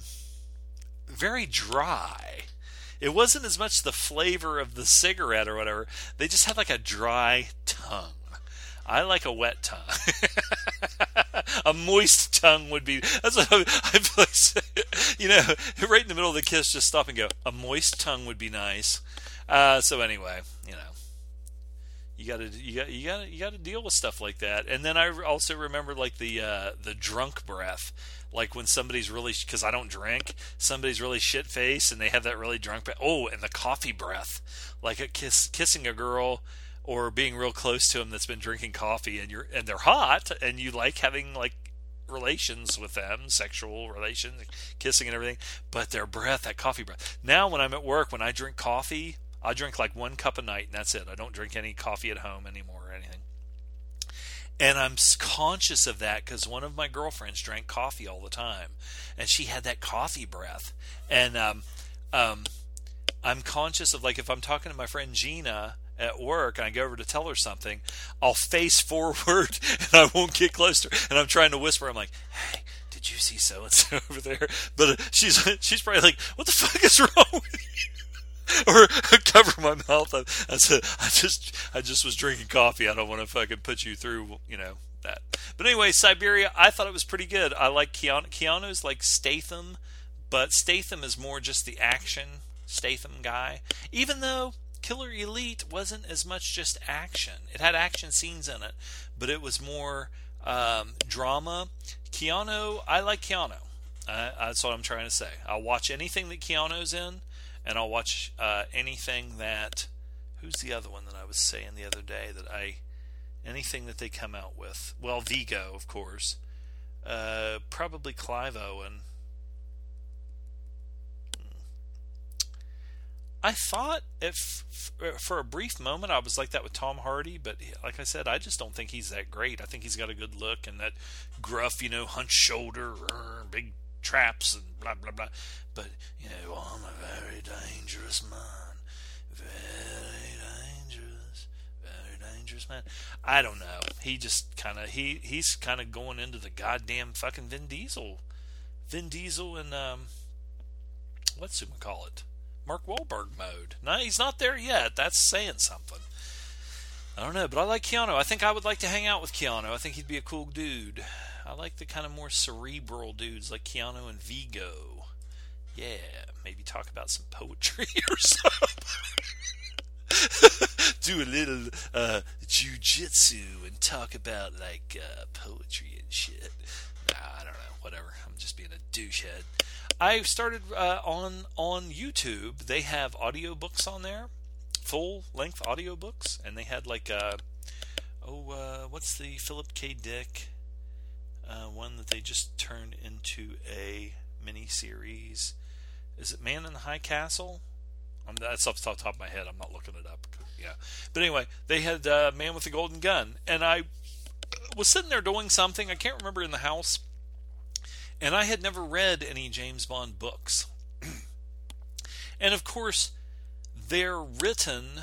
[SPEAKER 2] very dry. It wasn't as much the flavor of the cigarette or whatever. They just had like a dry tongue I like a wet tongue. [laughs] a moist tongue would be. That's what I, I like. [laughs] You know, right in the middle of the kiss, just stop and go. A moist tongue would be nice. Uh, so anyway, you know, you got to you got you gotta you got to deal with stuff like that. And then I also remember like the uh, the drunk breath, like when somebody's really because I don't drink, somebody's really shit faced and they have that really drunk breath. Oh, and the coffee breath, like a kiss kissing a girl or being real close to them that's been drinking coffee and you're and they're hot and you like having like relations with them, sexual relations, kissing and everything, but their breath, that coffee breath. Now when I'm at work, when I drink coffee, I drink like one cup a night and that's it. I don't drink any coffee at home anymore or anything. And I'm conscious of that because one of my girlfriends drank coffee all the time, and she had that coffee breath. And um, um, I'm conscious of like if I'm talking to my friend Gina, at work and I go over to tell her something, I'll face forward [laughs] and I won't get close to her. And I'm trying to whisper. I'm like, "Hey, did you see so and so over there?" But uh, she's [laughs] she's probably like, "What the fuck is wrong with you?" [laughs] or cover my mouth. I, I said, "I just I just was drinking coffee. I don't want to fucking put you through, you know." That. But anyway, Siberia, I thought it was pretty good. I like Keanu. Keanu's like Statham, but Statham is more just the action Statham guy. Even though Killer Elite wasn't as much just action. It had action scenes in it, but it was more um, drama. Keanu, I like Keanu. Uh, that's what I'm trying to say. I'll watch anything that Keanu's in, and I'll watch uh, anything that. Who's the other one that I was saying the other day that I. Anything that they come out with. Well, Viggo, of course. Uh, probably Clive Owen. I thought if for a brief moment I was like that with Tom Hardy, but like I said, I just don't think he's that great. I think he's got a good look and that gruff, you know, hunched shoulder, big traps and blah blah blah. But you know, I'm a very dangerous man, very dangerous, very dangerous man. I don't know. He just kind of he he's kind of going into the goddamn fucking Vin Diesel, Vin Diesel and um, what's it call it? Mark Wahlberg mode. No, he's not there yet. That's saying something. I don't know, but I like Keanu. I think I would like to hang out with Keanu. I think he'd be a cool dude. I like the kind of more cerebral dudes like Keanu and Viggo. Yeah, maybe talk about some poetry [laughs] or something. Do a little uh, jujitsu and talk about like uh, poetry and shit. I don't know. Whatever. I'm just being a douchehead. I started uh, on on YouTube. They have audiobooks on there, full length audiobooks, and they had like uh, oh, uh, what's the Philip K. Dick uh, one that they just turned into a mini series? Is it Man in the High Castle? I'm, that's off the top of my head. I'm not looking it up. Yeah, but anyway, they had uh, Man with the Golden Gun, and I was sitting there doing something. I can't remember in the house and I had never read any James Bond books. [clears throat] and of course, they're written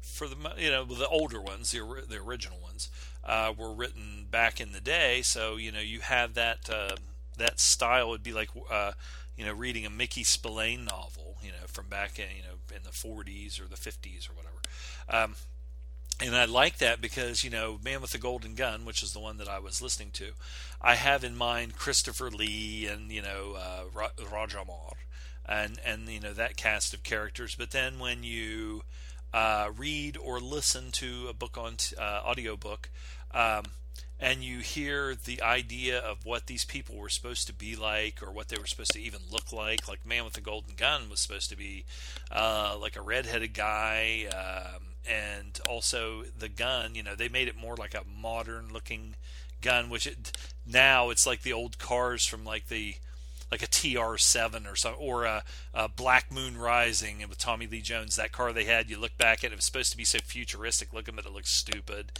[SPEAKER 2] for the you know the older ones, the the original ones, uh, were written back in the day. So you know you have that uh, that style would be like uh, you know reading a Mickey Spillane novel, you know from back in you know in the 40s or the 50s or whatever. Um, and I like that because you know, Man with the Golden Gun, which is the one that I was listening to, I have in mind Christopher Lee and you know uh, Moore, and and you know that cast of characters. But then when you uh, read or listen to a book on t- uh, um, and you hear the idea of what these people were supposed to be like or what they were supposed to even look like. Like Man with the Golden Gun was supposed to be uh, like a redheaded guy. Um, and also the gun. You know, they made it more like a modern looking gun, which it, now it's like the old cars from like the like a TR7 or something, or a, a, Black Moon Rising with Tommy Lee Jones. That car they had, you look back at it, it was supposed to be so futuristic looking, but it looks stupid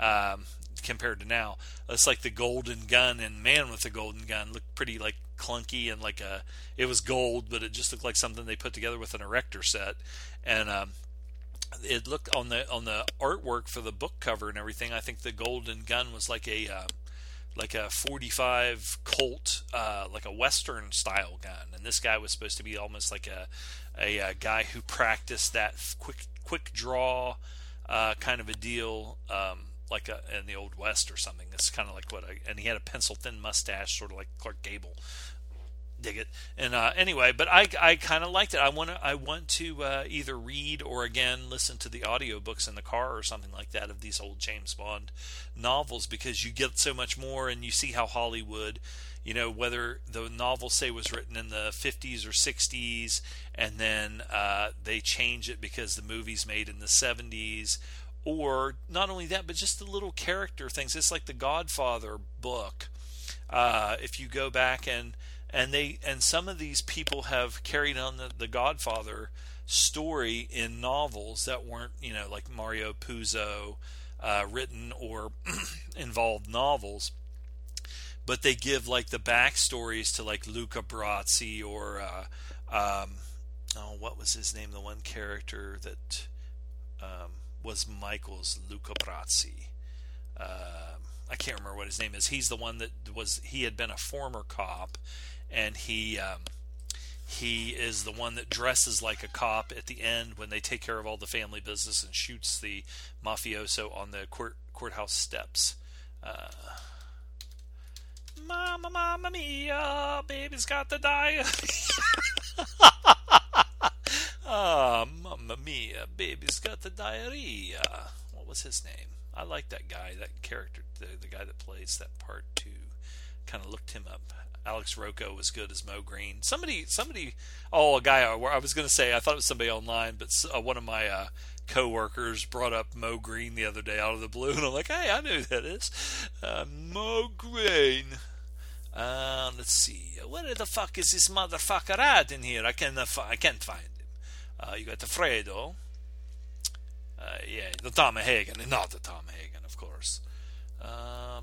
[SPEAKER 2] um, compared to now. It's like the Golden Gun and Man with the Golden Gun looked pretty like clunky and like a. It was gold, but it just looked like something they put together with an erector set, and um, it looked on the on the artwork for the book cover and everything. I think the golden gun was like a uh, like a 45 Colt, uh, like a Western style gun, and this guy was supposed to be almost like a a, a guy who practiced that quick quick draw uh, kind of a deal. Um, like a, in the old west or something. It's kind of like what, I, and he had a pencil thin mustache, sort of like Clark Gable dig it. And uh, anyway, but I, I kind of liked it. I want to I want to uh, either read or again listen to the audiobooks in the car or something like that of these old James Bond novels because you get so much more and you see how Hollywood, you know, whether the novel say was written in the 50s or 60s and then uh, they change it because the movie's made in the 70s or not only that but just the little character things. It's like the Godfather book. Uh, if you go back and and they and some of these people have carried on the, the Godfather story in novels that weren't you know like Mario Puzo uh, written or [clears throat] involved novels, but they give like the backstories to like Luca Brasi or uh, um, oh what was his name the one character that um, was Michael's Luca Brasi. Uh, I can't remember what his name is. He's the one that was he had been a former cop and he um, he is the one that dresses like a cop at the end when they take care of all the family business and shoots the mafioso on the court courthouse steps. Uh, Mama, mama mia, baby's got the diarrhea. [laughs] Ah, mamma mia, baby's got the diarrhea. What was his name? I like that guy, that character, the, the guy that plays that part too. Kind of looked him up. Alex Rocco was good as Moe Greene. Somebody, somebody, oh, a guy. I was going to say I thought it was somebody online, but uh, one of my uh, coworkers brought up Moe Greene the other day out of the blue, [laughs] and I'm like, hey, I know who that is. Uh, Moe Greene. Uh, let's see. Where the fuck is this motherfucker at in here? I can't. I can't find. Uh, you got the Fredo. Uh, yeah, the Tom Hagen, not the Tom Hagen, of course. Uh.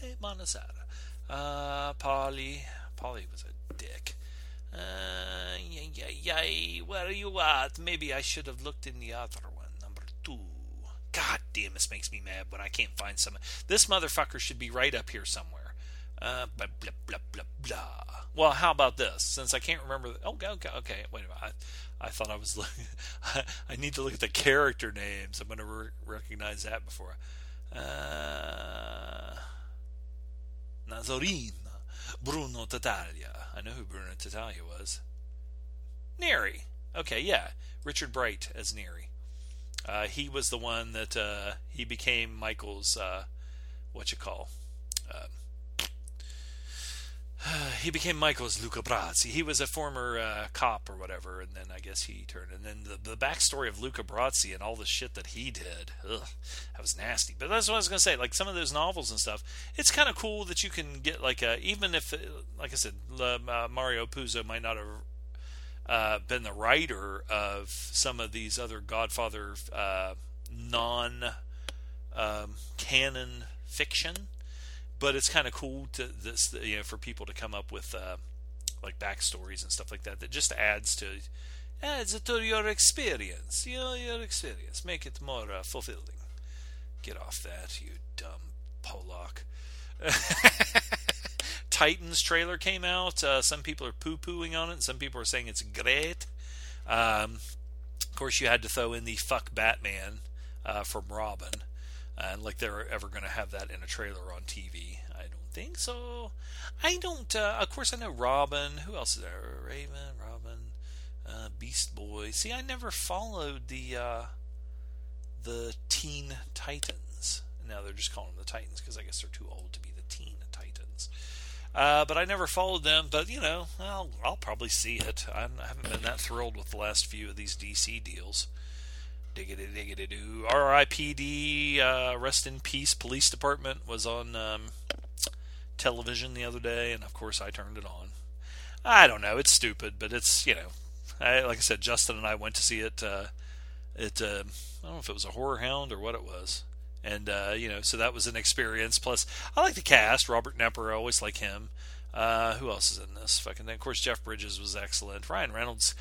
[SPEAKER 2] Hey, Bonasera. Uh, Polly. Polly was a dick. Uh, yeah, yeah, yeah. Where are you at? Maybe I should have looked in the other one, number two. God damn, this makes me mad when I can't find some. This motherfucker should be right up here somewhere. Uh, blah, blah, blah, blah, blah. Well, how about this? Since I can't remember. The, oh, okay, okay. Wait a minute. I, I thought I was [laughs] looking. I need to look at the character names. I'm going to re- recognize that before. Uh, Nazorine. Bruno Tattaglia. I know who Bruno Tattaglia was. Neri. Okay, yeah. Richard Bright as Neri. Uh, he was the one that uh, he became Michael's uh, what you call. [sighs] He became Michael's Luca Brasi. He was a former uh, cop or whatever, and then I guess he turned. And then the, the backstory of Luca Brasi and all the shit that he did, ugh, that was nasty. But that's what I was gonna say. Like some of those novels and stuff, it's kind of cool that you can get like a even if, like I said, uh, Mario Puzo might not have uh, been the writer of some of these other Godfather uh, non um, canon fiction but it's kind of cool to this you know for people to come up with uh, like backstories and stuff like that that just adds to adds to your experience you know your experience. Make it more uh, fulfilling. Get off that you dumb Pollock. [laughs] Titans trailer came out uh, some people are poo-pooing on it some people are saying it's great. Um, of course you had to throw in the fuck Batman uh, from Robin and like they're ever going to have that in a trailer on TV. I don't think so. I don't. Uh, of course, I know Robin. Who else is there? Raven, Robin, uh, Beast Boy. See, I never followed the uh, the Teen Titans. Now they're just calling them the Titans because I guess they're too old to be the Teen Titans. Uh, but I never followed them. But you know, I'll, I'll probably see it. I haven't been that thrilled with the last few of these DC deals. Diggity diggity doo. R.I.P.D. Uh, rest in peace. Police department was on um, television the other day, and of course I turned it on. I don't know. It's stupid, but it's you know, I, like I said, Justin and I went to see it. Uh, it uh, I don't know if it was a horror hound or what it was, and uh, you know, so that was an experience. Plus, I like the cast. Robert Knepper, I always like him. Uh, who else is in this? Fucking, of course, Jeff Bridges was excellent. Ryan Reynolds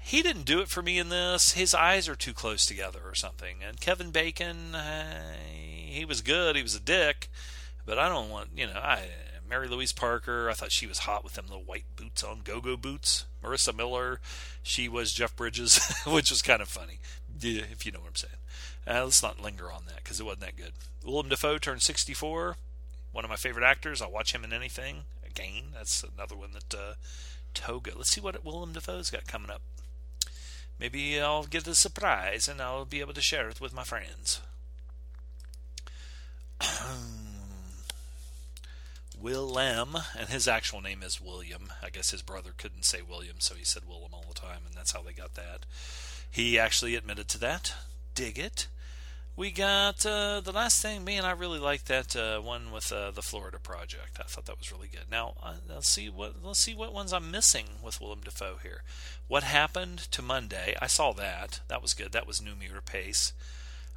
[SPEAKER 2] he didn't do it for me in this. His eyes are too close together or something. And Kevin Bacon, uh, he was good. He was a dick, but I don't want you know. I Mary Louise Parker. I thought she was hot with them little white boots on, go-go boots. Marisa Miller, she was Jeff Bridges, [laughs] which was kind of funny, if you know what I'm saying. Uh, let's not linger on that because it wasn't that good. Willem Dafoe turned 64. One of my favorite actors. I'll watch him in anything. Again, that's another one that uh, Toga. Let's see what Willem Dafoe's got coming up. Maybe I'll get a surprise and I'll be able to share it with my friends. [clears throat] Willem, and his actual name is William. I guess his brother couldn't say William, so he said Willem all the time, and that's how they got that. He actually admitted to that. Dig it we got uh, the last thing. Me and I really like that uh, one with uh, the Florida Project. I thought that was really good. Now uh, let's see what let's see what ones I'm missing with Willem Dafoe here. What happened to Monday? I saw that. That was good. That was Noomi Rapace.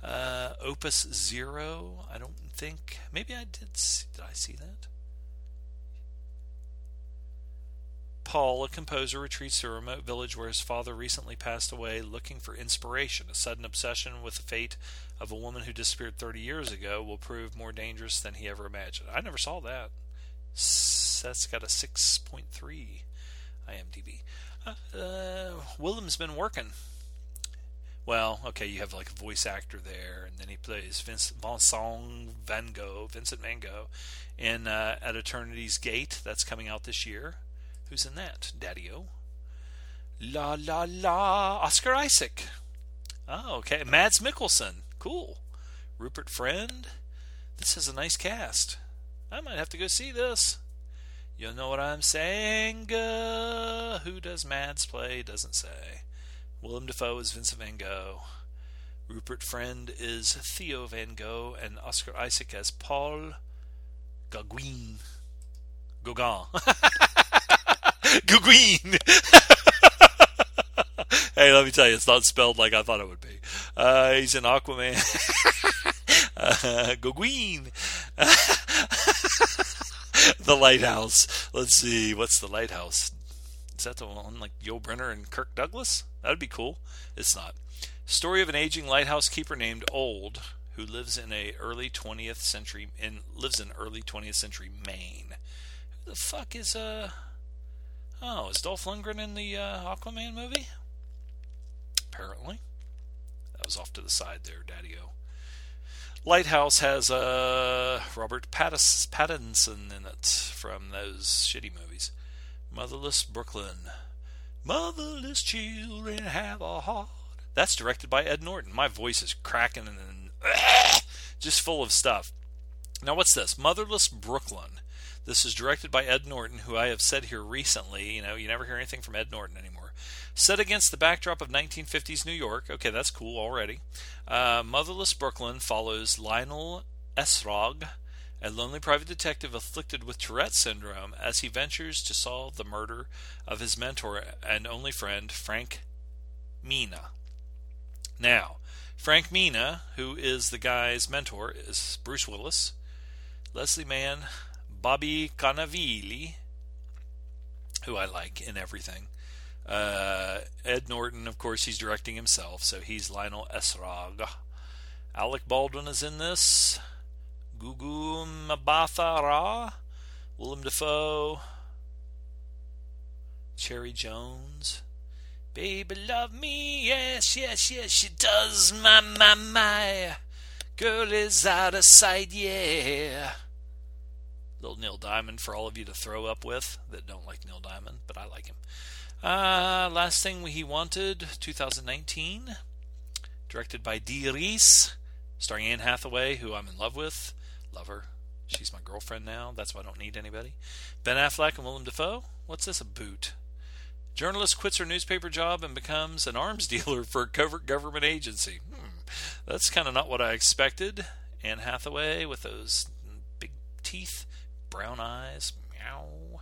[SPEAKER 2] Uh, Opus Zero. I don't think. Maybe I did. See, did I see that? Paul, a composer, retreats to a remote village where his father recently passed away, looking for inspiration. A sudden obsession with the fate of a woman who disappeared 30 years ago will prove more dangerous than he ever imagined. I never saw that. That's got a 6.3 IMDb. Uh, uh, Willem's been working. Well, okay, you have like a voice actor there, and then he plays Vincent Van Gogh, Vincent Van Gogh, in uh, At Eternity's Gate. That's coming out this year. Who's in that? Daddy-O. La la la. Oscar Isaac. Oh, okay. Mads Mikkelsen. Cool. Rupert Friend. This is a nice cast. I might have to go see this. You know what I'm saying? Uh, who does Mads play? Doesn't say. Willem Dafoe is Vincent Van Gogh. Rupert Friend is Theo Van Gogh, and Oscar Isaac as Paul Gauguin. Gauguin. [laughs] Gauguin. [laughs] hey, let me tell you, it's not spelled like I thought it would be. Uh, he's in Aquaman. [laughs] uh, [laughs] the Lighthouse. Let's see, what's the Lighthouse? Is that the one like Yul Brynner and Kirk Douglas? That'd be cool. It's not. Story of an aging lighthouse keeper named Old, who lives in a early 20th century in lives in early 20th century Maine. Who the fuck is uh? Oh, is Dolph Lundgren in the uh, Aquaman movie? Apparently, that was off to the side there, Daddy-O. Lighthouse has uh, Robert Pattinson in it from those shitty movies. Motherless Brooklyn. Motherless children have a heart. That's directed by Ed Norton. My voice is cracking and just full of stuff. Now, what's this? Motherless Brooklyn. This is directed by Ed Norton, who I have said here recently. You know, you never hear anything from Ed Norton anymore. Set against the backdrop of 1950s New York. Okay, that's cool already. Uh, Motherless Brooklyn follows Lionel Essrog, a lonely private detective afflicted with Tourette syndrome, as he ventures to solve the murder of his mentor and only friend, Frank Mina. Now, Frank Mina, who is the guy's mentor, is Bruce Willis, Leslie Mann, Bobby Cannavale, who I like in everything. Uh, Ed Norton, of course, he's directing himself, so he's Lionel Essrog. Alec Baldwin is in this. Gugu Mbatha-Raw, Willem Dafoe, Cherry Jones. Baby, love me, yes, yes, yes, she does, my, my, my. Girl is out of sight, yeah. Little Neil Diamond for all of you to throw up with that don't like Neil Diamond, but I like him. Uh, last thing he wanted, 2019, directed by Dee Rees, starring Anne Hathaway, who I'm in love with. Love her. She's my girlfriend now. That's why I don't need anybody. Ben Affleck and Willem Dafoe. What's this? A boot. Journalist quits her newspaper job and becomes an arms [laughs] dealer for a covert government agency. Hmm. That's kind of not what I expected. Anne Hathaway with those big teeth, brown eyes, meow.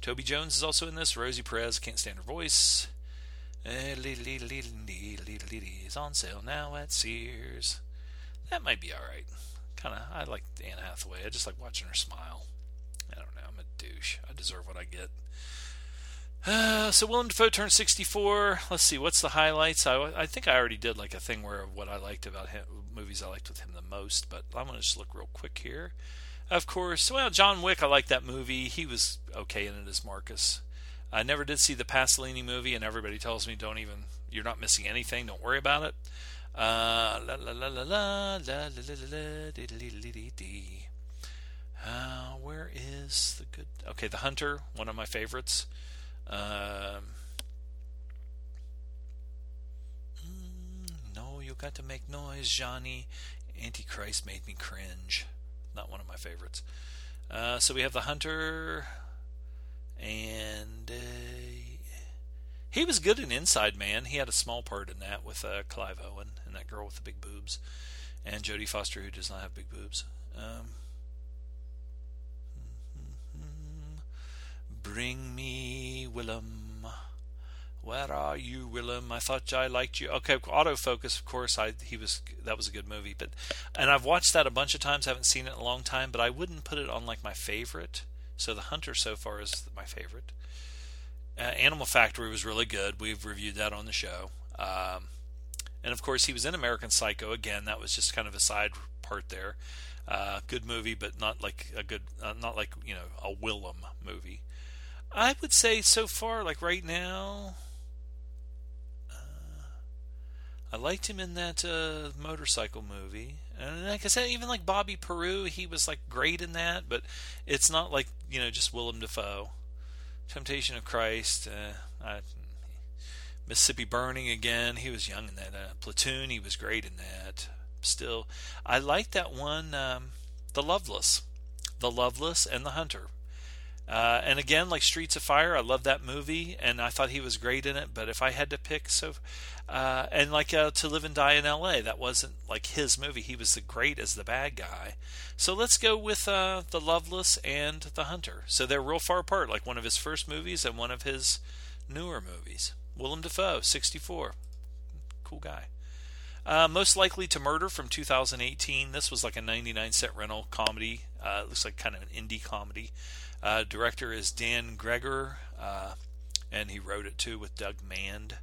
[SPEAKER 2] Toby Jones is also in this. Rosie Perez, can't stand her voice. Is on sale now at Sears. That might be alright. Kind of, I like Anne Hathaway. I just like watching her smile. I don't know. I'm a douche. I deserve what I get. Uh, [sighs] so Willem Dafoe turned 64. Let's see, what's the highlights? I, I think I already did like a thing where what I liked about him, movies I liked with him the most, but I'm going to just look real quick here. Of course, well, John Wick, I like that movie. He was okay in it as Marcus. I never did see the Pasolini movie, and everybody tells me, don't even, you're not missing anything, don't worry about it. La la la la la, la la la la, where is the good? Okay, The Hunter, one of my favorites. Um, no, you got to make noise, Johnny. Antichrist made me cringe. Not one of my favorites. Uh, so we have the Hunter, and uh, he was good in Inside Man. He had a small part in that with uh, Clive Owen and that girl with the big boobs, and Jodie Foster who does not have big boobs. Um, [laughs] Bring me Willem. Where are you, Willem? I thought I liked you. Okay, autofocus. Of course, I he was that was a good movie, but and I've watched that a bunch of times. I haven't seen it in a long time, but I wouldn't put it on like my favorite. So the Hunter so far is my favorite. Uh, Animal Factory was really good. We've reviewed that on the show. Um, and of course, he was in American Psycho again. That was just kind of a side part there. Uh, good movie, but not like a good, uh, not like you know a Willem movie. I would say so far, like right now, I liked him in that uh, motorcycle movie, and like I said, even like Bobby Peru, he was like great in that, but it's not like you know just Willem Dafoe. Temptation of Christ, uh, I, Mississippi Burning again. He was young in that. Uh, Platoon, he was great in that. Still, I like that one, um, The Loveless, The Loveless and The Hunter Uh, and again, like Streets of Fire, I love that movie, and I thought he was great in it. But if I had to pick, so uh, and like uh, To Live and Die in L.A., that wasn't like his movie. He was the great as the bad guy. So let's go with uh, The Loveless and The Hunter. So they're real far apart, like one of his first movies and one of his newer movies. Willem Dafoe, 64, cool guy. Uh, Most Likely to Murder from 2018. This was like a 99 cent rental comedy. Uh, it looks like kind of an indie comedy. Uh, director is Dan Gregor, uh, and he wrote it too with Doug Mand.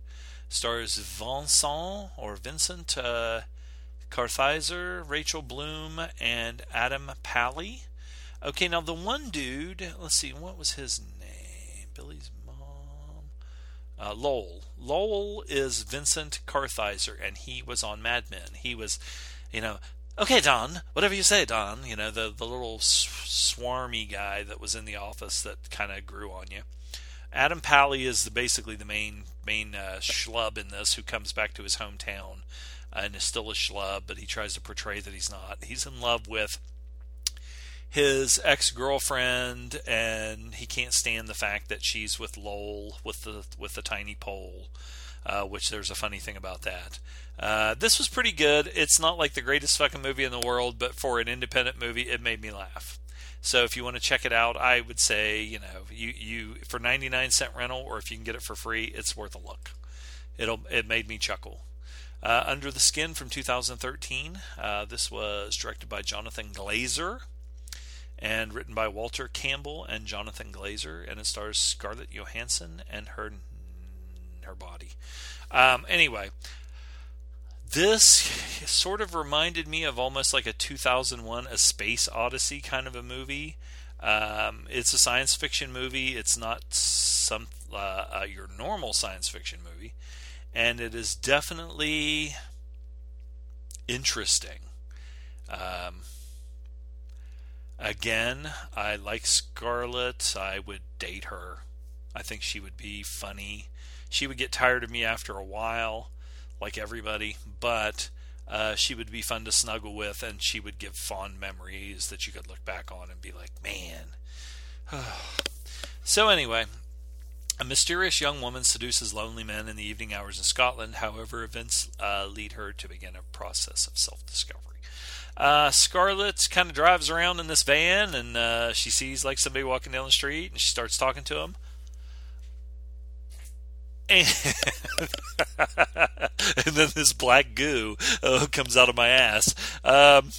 [SPEAKER 2] Stars Vincent or Vincent uh, Kartheiser, Rachel Bloom, and Adam Pally. Okay, now the one dude, let's see, what was his name? Billy's mom. Uh, Lowell. Lowell is Vincent Kartheiser, and he was on Mad Men. He was, you know, okay, Don, whatever you say, Don. You know, the the little swarmy guy that was in the office that kind of grew on you. Adam Pally is the, basically the main main uh, schlub in this, who comes back to his hometown uh, and is still a schlub, but he tries to portray that he's not. He's in love with his ex girlfriend, and he can't stand the fact that she's with Lowell with the with the tiny pole. Uh, which there's a funny thing about that. Uh, this was pretty good. It's not like the greatest fucking movie in the world, but for an independent movie, it made me laugh. So if you want to check it out, I would say you know you you for 99 cent rental, or if you can get it for free, it's worth a look. It'll it made me chuckle. Uh, Under the Skin from 2013. Uh, this was directed by Jonathan Glazer and written by Walter Campbell and Jonathan Glazer, and it stars Scarlett Johansson and her her body. Um, anyway, this sort of reminded me of almost like a 2001 A Space Odyssey kind of a movie. Um, it's a science fiction movie. It's not some uh, uh, your normal science fiction movie, and it is definitely interesting. Um, Again, I like Scarlett. I would date her. I think she would be funny. She would get tired of me after a while, like everybody, but uh, she would be fun to snuggle with, and she would give fond memories that you could look back on and be like, man. [sighs] so, anyway, a mysterious young woman seduces lonely men in the evening hours in Scotland. However, events uh, lead her to begin a process of self discovery. Uh, Scarlett kind of drives around in this van and uh, she sees like somebody walking down the street and she starts talking to him. And, [laughs] and then this black goo uh, comes out of my ass. Um,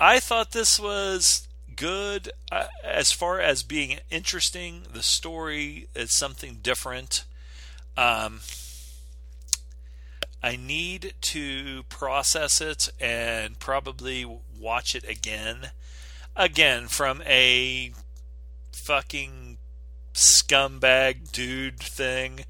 [SPEAKER 2] I thought this was good uh, as far as being interesting. The story is something different. Um, I need to process it and probably watch it again. Again, from a fucking scumbag dude thing.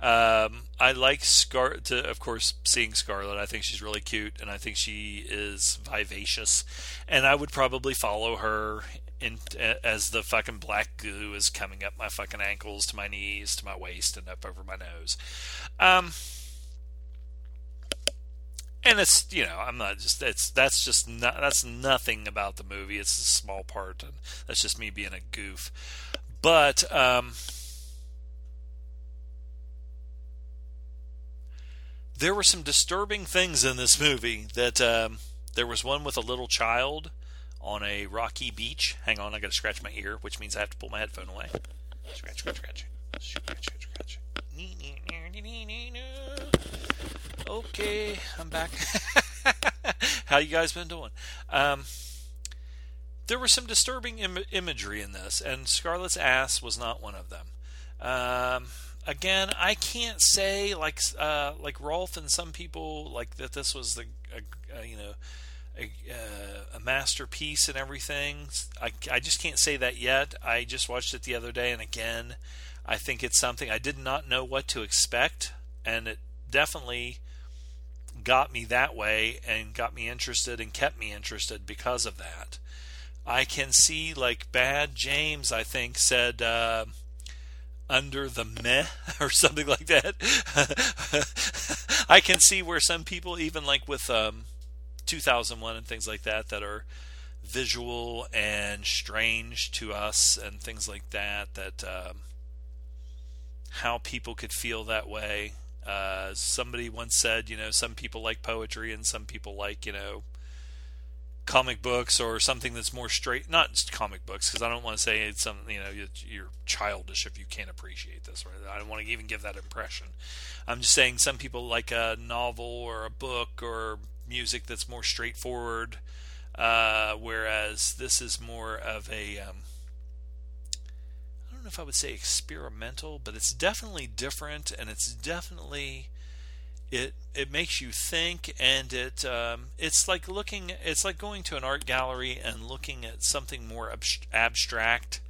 [SPEAKER 2] Um, I like Scar. To, of course, seeing Scarlett, I think she's really cute, and I think she is vivacious, and I would probably follow her in as the fucking black goo is coming up my fucking ankles to my knees to my waist and up over my nose. Um, and it's you know I'm not just it's that's just not that's nothing about the movie. It's a small part, and that's just me being a goof. But um, there were some disturbing things in this movie. That um, there was one with a little child on a rocky beach. Hang on, I got to scratch my ear, which means I have to pull my headphone away. Scratch, scratch, scratch, scratch, scratch, scratch. Okay, I'm back. [laughs] How you guys been doing? Um, there was some disturbing Im- imagery in this, and Scarlett's ass was not one of them. Um, again, I can't say like uh, like Rolf and some people like that. This was the you know a, uh, a, masterpiece and everything. I I just can't say that yet. I just watched it the other day, and again, I think it's something I did not know what to expect, and it definitely got me that way and got me interested and kept me interested because of that. I can see like Bad James, I think, said uh, under the meh [laughs] or something like that. [laughs] I can see where some people, even like with um, 2001 and things like that, that are visual and strange to us and things like that. That um, how people could feel that way. Uh, somebody once said, you know, some people like poetry and some people like, you know, comic books or something that's more straight. Not just comic books, because I don't want to say it's some, you know, you're childish if you can't appreciate this. Right? I don't want to even give that impression. I'm just saying some people like a novel or a book or music that's more straightforward, uh, whereas this is more of a um, I don't know if I would say experimental, but it's definitely different, and it's definitely it it makes you think, and it um, it's like looking it's like going to an art gallery and looking at something more ab- abstract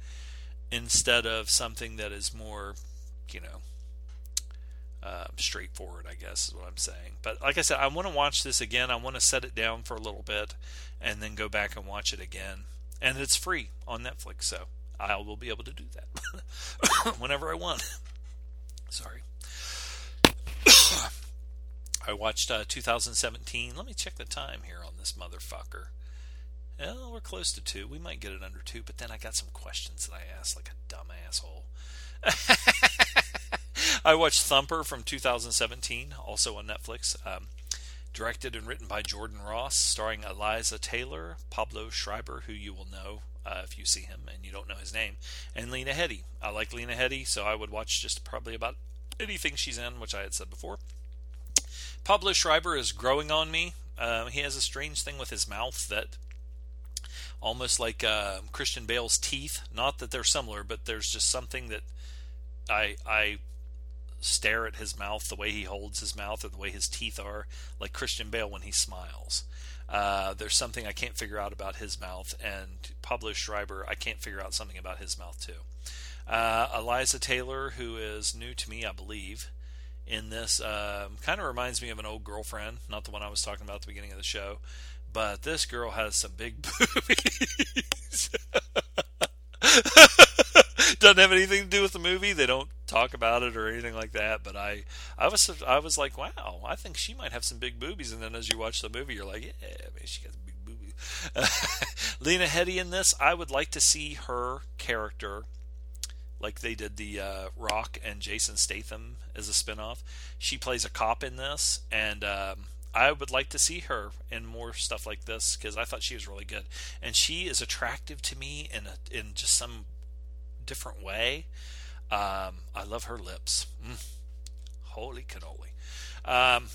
[SPEAKER 2] instead of something that is more you know um, straightforward, I guess is what I'm saying. But like I said, I want to watch this again. I want to set it down for a little bit and then go back and watch it again. And it's free on Netflix, so I will be able to do that [coughs] whenever I want. [coughs] Sorry. [coughs] I watched uh, 2017. Let me check the time here on this motherfucker. Well, we're close to two. We might get it under two, but then I got some questions that I asked like a dumb asshole. [laughs] I watched Thumper from 2017, also on Netflix. Um, directed and written by Jordan Ross, starring Eliza Taylor, Pablo Schreiber, who you will know uh, if you see him and you don't know his name, and Lena Headey. I like Lena Headey, so I would watch just probably about anything she's in, which I had said before. Pablo Schreiber is growing on me. Uh, he has a strange thing with his mouth that almost like uh, Christian Bale's teeth. Not that they're similar, but there's just something that I I stare at his mouth, the way he holds his mouth, or the way his teeth are, like Christian Bale when he smiles. Uh, there's something I can't figure out about his mouth, and Pablo Schreiber, I can't figure out something about his mouth too. Uh, Eliza Taylor, who is new to me, I believe, in this, um, kind of reminds me of an old girlfriend, not the one I was talking about at the beginning of the show, but this girl has some big [laughs] boobies. [laughs] Doesn't have anything to do with the movie. They don't talk about it or anything like that. But I, I was, I was like, wow, I think she might have some big boobies. And then as you watch the movie, you're like, yeah, man, she got big boobies. [laughs] Lena Headey in this, I would like to see her character, like they did the uh, Rock and Jason Statham as a spinoff. She plays a cop in this, and. Um, I would like to see her in more stuff like this because I thought she was really good, and she is attractive to me in a, in just some different way. Um, I love her lips. Mm. Holy cannoli. Um,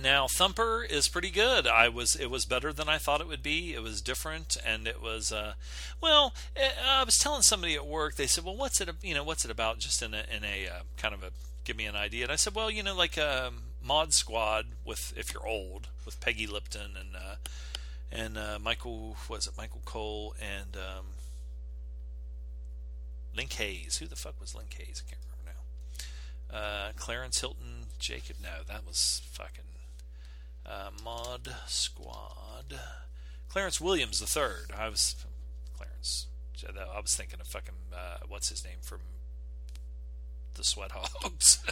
[SPEAKER 2] now Thumper is pretty good. I was it was better than I thought it would be. It was different and it was uh, well. Eh, I was telling somebody at work. They said, "Well, what's it? You know, what's it about?" Just in a in a uh, kind of a give me an idea. And I said, "Well, you know, like um, Mod Squad with if you're old with Peggy Lipton and uh, and uh, Michael was it Michael Cole and um, Linc Hayes. Who the fuck was Linc Hayes? I can't remember now. Uh, Clarence Hilton, Jacob. No, that was fucking uh, Mod Squad. Clarence Williams the third. I was Clarence. I was thinking of fucking uh, what's his name from the Sweat Hogs.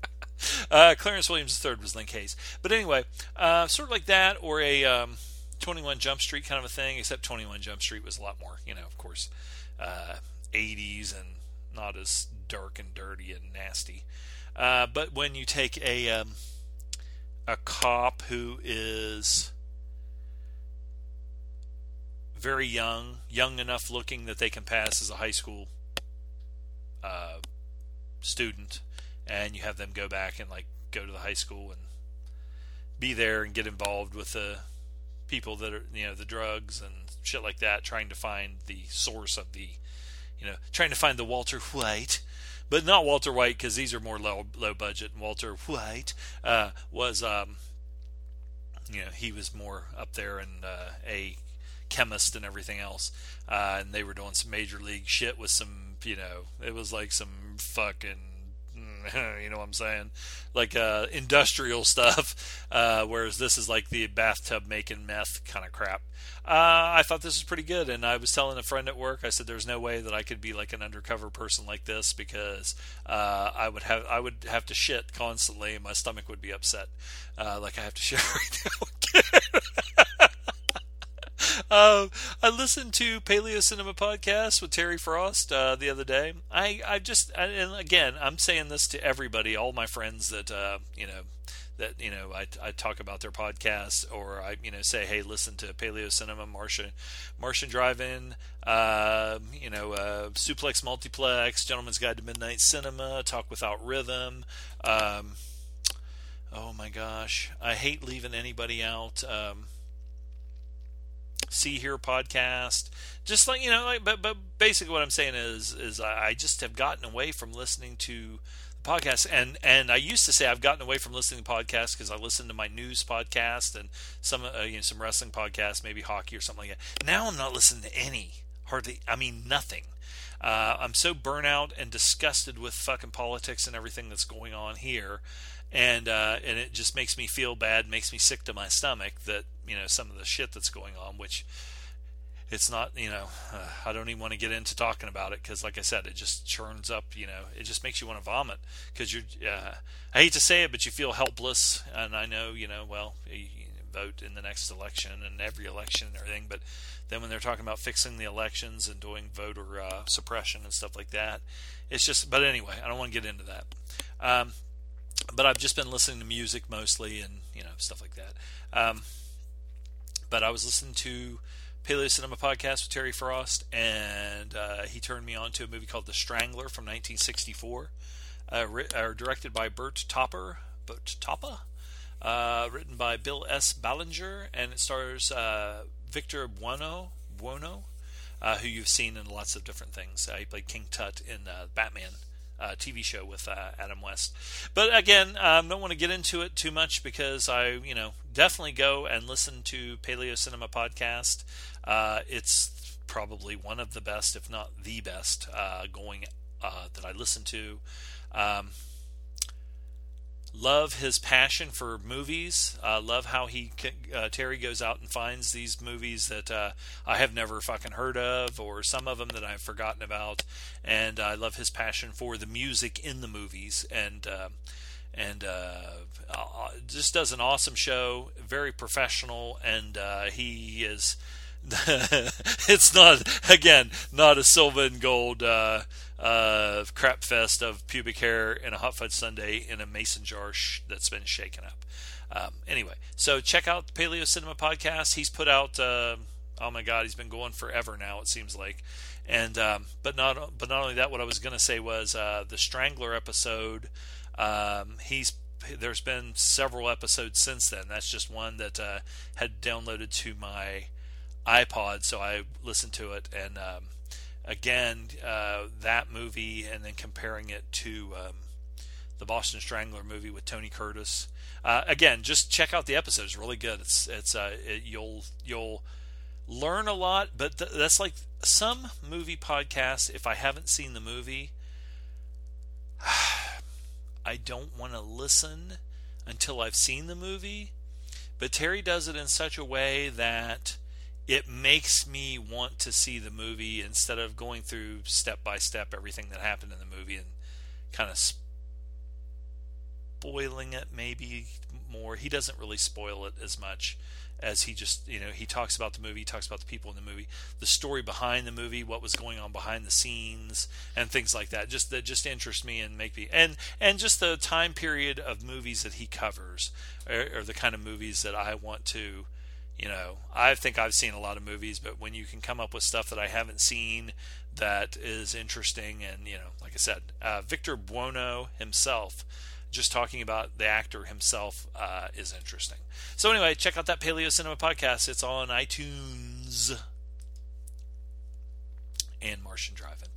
[SPEAKER 2] [laughs] uh, Clarence Williams III was Linc Hayes. But anyway, uh, sort of like that, or a um, 21 Jump Street kind of a thing, except 21 Jump Street was a lot more, you know, of course, uh, 80s and not as dark and dirty and nasty. Uh, but when you take a um, a cop who is very young, young enough looking that they can pass as a high school uh, student, and you have them go back and like go to the high school and be there and get involved with the people that are you know the drugs and shit like that, trying to find the source of the you know trying to find the Walter White. But not Walter White because these are more low low budget. And Walter White uh, was, um, you know, he was more up there and uh, a chemist and everything else. Uh, and they were doing some major league shit with some, you know, it was like some fucking [laughs] you know what I'm saying? Like uh, industrial stuff, [laughs] uh, whereas this is like the bathtub making meth kind of crap. Uh, I thought this was pretty good, and I was telling a friend at work, I said, "There's no way that I could be like an undercover person like this because uh, I would have I would have to shit constantly, and my stomach would be upset, uh, like I have to shit [laughs] right now." Uh, I listened to Paleo Cinema podcast with Terry Frost uh, the other day. I I just I, and again I'm saying this to everybody, all my friends that uh, you know that you know I, I talk about their podcasts or I you know say hey listen to Paleo Cinema Martian Martian Drive-In uh, you know uh, Suplex Multiplex Gentleman's Guide to Midnight Cinema Talk Without Rhythm. Um, oh my gosh. I hate leaving anybody out. Um, see here podcast. Just like you know like but but basically what I'm saying is is I just have gotten away from listening to the podcast. And and I used to say I've gotten away from listening to podcasts because I listen to my news podcast and some uh, you know some wrestling podcasts maybe hockey or something like that. Now I'm not listening to any. Hardly I mean nothing. Uh, I'm so burnout and disgusted with fucking politics and everything that's going on here and uh, and it just makes me feel bad makes me sick to my stomach that you know some of the shit that's going on which it's not you know uh, i don't even want to get into talking about it because like i said it just churns up you know it just makes you want to vomit because you're uh, i hate to say it but you feel helpless. And i know you know well you vote in the next election and every election and everything but then when they're talking about fixing the elections and doing voter uh, suppression and stuff like that it's just but anyway i don't want to get into that. Um, but i've just been listening to music mostly and you know stuff like that um, but i was listening to Paleo Cinema podcast with Terry Frost, and uh, he turned me on to a movie called The Strangler from 1964, uh, ri- uh, directed by Burt Topper, Bert Toppa, uh, written by Bill S. Ballinger, and it stars uh, Victor Buono, Buono uh, who you've seen in lots of different things. he played King Tut in Batman uh, TV show with uh, Adam West. But again, I um, don't want to get into it too much because I, you know, definitely go and listen to Paleo Cinema podcast. Uh, it's probably one of the best, if not the best, uh, going uh, that I listen to. Um, love his passion for movies. Uh, love how he uh, Terry goes out and finds these movies that uh, I have never fucking heard of, or some of them that I've forgotten about. And I love his passion for the music in the movies, and uh, and uh, just does an awesome show. Very professional, and uh, he is. [laughs] it's not again not a silver and gold uh, crap fest of pubic hair and a hot fudge sundae in a mason jar sh- that's been shaken up. Um, anyway, so check out the Paleo Cinema podcast. He's put out. Uh, oh my God, he's been going forever now. It seems like, and um, but not but not only that. What I was going to say was uh, the Strangler episode. Um, he's there's been several episodes since then. That's just one that uh, had downloaded to my iPod, so I listened to it and um, again, uh, that movie, and then comparing it to um, the Boston Strangler movie with Tony Curtis. Uh, again, just check out the episode; it's really good. It's it's uh, it, you'll you'll learn a lot, but th- that's like some movie podcasts. If I haven't seen the movie, [sighs] I don't want to listen until I've seen the movie. But Terry does it in such a way that it makes me want to see the movie instead of going through step by step everything that happened in the movie and kind of spoiling it maybe more. He doesn't really spoil it as much as he just, you know, he talks about the movie, he talks about the people in the movie, the story behind the movie, what was going on behind the scenes and things like that. Just that just interest me and make me and and just the time period of movies that he covers are the kind of movies that I want to you know, I think I've seen a lot of movies, but when you can come up with stuff that I haven't seen that is interesting, and you know, like I said, uh, Victor Buono himself, just talking about the actor himself uh, is interesting. So anyway, check out that Paleo Cinema podcast. It's on iTunes and Martian podcast.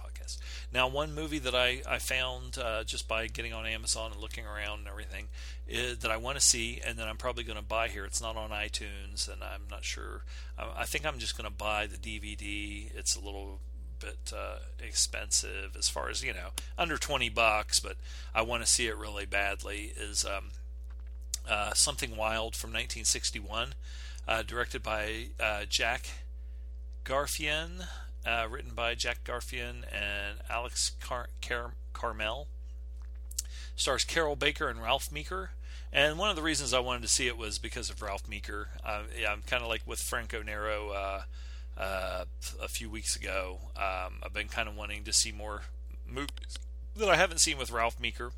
[SPEAKER 2] Now, one movie that I I found uh, just by getting on Amazon and looking around and everything that I want to see and that I'm probably going to buy here. It's not on iTunes, and I'm not sure. I think I'm just going to buy the DVD. It's a little bit uh, expensive as far as you know, under 20 bucks, but I want to see it really badly. Is um, uh, Something Wild from 1961, uh, directed by uh, Jack Garfein, uh, written by Jack Garfein and Alex Car- Car- Karmel. Stars Carroll Baker and Ralph Meeker And one of the reasons I wanted to see it was because of Ralph Meeker. Uh, yeah, I'm kind of like with Franco Nero uh, uh, a few weeks ago. Um, I've been kind of wanting to see more movies that I haven't seen with Ralph Meeker.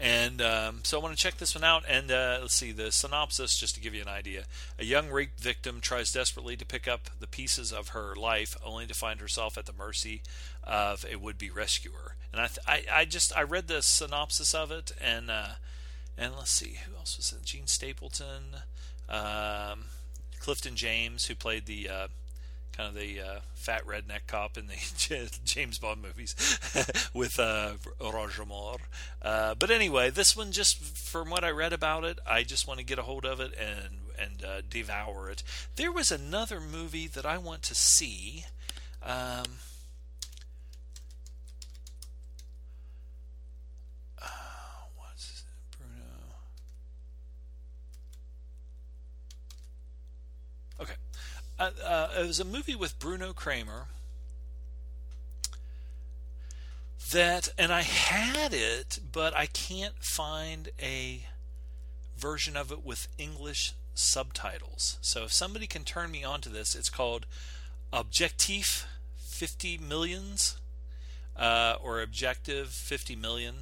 [SPEAKER 2] And um, so I want to check this one out. And uh, let's see the synopsis, just to give you an idea. A young rape victim tries desperately to pick up the pieces of her life, only to find herself at the mercy of a would-be rescuer. And I, th- I, I, just I read the synopsis of it, and uh, and let's see who else was in Jean Stapleton, um, Clifton James, who played the uh, kind of the uh, fat redneck cop in the [laughs] James Bond movies [laughs] with uh, Roger Moore. Uh, but anyway, this one just from what I read about it, I just want to get a hold of it and and uh, devour it. There was another movie that I want to see. Um, Uh, uh, it was a movie with Bruno Cremer that, and I had it, but I can't find a version of it with English subtitles. So if somebody can turn me on to this, it's called Objectif 50 Millions uh, or Objective 50 Million,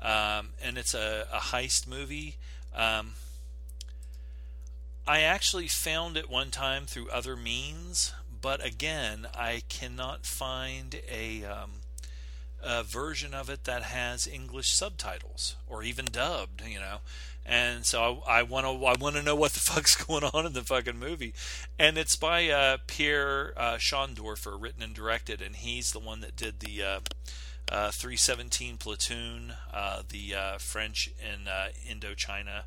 [SPEAKER 2] um, and it's a, a heist movie. Um, I actually found it one time through other means, but again, I cannot find a, um, a version of it that has English subtitles or even dubbed, you know. And so I want to I want to know what the [laughs] fuck's going on in the fucking movie, and it's by uh, Pierre uh, Schoendoerffer, written and directed, and he's the one that did the uh, uh 317 Platoon, uh, the uh, French in Indochina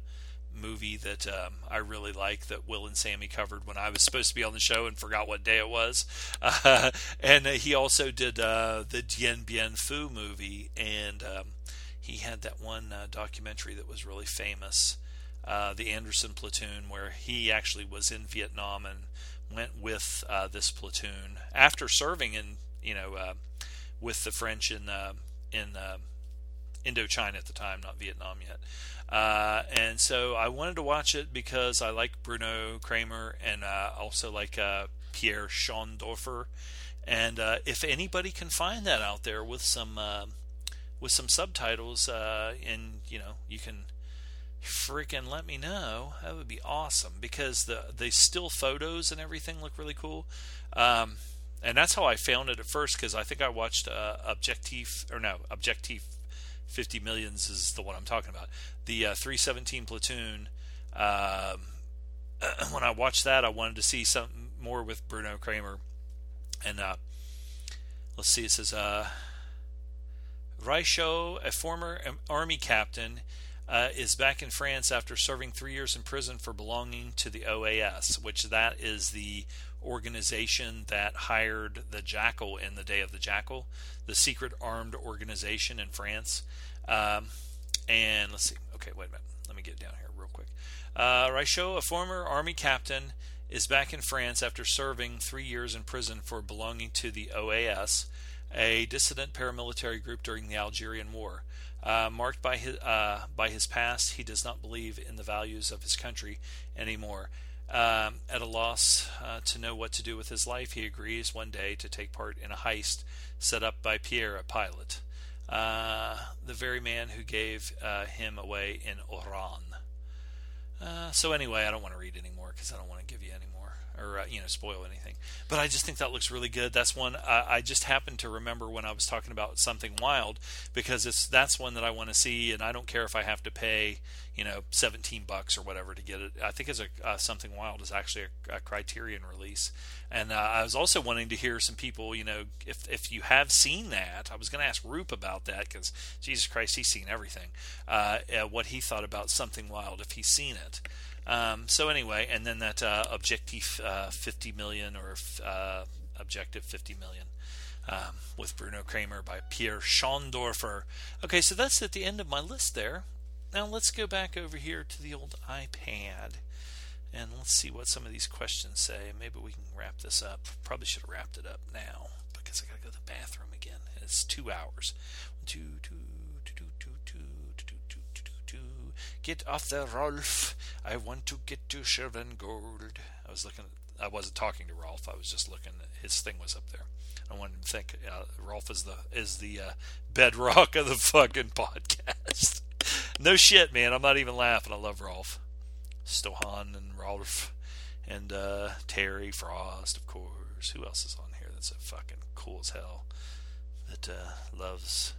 [SPEAKER 2] movie that um, I really like that Will and Sammy covered when I was supposed to be on the show and forgot what day it was. Uh, [laughs] and he also did uh, the Dien Bien Phu movie, and um, he had that one uh, documentary that was really famous, uh, the Anderson Platoon, where he actually was in Vietnam and went with uh, this platoon after serving in, you know, uh, with the French in in Indochina at the time, not Vietnam yet. Uh, and so I wanted to watch it because I like Bruno Cremer and uh, also like uh, Pierre Schoendoerffer. And uh, if anybody can find that out there with some uh, with some subtitles, uh, and you know you can freaking let me know, that would be awesome because the the still photos and everything look really cool. Um, and that's how I found it at first because I think I watched Objectif or no Objectif 50 millions is the one I'm talking about. The uh, 317 platoon. Um, [clears throat] when I watched that, I wanted to see something more with Bruno Cremer. And uh, let's see, it says uh, Reichot, a former army captain, uh, is back in France after serving three years in prison for belonging to the OAS, which that is the organization that hired the Jackal in the Day of the Jackal, the secret armed organization in France. Um, and let's see. Okay, wait a minute. Let me get down here real quick. Uh, a former army captain, is back in France after serving three years in prison for belonging to the OAS, a dissident paramilitary group during the Algerian War. Uh, marked by his uh, by his past, he does not believe in the values of his country anymore. Um, at a loss uh, to know what to do with his life, he agrees one day to take part in a heist set up by Pierre, a pilot, uh, the very man who gave uh, him away in Oran. Uh, so anyway, I don't want to read anymore because I don't want to give you any or uh, you know spoil anything. But I just think that looks really good. That's one I, I just happened to remember when I was talking about something wild because it's that's one that I want to see, and I don't care if I have to pay you know 17 bucks or whatever to get it. I think as a uh, something wild is actually a, a Criterion release, and uh, I was also wanting to hear some people, you know, if if you have seen that, I was going to ask Roop about that because Jesus Christ, he's seen everything. Uh, what he thought about something wild if he's seen it. Um, so anyway, and then that uh, Objectif uh, 50 million or uh, Objective 50 million um, with Bruno Cremer by Pierre Schoendoerffer. Okay, so that's at the end of my list there. Now let's go back over here to the old iPad and let's see what some of these questions say. Maybe we can wrap this up. Probably should have wrapped it up now because I got to go to the bathroom again. It's two hours. Two, two, two, two, two, two, two, two, two, two. Get off the Rolf. I want to get to Shervengold. I was looking. I wasn't talking to Rolf. I was just looking. His thing was up there. I wanted to think uh, Rolf is the is the uh, bedrock of the fucking podcast. [laughs] no shit, man. I'm not even laughing. I love Rolf, Stohan, and Rolf, and uh, Terry Frost, of course. Who else is on here that's a fucking cool as hell that uh, loves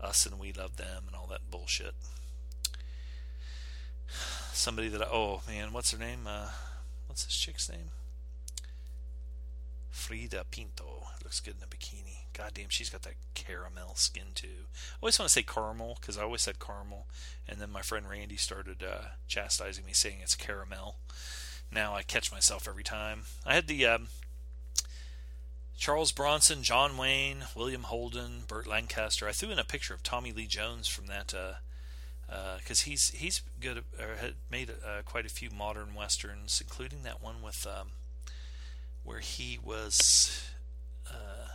[SPEAKER 2] us and we love them and all that bullshit. Somebody that I, oh man, what's her name? Uh, what's this chick's name? Freida Pinto. Looks good in a bikini. God damn, she's got that caramel skin too. I always want to say caramel because I always said caramel, and then my friend Randy started uh, chastising me saying it's caramel. Now I catch myself every time. I had the um, Charles Bronson, John Wayne, William Holden, Burt Lancaster. I threw in a picture of Tommy Lee Jones from that because uh, he's he's good or had made uh, quite a few modern westerns, including that one with um, where he was. Uh,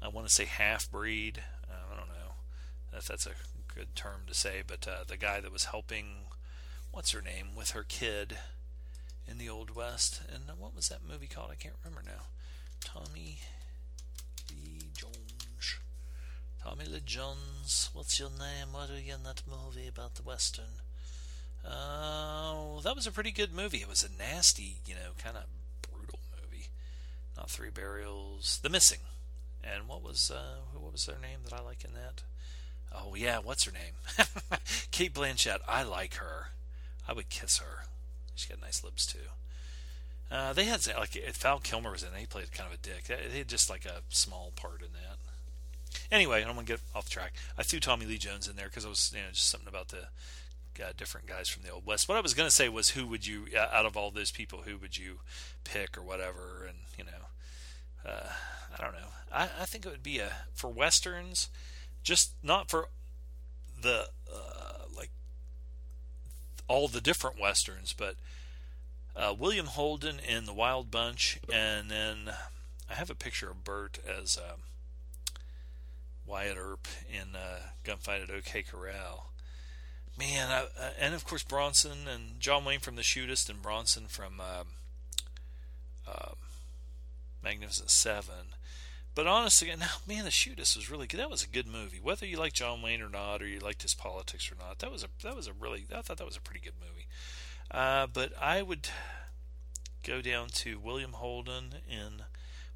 [SPEAKER 2] I want to say half breed. I don't know if that's a good term to say, but uh, the guy that was helping, what's her name, with her kid in the Old West. And what was that movie called? I can't remember now. Tommy Tommy Lee Jones. What's your name? What are you in that movie about the Western? Oh, uh, that was a pretty good movie. It was a nasty, you know, kind of brutal movie. Not Three Burials. The Missing. And what was uh, what was their name that I like in that? Oh yeah, what's her name? [laughs] Cate Blanchett. I like her. I would kiss her. She's got nice lips too. Uh, they had like Val Kilmer was in, it, he played kind of a dick. They had just like a small part in that. Anyway, I don't want to get off track. I threw Tommy Lee Jones in there because I was you know just something about the uh, different guys from the old west. What I was going to say was, who would you out of all those people, who would you pick or whatever? And you know, uh, I don't know. I, I think it would be a for westerns, just not for the uh, like all the different westerns, but uh, William Holden in The Wild Bunch, and then I have a picture of Burt as uh, Wyatt Earp in uh, Gunfight at OK Corral. Man, I, uh, and of course Bronson and John Wayne from The Shootist, and Bronson from um, um, Magnificent Seven. But honestly, now, man, The Shootist was really good. That was a good movie. Whether you like John Wayne or not, or you liked his politics or not, that was a that was a really I thought that was a pretty good movie. Uh, but I would go down to William Holden in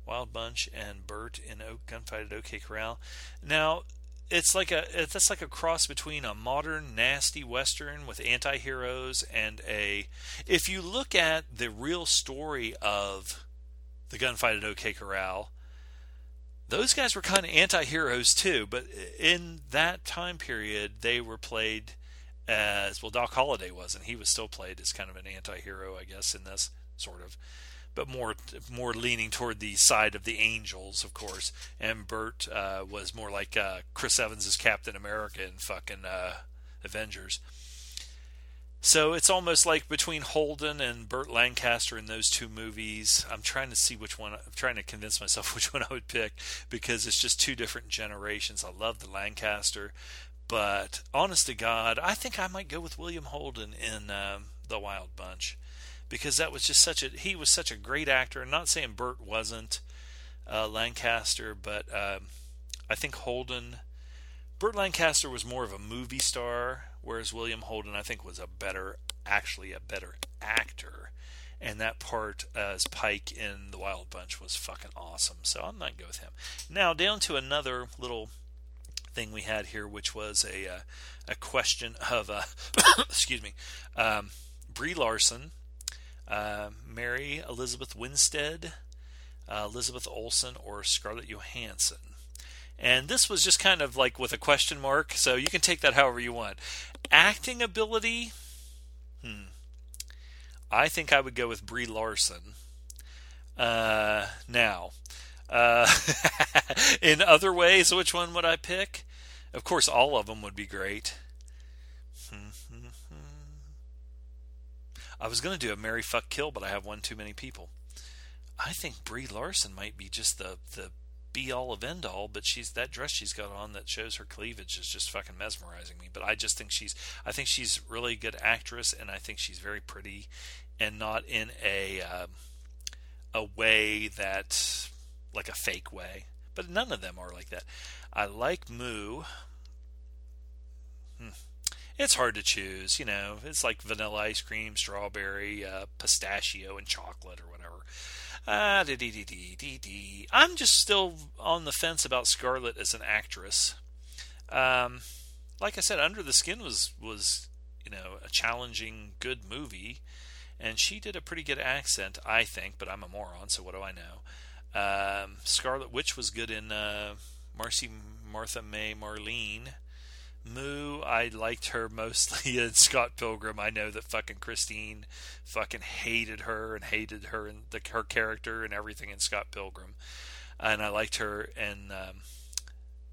[SPEAKER 2] Wild Bunch and Burt in Oak Gunfight at OK Corral. Now, it's like a that's like a cross between a modern nasty western with anti-heroes and a if you look at the real story of the gunfight at OK Corral those guys were kind of anti-heroes too but in that time period they were played as well. Doc Holliday wasn't. He was still played as kind of an anti-hero, I guess, in this sort of, but more more leaning toward the side of the angels, of course. And Burt uh, was more like uh, Chris Evans as Captain America in fucking uh, Avengers. So it's almost like between Holden and Burt Lancaster in those two movies. I'm trying to see which one. I'm trying to convince myself [laughs] which one I would pick because it's just two different generations. I love the Lancaster, but honest to God, I think I might go with William Holden in um, The Wild Bunch because that was just such a he was such a great actor. I'm not saying Burt wasn't uh, Lancaster, but um, I think Holden. Burt Lancaster was more of a movie star, whereas William Holden I think was a better, actually a better actor. And that part as Pike in The Wild Bunch was fucking awesome. So I might go with him. Now down to another little thing we had here, which was a uh, a question of uh, [coughs] excuse me, um, Brie Larson, uh, Mary Elizabeth Winstead, uh, Elizabeth Olsen, or Scarlett Johansson. And this was just kind of like with a question mark, so you can take that however you want. Acting ability, hmm. I think I would go with Brie Larson. Uh, now, uh, [laughs] in other ways, which one would I pick? Of course, all of them would be great. I was going to do a Mary Fuck Kill, but I have one too many people. I think Brie Larson might be just the the be all of end all, but she's that dress she's got on that shows her cleavage is just fucking mesmerizing me. But I just think she's I think she's really good actress, and I think she's very pretty, and not in a uh, a way that like a fake way. But none of them are like that. I like Moo. Hmm. It's hard to choose, you know. It's like vanilla ice cream, strawberry, uh, pistachio, and chocolate, or whatever. Dee dee dee dee dee dee. I'm just still on the fence about Scarlett as an actress. Um, like I said, Under the Skin was was you know a challenging, good movie, and she did a pretty good accent, I think. But I'm a moron, so what do I know? Um, Scarlet Witch was good in uh, Marcy Martha May Marlene. Moo, I liked her mostly [laughs] in Scott Pilgrim. I know that fucking Christine fucking hated her and hated her and the, her character and everything in Scott Pilgrim. And I liked her in um,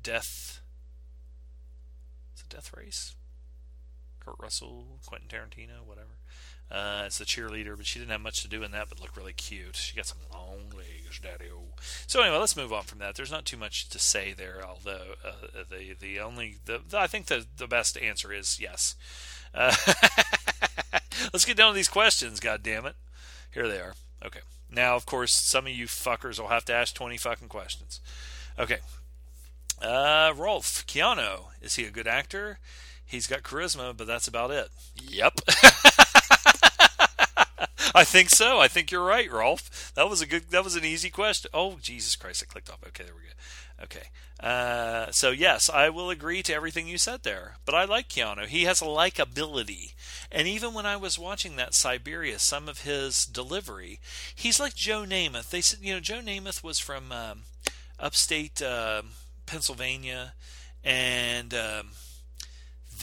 [SPEAKER 2] Death. Is it Death Race? Kurt Russell, Quentin Tarantino, whatever. Uh, as the cheerleader, but she didn't have much to do in that, but looked really cute. She got some long legs, daddy. So anyway, let's move on from that. There's not too much to say there, although uh, the the only the, the, I think the the best answer is yes. Uh, [laughs] let's get down to these questions. God damn it, here they are. Okay, now of course some of you fuckers will have to ask 20 fucking questions. Okay, uh, Rolf Keanu is he a good actor? He's got charisma, but that's about it. Yep. [laughs] [laughs] I think so. I think you're right, Rolf. That was a good. That was an easy question. Oh, Jesus Christ! I clicked off. Okay, there we go. Okay. Uh, so yes, I will agree to everything you said there. But I like Keanu. He has a likability, and even when I was watching that Siberia, some of his delivery, he's like Joe Namath. They said, you know, Joe Namath was from um, upstate uh, Pennsylvania, and um,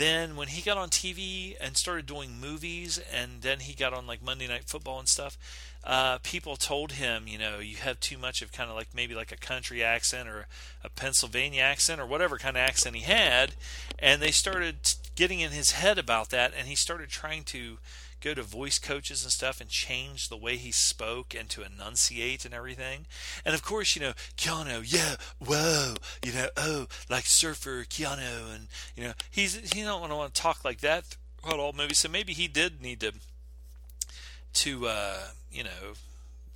[SPEAKER 2] then when he got on TV and started doing movies, and then he got on like Monday Night Football and stuff, uh, people told him, you know, you have too much of kind of like maybe like a country accent or a Pennsylvania accent or whatever kind of accent he had, and they started getting in his head about that, and he started trying to go to voice coaches and stuff and change the way he spoke and to enunciate and everything. And of course, you know, Keanu, yeah, whoa, you know, oh, like surfer Keanu, and you know, he's he don't want to want to talk like that throughout all movies. So maybe he did need to to uh, you know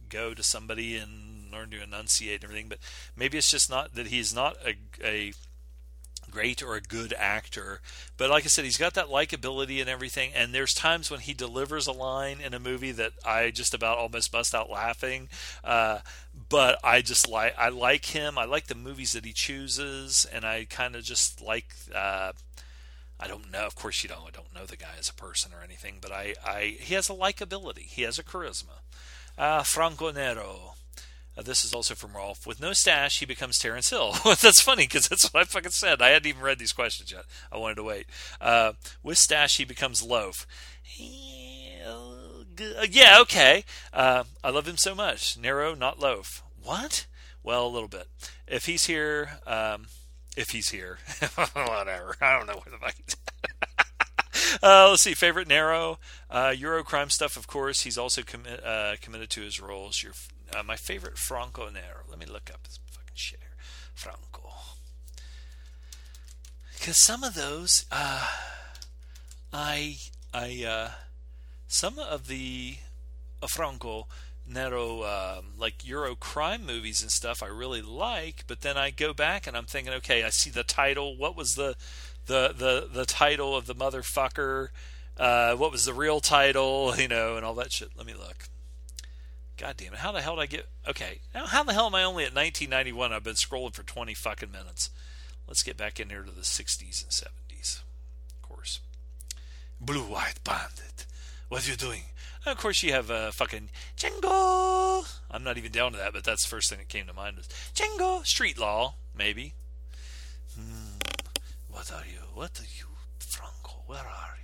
[SPEAKER 2] go to somebody and learn to enunciate and everything. But maybe it's just not that he's not a, a great or a good actor. But like I said, he's got that likability and everything. And there's times when he delivers a line in a movie that I just about almost bust out laughing. Uh, but I just like I like him. I like the movies that he chooses, and I kind of just like. Uh, I don't know. Of course, you don't. I don't know the guy as a person or anything, but I, I he has a likability. He has a charisma. Uh, Franco Nero. Uh, this is also from Rolf. With no stash, he becomes Terence Hill. [laughs] that's funny because that's what I fucking said. I hadn't even read these questions yet. I wanted to wait. Uh, with stash, he becomes Loaf. Yeah, okay. Uh, I love him so much. Nero, not Loaf. What? Well, a little bit. If he's here, um, if he's here, [laughs] whatever. I don't know where the fuck. [laughs] Uh, let's see. Favorite Nero, uh, Eurocrime stuff. Of course, he's also uh, committed to his roles. Uh, my favorite Franco Nero. Let me look up his fucking shit here. Franco. Because some of those, uh, I, I, uh, some of the uh, Franco Nero, um, like Euro crime movies and stuff, I really like. But then I go back and I'm thinking, okay, I see the title. What was the, the, the, the title of the motherfucker? Uh, what was the real title? [laughs] You know, and all that shit. Let me look. God damn it. How the hell did I get. Okay. Now, how the hell am I only at 1991? I've been scrolling for 20 fucking minutes. Let's get back in here to the 60s and 70s. Of course. Blue White Bandit. What are you doing? And of course, you have uh, fucking Django. I'm not even down to that, but that's the first thing that came to mind was Django. Street Law, maybe. Hmm. What are you? What are you, Franco? Where are you?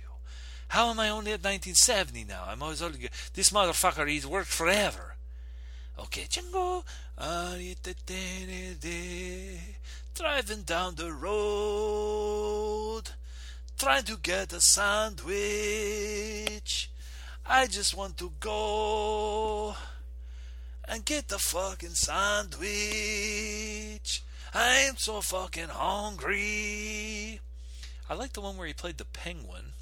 [SPEAKER 2] How am I only at 1970 now? I'm always only. This motherfucker, he's worked forever. Okay, Django. Driving down the road, trying to get a sandwich. I just want to go and get the fucking sandwich. I'm so fucking hungry. I like the one where he played the penguin.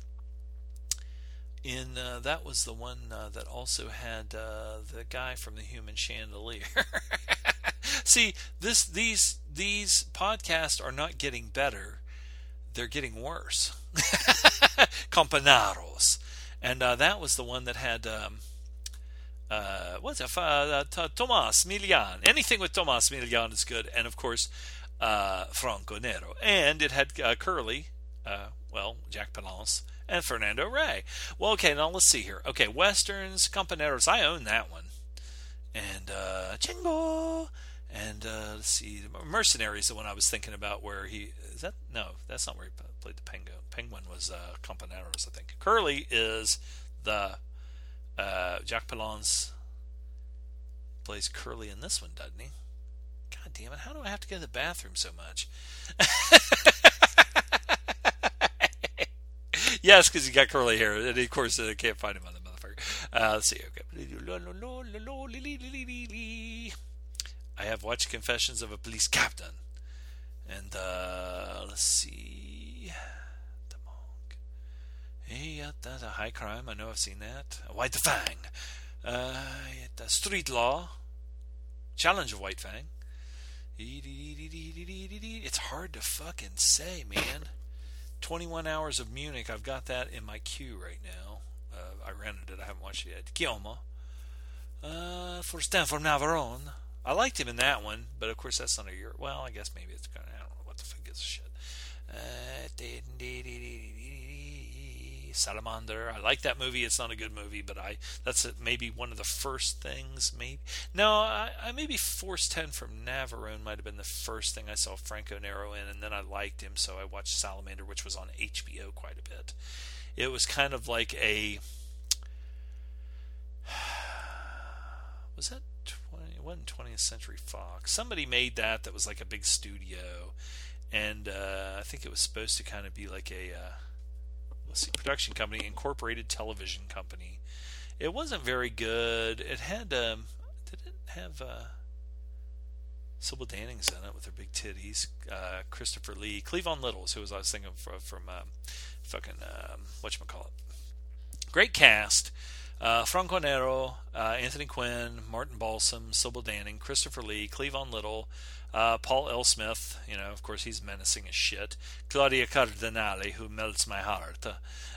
[SPEAKER 2] In uh, that was the one uh, that also had uh, the guy from the Human Chandelier. [laughs] See, this these these podcasts are not getting better; they're getting worse. [laughs] Companeros, and uh, that was the one that had. Um, uh, what's it? Uh, Tomas Milian. Anything with Tomas Milian is good, and of course, Franco Nero. And it had Curly, well, Jack Palance, and Fernando Rey. Well, okay, now let's see here. Okay, Westerns, Companeros, I own that one. And uh, Chingo. And uh, let's see, Mercenaries, the one I was thinking about, where he is that? No, that's not where he played the penguin. Penguin was uh, Companeros, I think. Curly is the uh, Jack Palance plays Curly in this one, doesn't he? God damn it! How do I have to go to the bathroom so much? [laughs] yes, because he got curly hair, and of course I uh, can't find him on the motherfucker. Uh, let's see. Okay. I have watched Confessions of a Police Captain, and uh, let's see. The monk. Hey, that's a high crime. I know I've seen that. White Fang. Uh, street law. Challenge of White Fang. It's hard to fucking say, man. 21 Hours of Munich. I've got that in my queue right now. Uh, I rented it. I haven't watched it yet. Keoma. Uh, Force Ten from Navarone. I liked him in that one, but of course that's not a year. Well, I guess maybe it's kind of. I don't know what the fuck is this shit. Uh, Salamander. I like that movie. It's not a good movie, but I that's maybe one of the first things. Maybe no, I, I maybe Force Ten from Navarone might have been the first thing I saw Franco Nero in, and then I liked him, so I watched Salamander, which was on HBO quite a bit. It was kind of like a [sighs] was that 20, it wasn't 20th Century Fox. Somebody made that that was like a big studio, and uh, I think it was supposed to kind of be like a uh, let's see, production company, Incorporated Television Company. It wasn't very good. It had um, did it have uh, Sybil Danning's in it with her big titties. Uh, Christopher Lee, Cleavon Littles, who was I was thinking from, from um, fucking um, what you call it. Great cast. Uh, Franco Nero, uh, Anthony Quinn, Martin Balsam, Sybil Danning, Christopher Lee, Cleavon Little, uh, Paul L. Smith, you know, of course, he's menacing as shit. Claudia Cardinale, who melts my heart. Uh,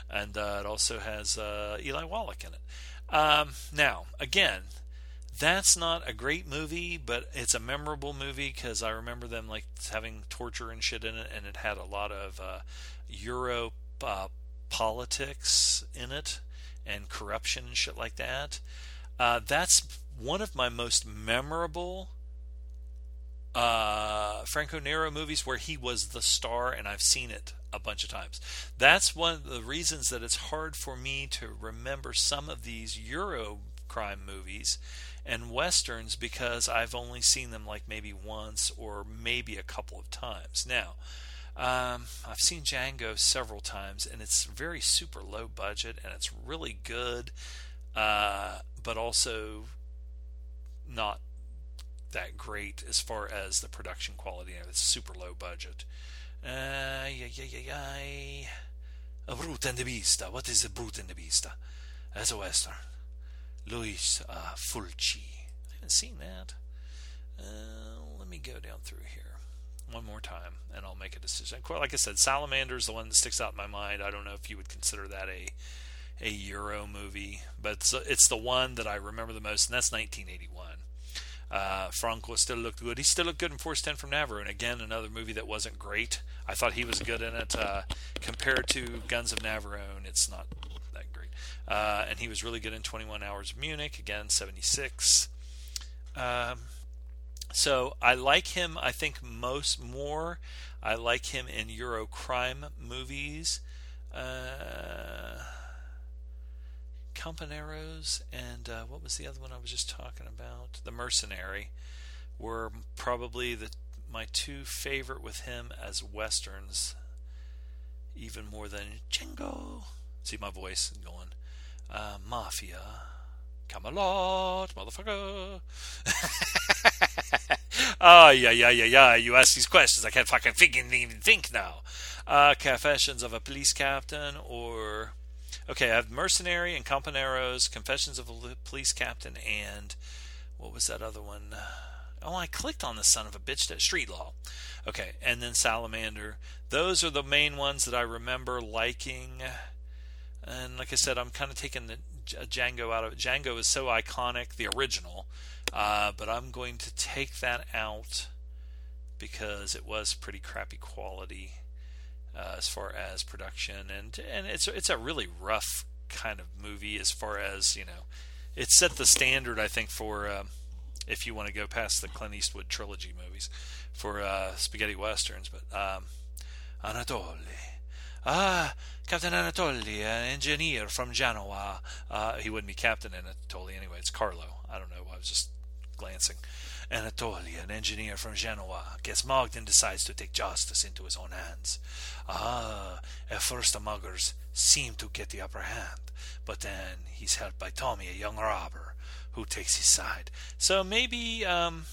[SPEAKER 2] and uh, it also has uh, Eli Wallach in it. Um, now, again, that's not a great movie, but it's a memorable movie because I remember them like having torture and shit in it, and it had a lot of uh, Euro uh, politics in it and corruption and shit like that. that's one of my most memorable uh, Franco Nero movies where he was the star, and I've seen it a bunch of times. That's one of the reasons that it's hard for me to remember some of these Euro crime movies and westerns because I've only seen them like maybe once or maybe a couple of times. Now, um, I've seen Django several times, and it's very super low budget, and it's really good, uh, but also not that great as far as the production quality. And it's super low budget. Uh, yeah, yeah, yeah, yeah. A Brute and the Beast. What is a Brute and the Beast? That's a western. Luis uh, Fulci. I haven't seen that. Uh, let me go down through here one more time, and I'll make a decision. Like I said, Salamander is the one that sticks out in my mind. I don't know if you would consider that a a Euro movie, but it's, it's the one that I remember the most, and that's 1981. Uh, Franco still looked good. He still looked good in Force 10 from Navarone, and again, another movie that wasn't great. I thought he was good in it. Uh, compared to Guns of Navarone, it's not that great. Uh, and he was really good in 21 Hours of Munich, again, 76. Um, so I like him, I think, most more. I like him in Euro crime movies. Uh, Companeros and uh, what was the other one I was just talking about? The Mercenary were probably the my two favorite with him as westerns, even more than Django. See my voice going. Uh, Mafia, Camelot, motherfucker. [laughs] oh, yeah, yeah, yeah, yeah. You ask these questions. I can't fucking even think now. Uh, Confessions of a Police Captain or. Okay, I have Mercenary and Companeros, Confessions of a Police Captain, and what was that other one? Oh, I clicked on the son of a bitch that Street Law. Okay, and then Salamander. Those are the main ones that I remember liking. And like I said, I'm kind of taking the Django out of it. Django is so iconic, the original, uh, but I'm going to take that out because it was pretty crappy quality uh, as far as production, and and it's it's a really rough kind of movie as far as you know. It set the standard, I think, for uh, if you want to go past the Clint Eastwood trilogy movies for uh, spaghetti westerns. But um, Anatole, ah, Captain Anatoli, an engineer from Genoa. Uh, he wouldn't be Captain Anatoli anyway. It's Carlo. I don't know. I was just glancing. Anatoli, an engineer from Genoa, gets mugged and decides to take justice into his own hands. Ah, at first the muggers seem to get the upper hand, but then he's helped by Tommy, a young robber, who takes his side. So maybe um,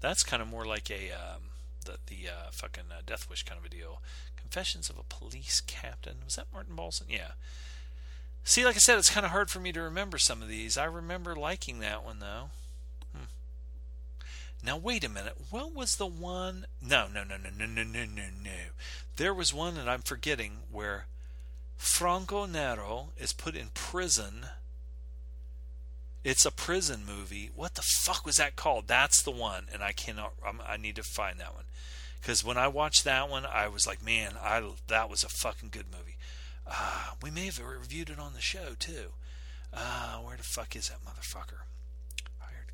[SPEAKER 2] that's kind of more like a um, the the uh, fucking uh, Death Wish kind of a deal. Confessions of a Police Captain. Was that Martin Balsam? Yeah. See, like I said, it's kind of hard for me to remember some of these. I remember liking that one though. Now wait a minute. What was the one? No, no, no, no, no, no, no, no, no. There was one that I'm forgetting where Franco Nero is put in prison. It's a prison movie. What the fuck was that called? That's the one, and I cannot. I'm, i need to find that one because when I watched that one, I was like, man, I that was a fucking good movie. Uh, we may have reviewed it on the show too. Uh, where the fuck is that motherfucker?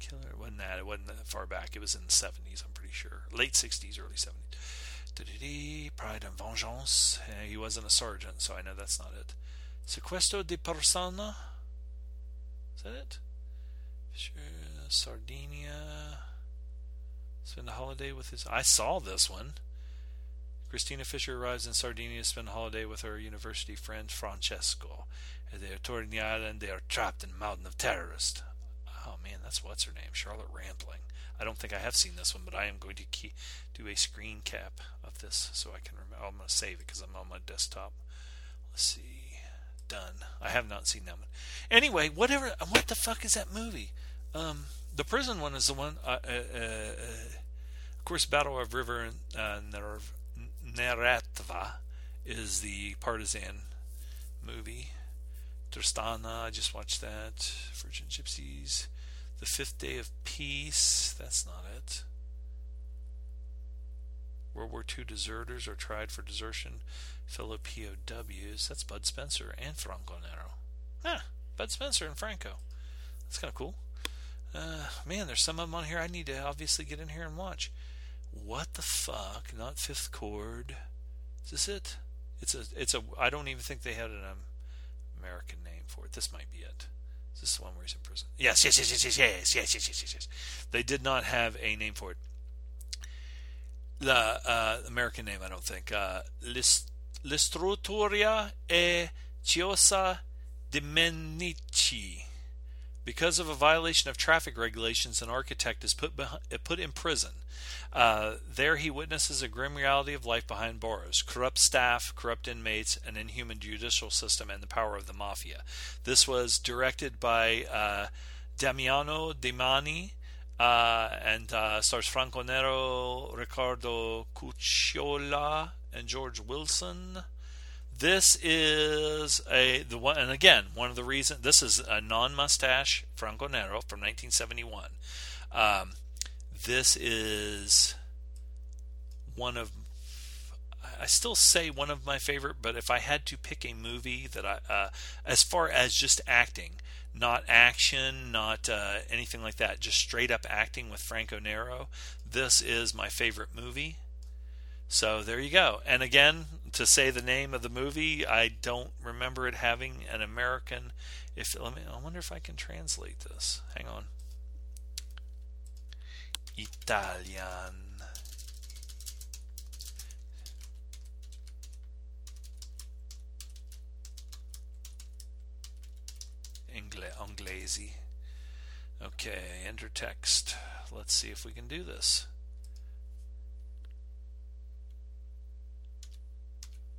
[SPEAKER 2] Killer. It wasn't that. It wasn't that far back. It was in the seventies. I'm pretty sure. Late sixties, early seventies. Pride and Vengeance. Uh, he wasn't a sergeant, so I know that's not it. Sequestro de Persona. Is that it? Sure. Sardinia. Spend a holiday with his. I saw this one. Christina Fisher arrives in Sardinia to spend a holiday with her university friend Francesco. As they are touring the island, they are trapped in a mountain of terrorists. Oh man, that's what's her name, Charlotte Rampling. I don't think I have seen this one, but I am going to key, do a screen cap of this so I can remember. I'm going to save it because I'm on my desktop. Let's see. Done. I have not seen that one. Anyway, whatever. What the fuck is that movie? Um, the prison one is the one. Uh, uh, uh, of course, Battle of River uh, Neretva is the partisan movie. Tristana, I just watched that. Virgin Gypsies. The Fifth Day of Peace, that's not it. World War II deserters are tried for desertion. Fellow POWs, that's Bud Spencer and Franco Nero. Ah, Bud Spencer and Franco. That's kind of cool. Uh, man, there's some of them on here I need to obviously get in here and watch. What the fuck? Not fifth chord. Is this it? It's a. It's a. I don't even think they had an um, American name for it. This might be it. Is this the one where he's in prison? Yes, yes, yes, yes, yes, yes, yes, yes, yes, yes. yes. They did not have a name for it. The uh, American name, I don't think. Uh, L'istruttoria e Chiosa di Menici. Because of a violation of traffic regulations, an architect is put behind, put in prison. Uh, there, he witnesses a grim reality of life behind bars: corrupt staff, corrupt inmates, an inhuman judicial system, and the power of the mafia. This was directed by uh, Damiano Damiani. Uh, and uh, stars Franco Nero, Riccardo Cucciolla, and George Wilson. This is a the one, and again, one of the reasons this is a non-mustache Franco Nero from 1971. Um, this is one of I still say one of my favorite, but if I had to pick a movie that I, uh, as far as just acting, not action, not uh, anything like that, just straight up acting with Franco Nero, this is my favorite movie. So there you go. And again, to say the name of the movie, I don't remember it having an American. If let me, I wonder if I can translate this. Hang on. Italian. Anglesi. Okay, enter text. Let's see if we can do this.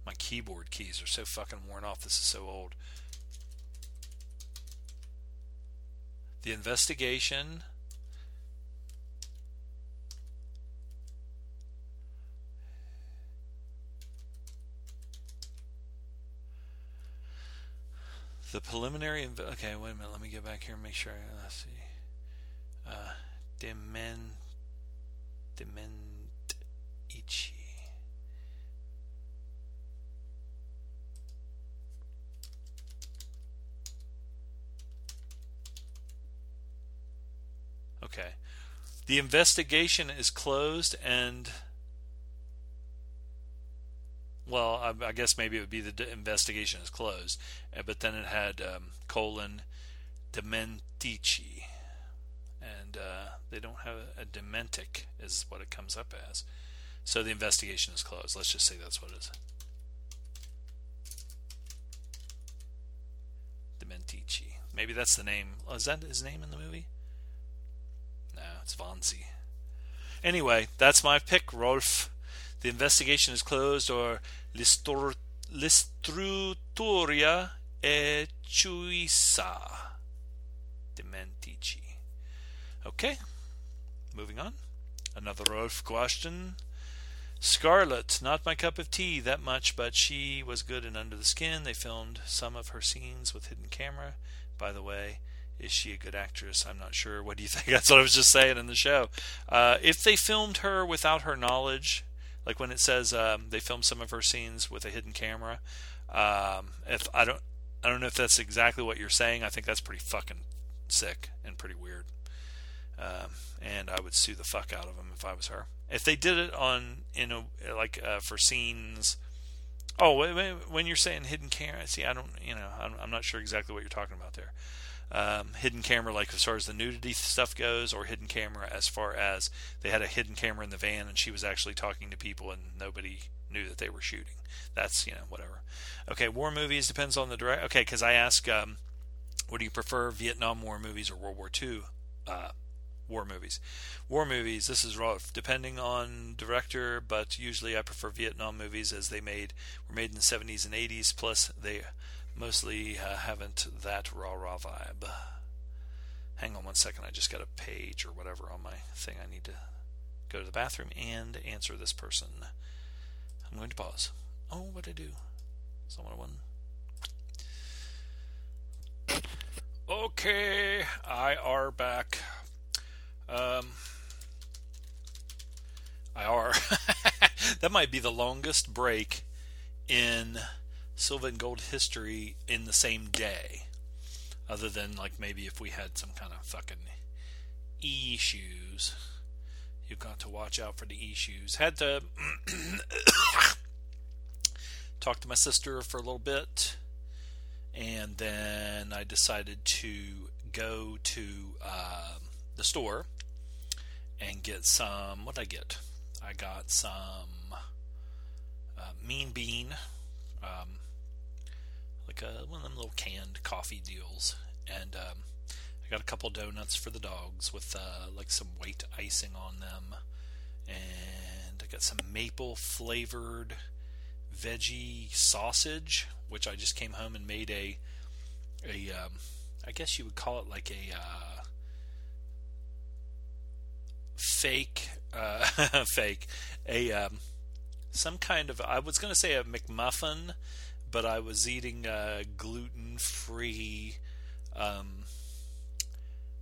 [SPEAKER 2] My keyboard keys are so fucking worn off. This is so old. The investigation. The preliminary. Inv- okay, wait a minute. Let me get back here and make sure. I, let's see. Uh, Demen. Okay. The investigation is closed and well, I, I, guess maybe it would be the investigation is closed, uh, but then it had um, colon dementici, and uh, they don't have a dementic is what it comes up as. So the investigation is closed. Let's just say that's what it is. Dementici. Maybe that's the name. Is that his name in the movie? It's Vanzi. Anyway, that's my pick, Rolf. The investigation is closed, or l'istruttoria è chiusa. Dimentichi. Okay, moving on. Another Rolf question. Scarlet, not my cup of tea that much, but she was good and under the skin. They filmed some of her scenes with hidden camera. By the way, is she a good actress? I'm not sure. What do you [laughs] think? That's what I was just saying in the show. Uh, if they filmed her without her knowledge, like when it says um, they filmed some of her scenes with a hidden camera, um, if I don't, I don't know if that's exactly what you're saying. I think that's pretty fucking sick and pretty weird. Um, and I would sue the fuck out of them if I was her. If they did it on, you know, like uh, for scenes. Oh, when you're saying hidden camera, see, I don't, you know, I'm not sure exactly what you're talking about there um, hidden camera, like as far as the nudity stuff goes, or hidden camera as far as they had a hidden camera in the van and she was actually talking to people and nobody knew that they were shooting. That's you know whatever. Okay, war movies depends on the direct. Okay, because I ask, um, what do you prefer, Vietnam War movies or World War II uh, war movies? War movies. This is rough, depending on director, but usually I prefer Vietnam movies as they made were made in the 70s and 80s. Plus they mostly uh, haven't that rah rah vibe. Hang on one second, I just got a page or whatever on my thing. I need to go to the bathroom and answer this person. I'm going to pause. Oh, what I do? Someone one. Okay, I are back. Um, I are. [laughs] that might be the longest break in Silva and Gold history in the same day. Other than like maybe if we had some kind of fucking shoes. You've got to watch out for the shoes. Had to [coughs] talk to my sister for a little bit, and then I decided to go to uh, the store and get some. What did I get? I got some uh, Mean Bean. Um, like a, one of them little canned coffee deals, and um, I got a couple donuts for the dogs with uh, like some white icing on them, and I got some maple flavored veggie sausage, which I just came home and made a a um, I guess you would call it like a uh, fake uh, [laughs] fake a um, some kind of I was going to say a McMuffin but I was eating uh, gluten free. Um,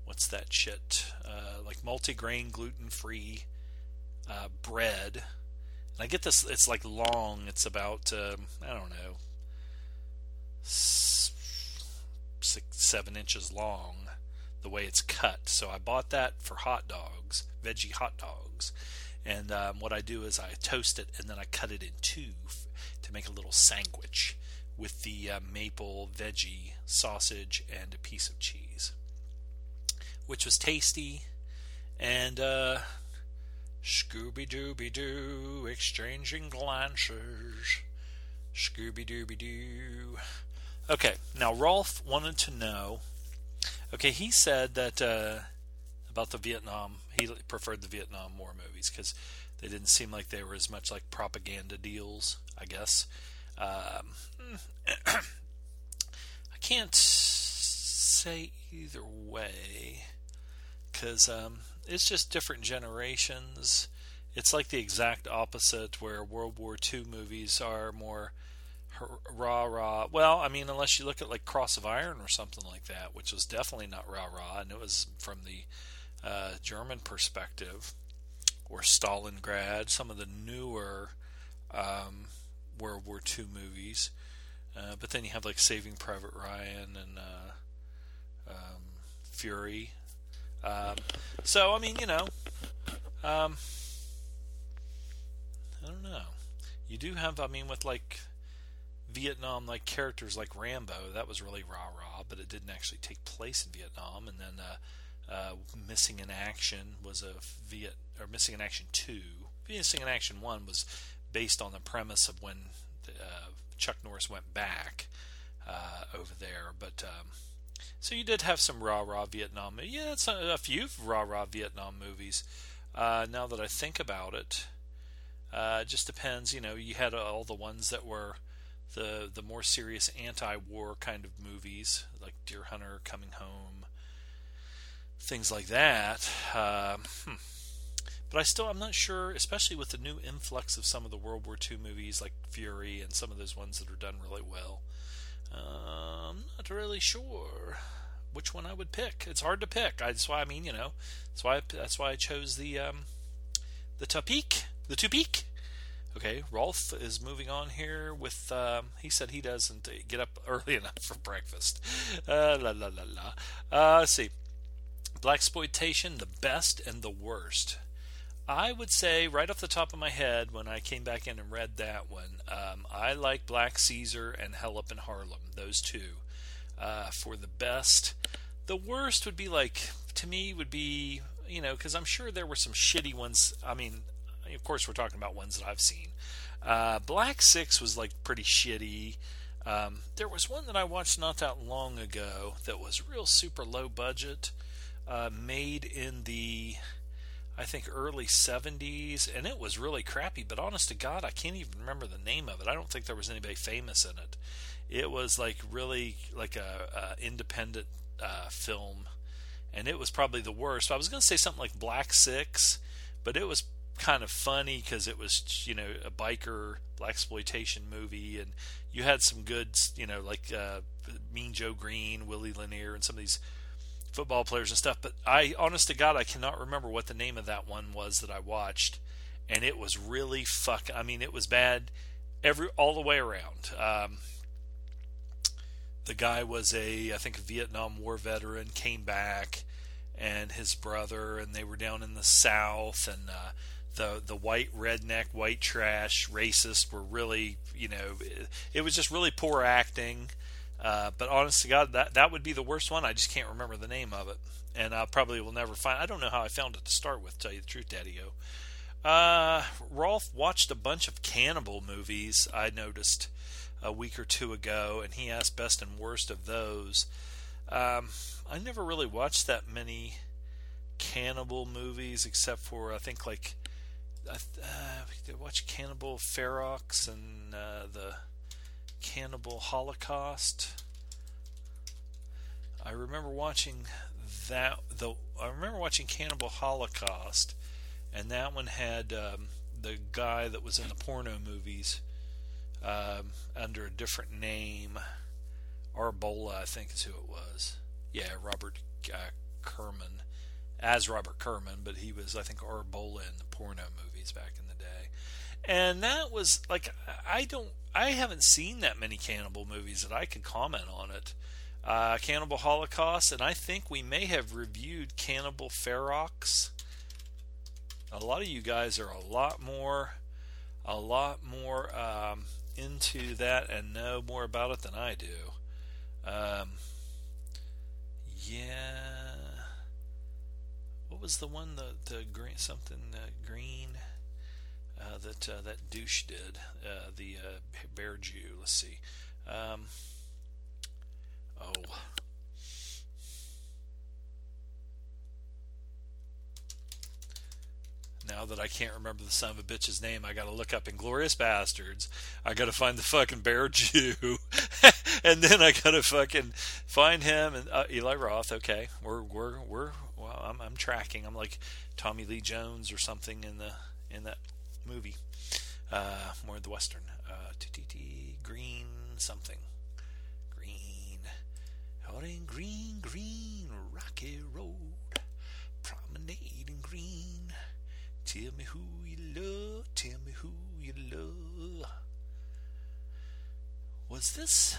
[SPEAKER 2] what's that shit? Uh, like multi-grain gluten free uh, bread. And I get this. It's like long. It's about um, I don't know six seven inches long. The way it's cut. So I bought that for hot dogs, veggie hot dogs. And um, what I do is I toast it and then I cut it in two to make a little sandwich with the uh, maple veggie sausage and a piece of cheese, which was tasty. And uh, Scooby Dooby Doo, exchanging glances. Scooby Dooby Doo. Okay, now Rolf wanted to know Okay, he said that uh, about the Vietnam. He preferred the Vietnam War movies because they didn't seem like they were as much like propaganda deals. I guess. Um, [clears throat] I can't say either way because um, it's just different generations. It's like the exact opposite, where World War II movies are more rah rah. Well, I mean, unless you look at like Cross of Iron or something like that, which was definitely not rah rah, and it was from the uh, German perspective, or Stalingrad, some of the newer um, World War II movies. Uh, but then you have like Saving Private Ryan and uh, um, Fury. Um, so I mean, you know, um, I don't know. You do have, I mean, with like Vietnam, like characters like Rambo, that was really rah rah, but it didn't actually take place in Vietnam. And then uh, uh, Missing in Action was a Viet or Missing in Action two. Missing in Action one was based on the premise of when uh, Chuck Norris went back uh, over there, but. Um, so you did have some rah rah Vietnam. Yeah, it's a, a few rah rah Vietnam movies. Uh, now that I think about it, uh, it just depends. You know, you had all the ones that were the the more serious anti-war kind of movies, like Deer Hunter, Coming Home, things like that. Um, hmm. But I still I'm not sure, especially with the new influx of some of the World War II movies like Fury and some of those ones that are done really well. Uh, I'm not really sure which one I would pick. It's hard to pick. That's why I mean, you know, that's why I, that's why I chose the um, the Tupik, the Tupik. Okay, Rolf is moving on here with. Um, he said he doesn't get up [laughs] early enough for breakfast. Uh, la la la la. Uh, let's see. Blaxploitation, the best and the worst. I would say, right off the top of my head, when I came back in and read that one, um, I like Black Caesar and Hell Up in Harlem. Those two uh, for the best. The worst would be like to me would be you know because I'm sure there were some shitty ones. I mean, of course we're talking about ones that I've seen. Uh, Black Six was like pretty shitty. Um, there was one that I watched not that long ago that was real super low budget, uh, made in the I think early 70s, and it was really crappy. But honest to God, I can't even remember the name of it. I don't think there was anybody famous in it. It was like really like a, a independent uh, film, and it was probably the worst. I was going to say something like Black Six, but it was kind of funny because it was you know a biker black exploitation movie, and you had some good you know like uh, Mean Joe Greene, Willie Lanier, and some of these football players and stuff. But I, honest to God, I cannot remember what the name of that one was that I watched, and it was really fuck. I mean, it was bad every all the way around. Um, the guy was a, I think, a Vietnam War veteran, came back, and his brother, and they were down in the South, and uh, the the white redneck, white trash, racist were really, you know, it, it was just really poor acting. Uh, but honest to God, that that would be the worst one. I just can't remember the name of it, and I probably will never find. I don't know how I found it to start with. Tell you the truth, Daddy-O. Uh, Rolf watched a bunch of cannibal movies. I noticed a week or two ago, and he asked best and worst of those. Um, I never really watched that many cannibal movies, except for I think like I uh, watched Cannibal Ferox and uh, the Cannibal Holocaust. I remember watching that. The I remember watching Cannibal Holocaust, and that one had um, the guy that was in the porno movies um, under a different name. R. Bolla, I think is who it was. Yeah, Robert uh, Kerman, as Robert Kerman, but he was, I think, R. Bolla in the porno movies back in. And that was like, I don't I haven't seen that many cannibal movies that I could comment on it. Uh, cannibal Holocaust, and I think we may have reviewed Cannibal Ferox. A lot of you guys are a lot more, a lot more um, into that and know more about it than I do. Um, yeah. What was the one the the green something uh, green? Uh, that uh, that douche did, uh, the uh, bear Jew. Let's see. Um, oh. Now that I can't remember the son of a bitch's name, I got to look up Inglourious Basterds. I got to find the fucking bear Jew, [laughs] and then I got to fucking find him and uh, Eli Roth. Okay, we're we're we're well, I'm, I'm tracking. I'm like Tommy Lee Jones or something in the in that movie. Uh, more the western. Uh, green something. Green. In green, green, rocky road. Promenade in green. Tell me who you love. Tell me who you love. Was this.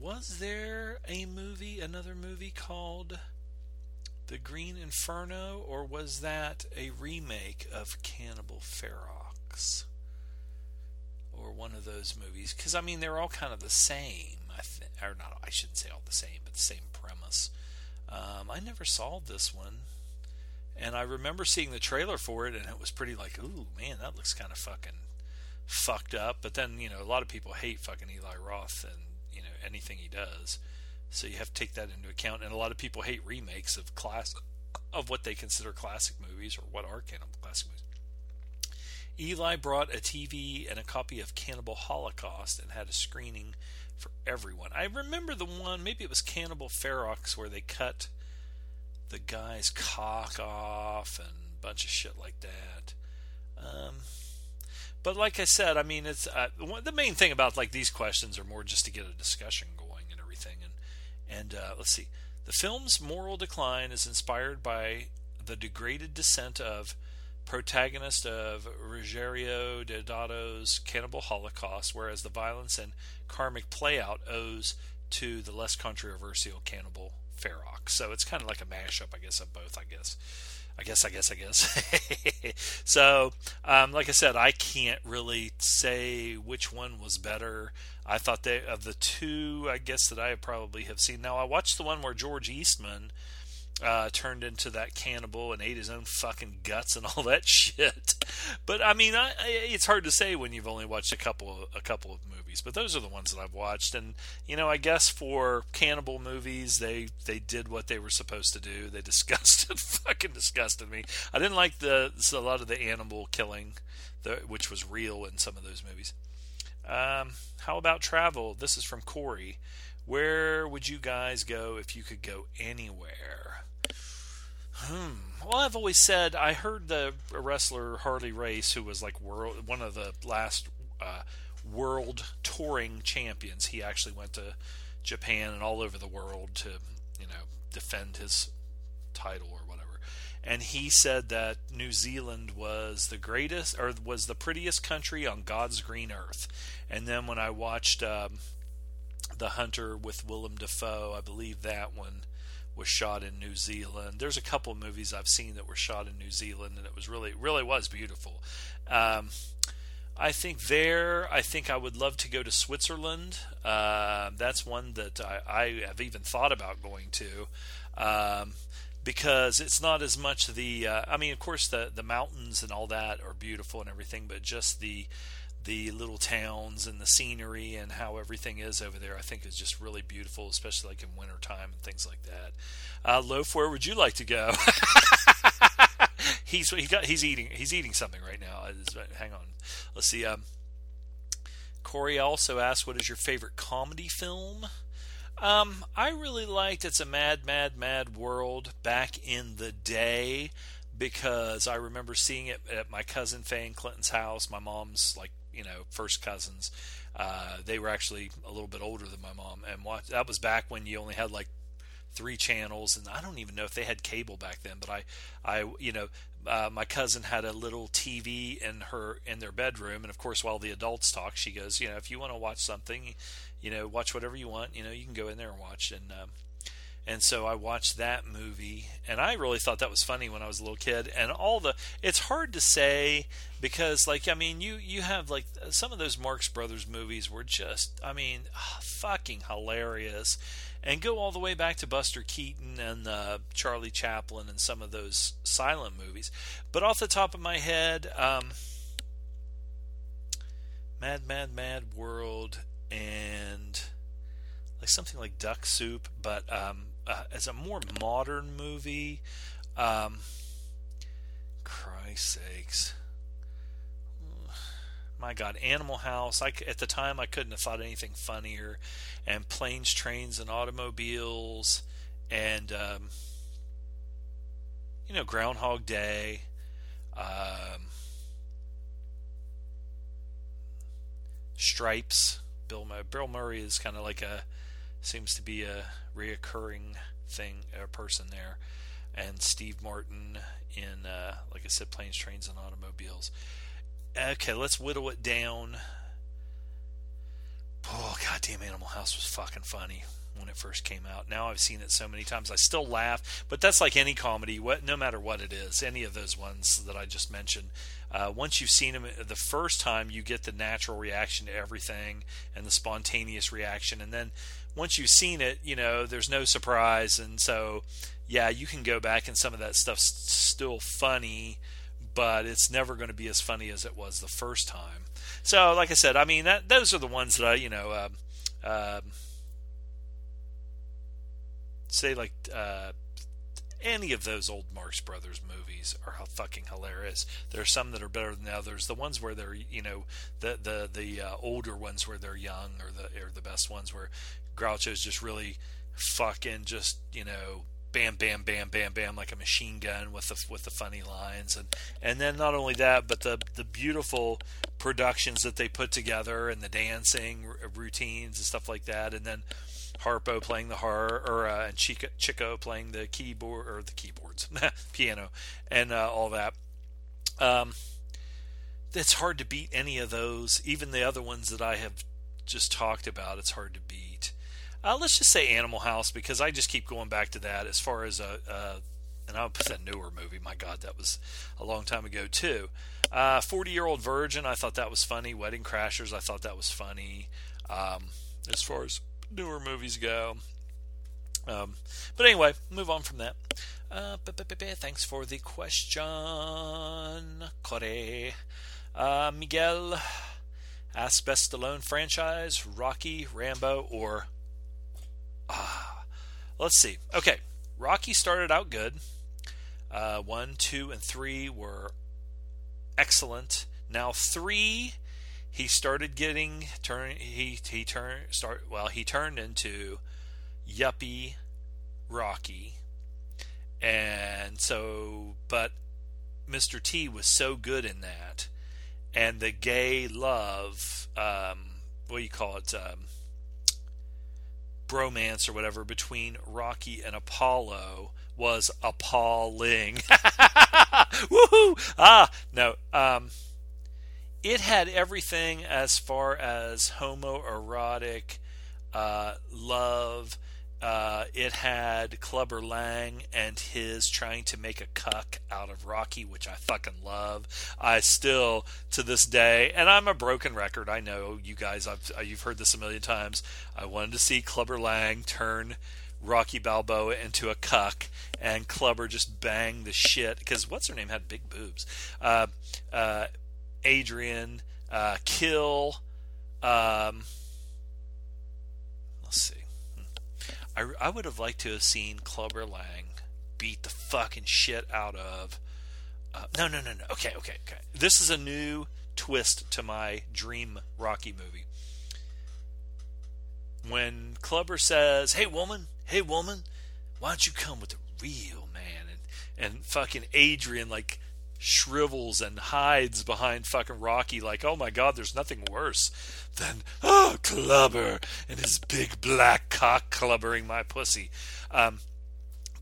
[SPEAKER 2] Was there a movie, another movie called The Green Inferno, or was that a remake of Cannibal Ferox? Or one of those movies because I mean they're all kind of the same. I th- or not, I shouldn't say all the same, but the same premise. Um, I never saw this one, and I remember seeing the trailer for it, and it was pretty like, ooh man, that looks kind of fucking fucked up. But then you know a lot of people hate fucking Eli Roth and you know anything he does, so you have to take that into account. And a lot of people hate remakes of class of what they consider classic movies or what are canon classic movies. Eli brought a TV and a copy of Cannibal Holocaust and had a screening for everyone. I remember the one, maybe it was Cannibal Ferox, where they cut the guy's cock off and a bunch of shit like that. Um, but like I said, I mean, it's uh, the main thing about like these questions are more just to get a discussion going and everything. And and uh, let's see, the film's moral decline is inspired by the degraded descent of protagonist of Ruggiero Deodato's Cannibal Holocaust, whereas the violence and karmic playout owes to the less controversial Cannibal Ferox. So it's kind of like a mashup, I guess, of both, I guess. I guess, I guess, I guess. [laughs] so, um, like I said, I can't really say which one was better. I thought they, of the two, I guess that I probably have seen. Now, I watched the one where George Eastman uh, turned into that cannibal and ate his own fucking guts and all that [laughs] shit. But I mean, I, I, it's hard to say when you've only watched a couple of, a couple of movies. But those are the ones that I've watched, and you know, I guess for cannibal movies, they they did what they were supposed to do. They [laughs] disgusted, fucking disgusted me. I didn't like the a lot of the animal killing, the, which was real in some of those movies. Um, how about travel? This is from Corey. Where would you guys go if you could go anywhere? Hmm. Well, I've always said I heard the wrestler Harley Race, who was like world one of the last uh, world touring champions. He actually went to Japan and all over the world to you know defend his title or whatever. And he said that New Zealand was the greatest or was the prettiest country on God's green earth. And then when I watched um, The Hunter with Willem Dafoe, I believe that one was shot in New Zealand. There's a couple of movies I've seen that were shot in New Zealand, and it was really, really was beautiful. Um, I think there, I think I would love to go to Switzerland. Uh, that's one that I, I, have even thought about going to. Um, because it's not as much the, uh, I mean, of course, the, the mountains and all that are beautiful and everything, but just the, the little towns and the scenery and how everything is over there, I think is just really beautiful, especially like in wintertime and things like that. Uh, Loaf, where would you like to go? [laughs] he's he got he's eating he's eating something right now. Hang on, let's see. Um, Corey also asked, "What is your favorite comedy film?" Um, I really liked "It's a Mad, Mad, Mad World" back in the day because I remember seeing it at my cousin and Clinton's house. My mom's like you know first cousins. Uh, they were actually a little bit older than my mom, and watch, that was back when you only had like three channels, and I don't even know if they had cable back then. But I, I, you know, uh, my cousin had a little TV in her in their bedroom, and of course, while the adults talk, she goes, you know, if you want to watch something, you know, watch whatever you want, you know, you can go in there and watch. And um, and so I watched that movie, and I really thought that was funny when I was a little kid. And all the it's hard to say because, like, I mean, you you have like some of those Marx Brothers movies were just, I mean, fucking hilarious, and go all the way back to Buster Keaton and uh, Charlie Chaplin and some of those silent movies. But off the top of my head, um, Mad Mad Mad World and like something like Duck Soup, but um, uh, as a more modern movie, um, Christ's sakes. My God, Animal House. I, at the time, I couldn't have thought anything funnier. And planes, trains, and automobiles, and um, you know, Groundhog Day. Um, Stripes. Bill Bill Murray is kind of like a seems to be a reoccurring thing, a person there, and Steve Martin in, uh, like I said, planes, trains, and automobiles. Okay, let's whittle it down. Oh, goddamn, Animal House was fucking funny when it first came out. Now I've seen it so many times, I still laugh. But that's like any comedy, what no matter what it is, any of those ones that I just mentioned. Uh, once you've seen them the first time, you get the natural reaction to everything and the spontaneous reaction, and then once you've seen it, you know there's no surprise, and so yeah, you can go back and some of that stuff's still funny, but it's never going to be as funny as it was the first time. So, like I said, I mean that those are the ones that I, you know. Uh, uh, say like uh, any of those old Marx Brothers movies are fucking hilarious. There are some that are better than others. The ones where they're you know the the the uh, older ones where they're young are the are the best ones where Groucho's just really fucking just you know bam bam bam bam bam like a machine gun with the with the funny lines and and then not only that but the the beautiful productions that they put together and the dancing routines and stuff like that and then Harpo playing the horror, or uh, and Chico, Chico playing the keyboard or the keyboards, [laughs] piano, and uh, all that. Um, it's hard to beat any of those. Even the other ones that I have just talked about, it's hard to beat. Uh, let's just say Animal House because I just keep going back to that as far as a, a and I'll put that newer movie. My God, that was a long time ago too. Uh, Forty Year Old Virgin, I thought that was funny. Wedding Crashers, I thought that was funny. Um, as far as newer movies go. Um, but anyway, move on from that. Uh, thanks for the question, Corey. Uh, Miguel asks best Stallone franchise: Rocky, Rambo, or ah. Let's see. Okay, Rocky started out good. Uh, one, two, and three were excellent. Now three he started getting turn he he turned start well he turned into yuppie Rocky and so but Mr. T was so good in that and the gay love um, what do you call it um, bromance or whatever between Rocky and Apollo was appalling. [laughs] Woohoo! Ah, no. Um, it had everything as far as homoerotic uh, love. Uh, it had Clubber Lang and his trying to make a cuck out of Rocky, which I fucking love. I still, to this day, and I'm a broken record. I know you guys. I've uh, you've heard this a million times. I wanted to see Clubber Lang turn Rocky Balboa into a cuck, and Clubber just bang the shit because what's her name had big boobs. Uh, uh Adrian, uh, Kill. Um, let's see. I, I would have liked to have seen Clubber Lang beat the fucking shit out of. Uh, no, no, no, no. Okay, okay, okay. This is a new twist to my dream Rocky movie. When Clubber says, "Hey woman, hey woman, why don't you come with the real man?" and and fucking Adrian like shrivels and hides behind fucking Rocky like, oh my god, there's nothing worse than, oh, Clubber and his big black cock clubbering my pussy. Um,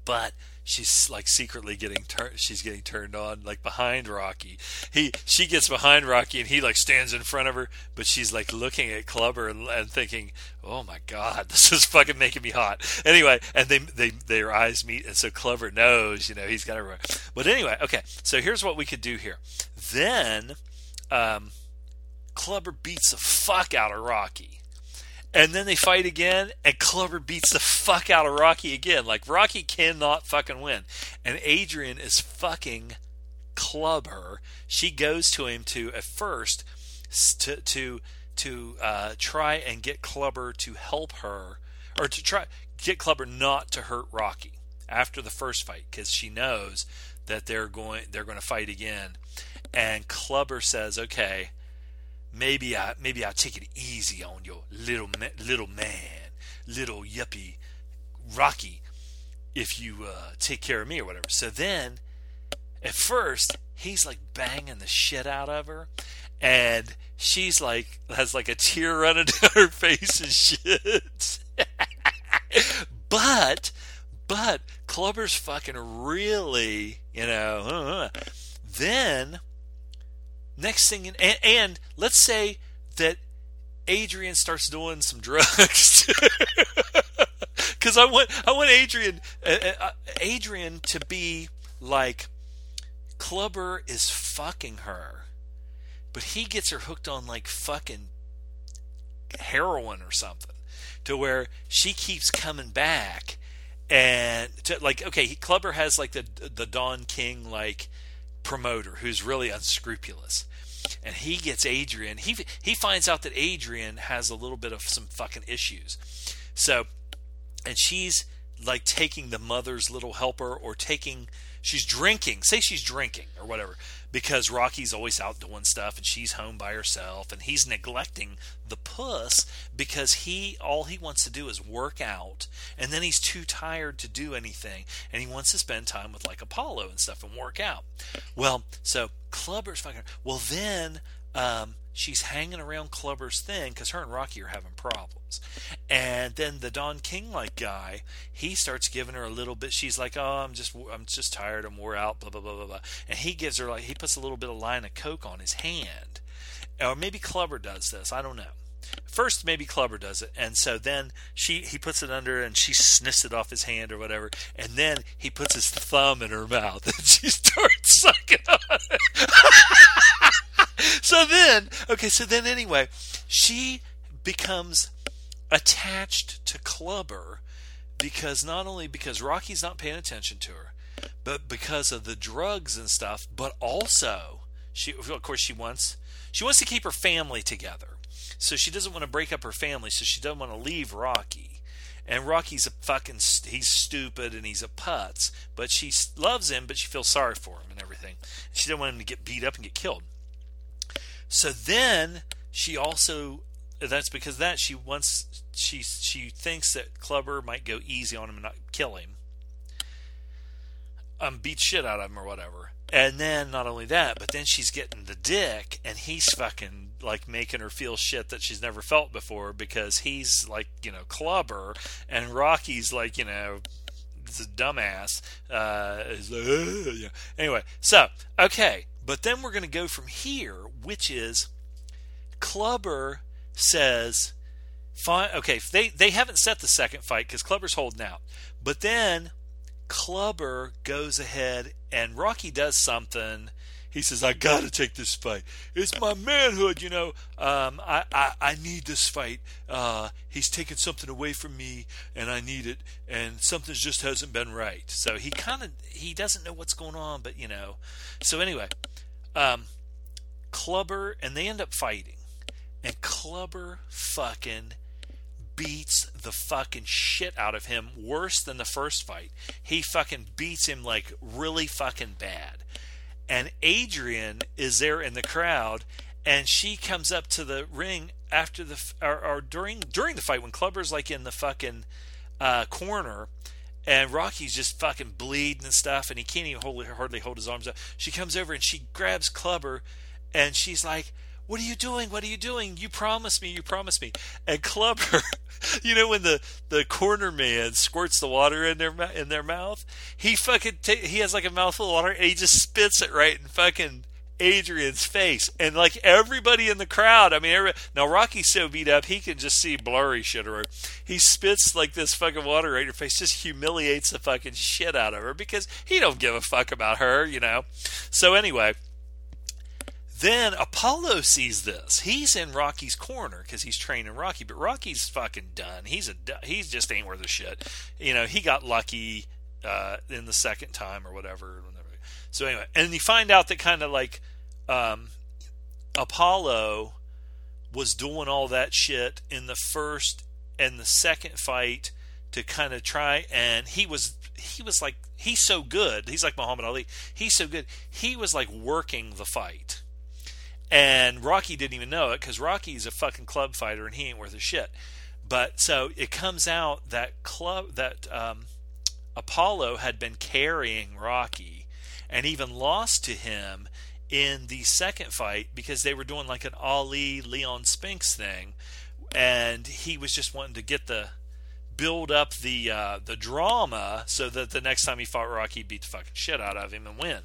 [SPEAKER 2] but she's like secretly getting turned she's getting turned on like behind Rocky. He she gets behind Rocky and he like stands in front of her, but she's like looking at Clubber and, and thinking, "Oh my god, [laughs] this is fucking making me hot." Anyway, and they they their eyes meet and so Clubber knows, you know, he's got to But anyway, okay. So here's what we could do here. Then um Clubber beats the fuck out of Rocky and then they fight again, and Clubber beats the fuck out of Rocky again. Like Rocky cannot fucking win, and Adrian is fucking Clubber. She goes to him to at first to to to uh, try and get Clubber to help her, or to try get Clubber not to hurt Rocky after the first fight, because she knows that they're going they're going to fight again. And Clubber says, "Okay, maybe I maybe I'll take it easy on your little little man, little yuppie Rocky, if you uh, take care of me or whatever." So then, at first, he's like banging the shit out of her, and she's like has like a tear running down her face and shit. [laughs] but but Clubber's fucking really, you know. Uh, then next thing, and, and let's say that Adrian starts doing some drugs. [laughs] Because I want I want Adrian uh, uh, Adrian to be like Clubber is fucking her, but he gets her hooked on like fucking heroin or something, to where she keeps coming back and to, like okay, he, Clubber has like the the Don King like promoter who's really unscrupulous, and he gets Adrian. He he finds out that Adrian has a little bit of some fucking issues, so and she's like taking the mother's little helper or taking she's drinking. Say she's drinking or whatever because Rocky's always out doing stuff and she's home by herself and he's neglecting the puss because he all he wants to do is work out and then he's too tired to do anything and he wants to spend time with like Apollo and stuff and work out. Well, so Clubber's fucking well then um she's hanging around Clubber's thing because her and Rocky are having problems. And then the Don King like guy, he starts giving her a little bit. She's like, "Oh, I'm just, I'm just tired. I'm wore out." Blah blah blah blah blah. And he gives her like, he puts a little bit of line of coke on his hand, or maybe Clubber does this. I don't know. First, maybe Clubber does it, and so then she he puts it under and she sniffs it off his hand or whatever, and then he puts his thumb in her mouth [laughs] and she starts sucking on it. [laughs] [laughs] so then, okay, so then anyway, she becomes attached to Clubber because not only because Rocky's not paying attention to her, but because of the drugs and stuff, but also she of course she wants she wants to keep her family together. So she doesn't want to break up her family, so she doesn't want to leave Rocky. And Rocky's a fucking he's stupid and he's a putz, but she loves him, but she feels sorry for him and everything. She doesn't want him to get beat up and get killed. So then she also that's because that she wants she she thinks that Clubber might go easy on him and not kill him. Um beat shit out of him or whatever. And then not only that, but then she's getting the dick and he's fucking like making her feel shit that she's never felt before because he's like, you know, Clubber and Rocky's like, you know, it's a dumbass. Uh, like, uh, yeah. Anyway, so okay, but then we're going to go from here, which is Clubber says, fine, okay, they, they haven't set the second fight because Clubber's holding out. But then Clubber goes ahead and Rocky does something. He says, I gotta take this fight. It's my manhood, you know. Um, I, I, I need this fight. Uh, he's taken something away from me and I need it and something just hasn't been right. So he kind of, he doesn't know what's going on, but you know. So anyway, um, Clubber, and they end up fighting. And Clubber fucking beats the fucking shit out of him worse than the first fight. He fucking beats him like really fucking bad. And Adrian is there in the crowd and she comes up to the ring after the or, or during during the fight when Clubber's like in the fucking uh, corner and Rocky's just fucking bleeding and stuff, and he can't even hold, hardly hold his arms up. She comes over and she grabs Clubber, and she's like, "What are you doing? What are you doing? You promised me. You promised me." And Clubber, [laughs] you know, when the the corner man squirts the water in their in their mouth, he fucking ta- he has like a mouthful of water, and he just spits it right in fucking Adrian's face, and like everybody in the crowd. I mean, now Rocky's so beat up he can just see blurry shit. Or he spits like this fucking water right in her face, just humiliates the fucking shit out of her because he don't give a fuck about her, you know. So anyway, then Apollo sees this. He's in Rocky's corner because he's training Rocky, but Rocky's fucking done. He's a he's just ain't worth a shit. You know, he got lucky uh, in the second time or whatever so anyway, and you find out that kind of like um, Apollo was doing all that shit in the first and the second fight to kind of try and he was he was like he's so good he's like Muhammad Ali he's so good he was like working the fight and Rocky didn't even know it because Rocky's a fucking club fighter and he ain't worth a shit but so it comes out that club that um, Apollo had been carrying Rocky and even lost to him in the second fight because they were doing like an Ali Leon Spinks thing and he was just wanting to get the build up the uh, the drama so that the next time he fought Rocky, beat the fucking shit out of him and win.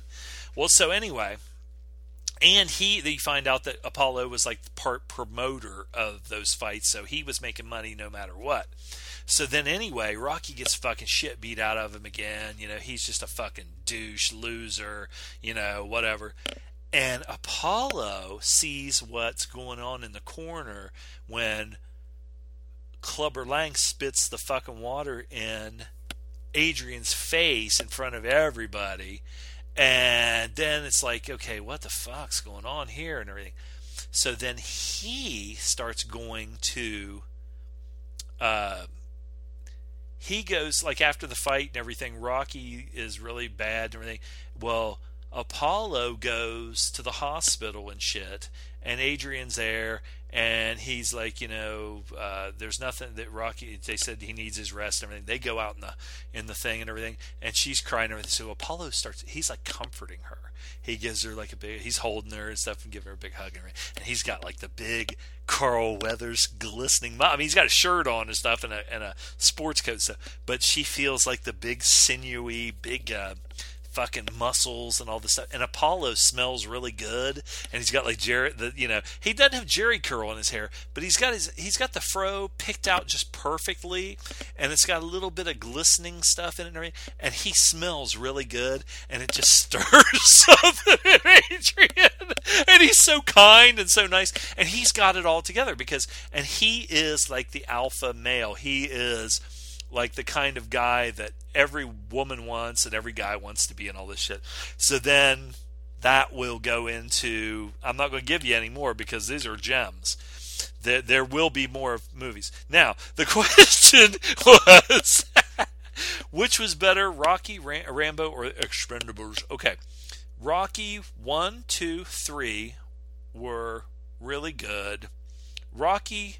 [SPEAKER 2] Well, so anyway, and he they find out that Apollo was like the part promoter of those fights, so he was making money no matter what. So then anyway, Rocky gets fucking shit beat out of him again. You know, he's just a fucking douche, loser, you know, whatever. And Apollo sees what's going on in the corner when Clubber Lang spits the fucking water in Adrian's face in front of everybody. And then it's like, okay, what the fuck's going on here and everything. So then he starts going to. Uh, he goes, like, after the fight and everything, Rocky is really bad and everything. Well, Apollo goes to the hospital and shit, and Adrian's there, and he's like, you know, uh, there's nothing that Rocky. They said he needs his rest and everything. They go out in the in the thing and everything, and she's crying and everything. So Apollo starts. He's like comforting her. He gives her like a big. He's holding her and stuff and giving her a big hug and everything. And he's got like the big Carl Weathers glistening. I mean, he's got a shirt on and stuff and a and a sports coat stuff. But she feels like the big sinewy, big. Uh, fucking muscles and all this stuff. And Apollo smells really good, and he's got like Jerry. The you know he doesn't have Jheri curl in his hair, but he's got his he's got the fro picked out just perfectly, and it's got a little bit of glistening stuff in it, and he smells really good, and it just [laughs] stirs something in Adrian. And he's so kind and so nice, and he's got it all together because, and he is like the alpha male. He is like the kind of guy that every woman wants and every guy wants to be and all this shit. So then that will go into I'm not going to give you any more because these are gems. There, there will be more movies. Now, the [laughs] question was which was better, Rocky, Ram- Rambo, or Expendables? Okay. Rocky 1, 2, 3 were really good. Rocky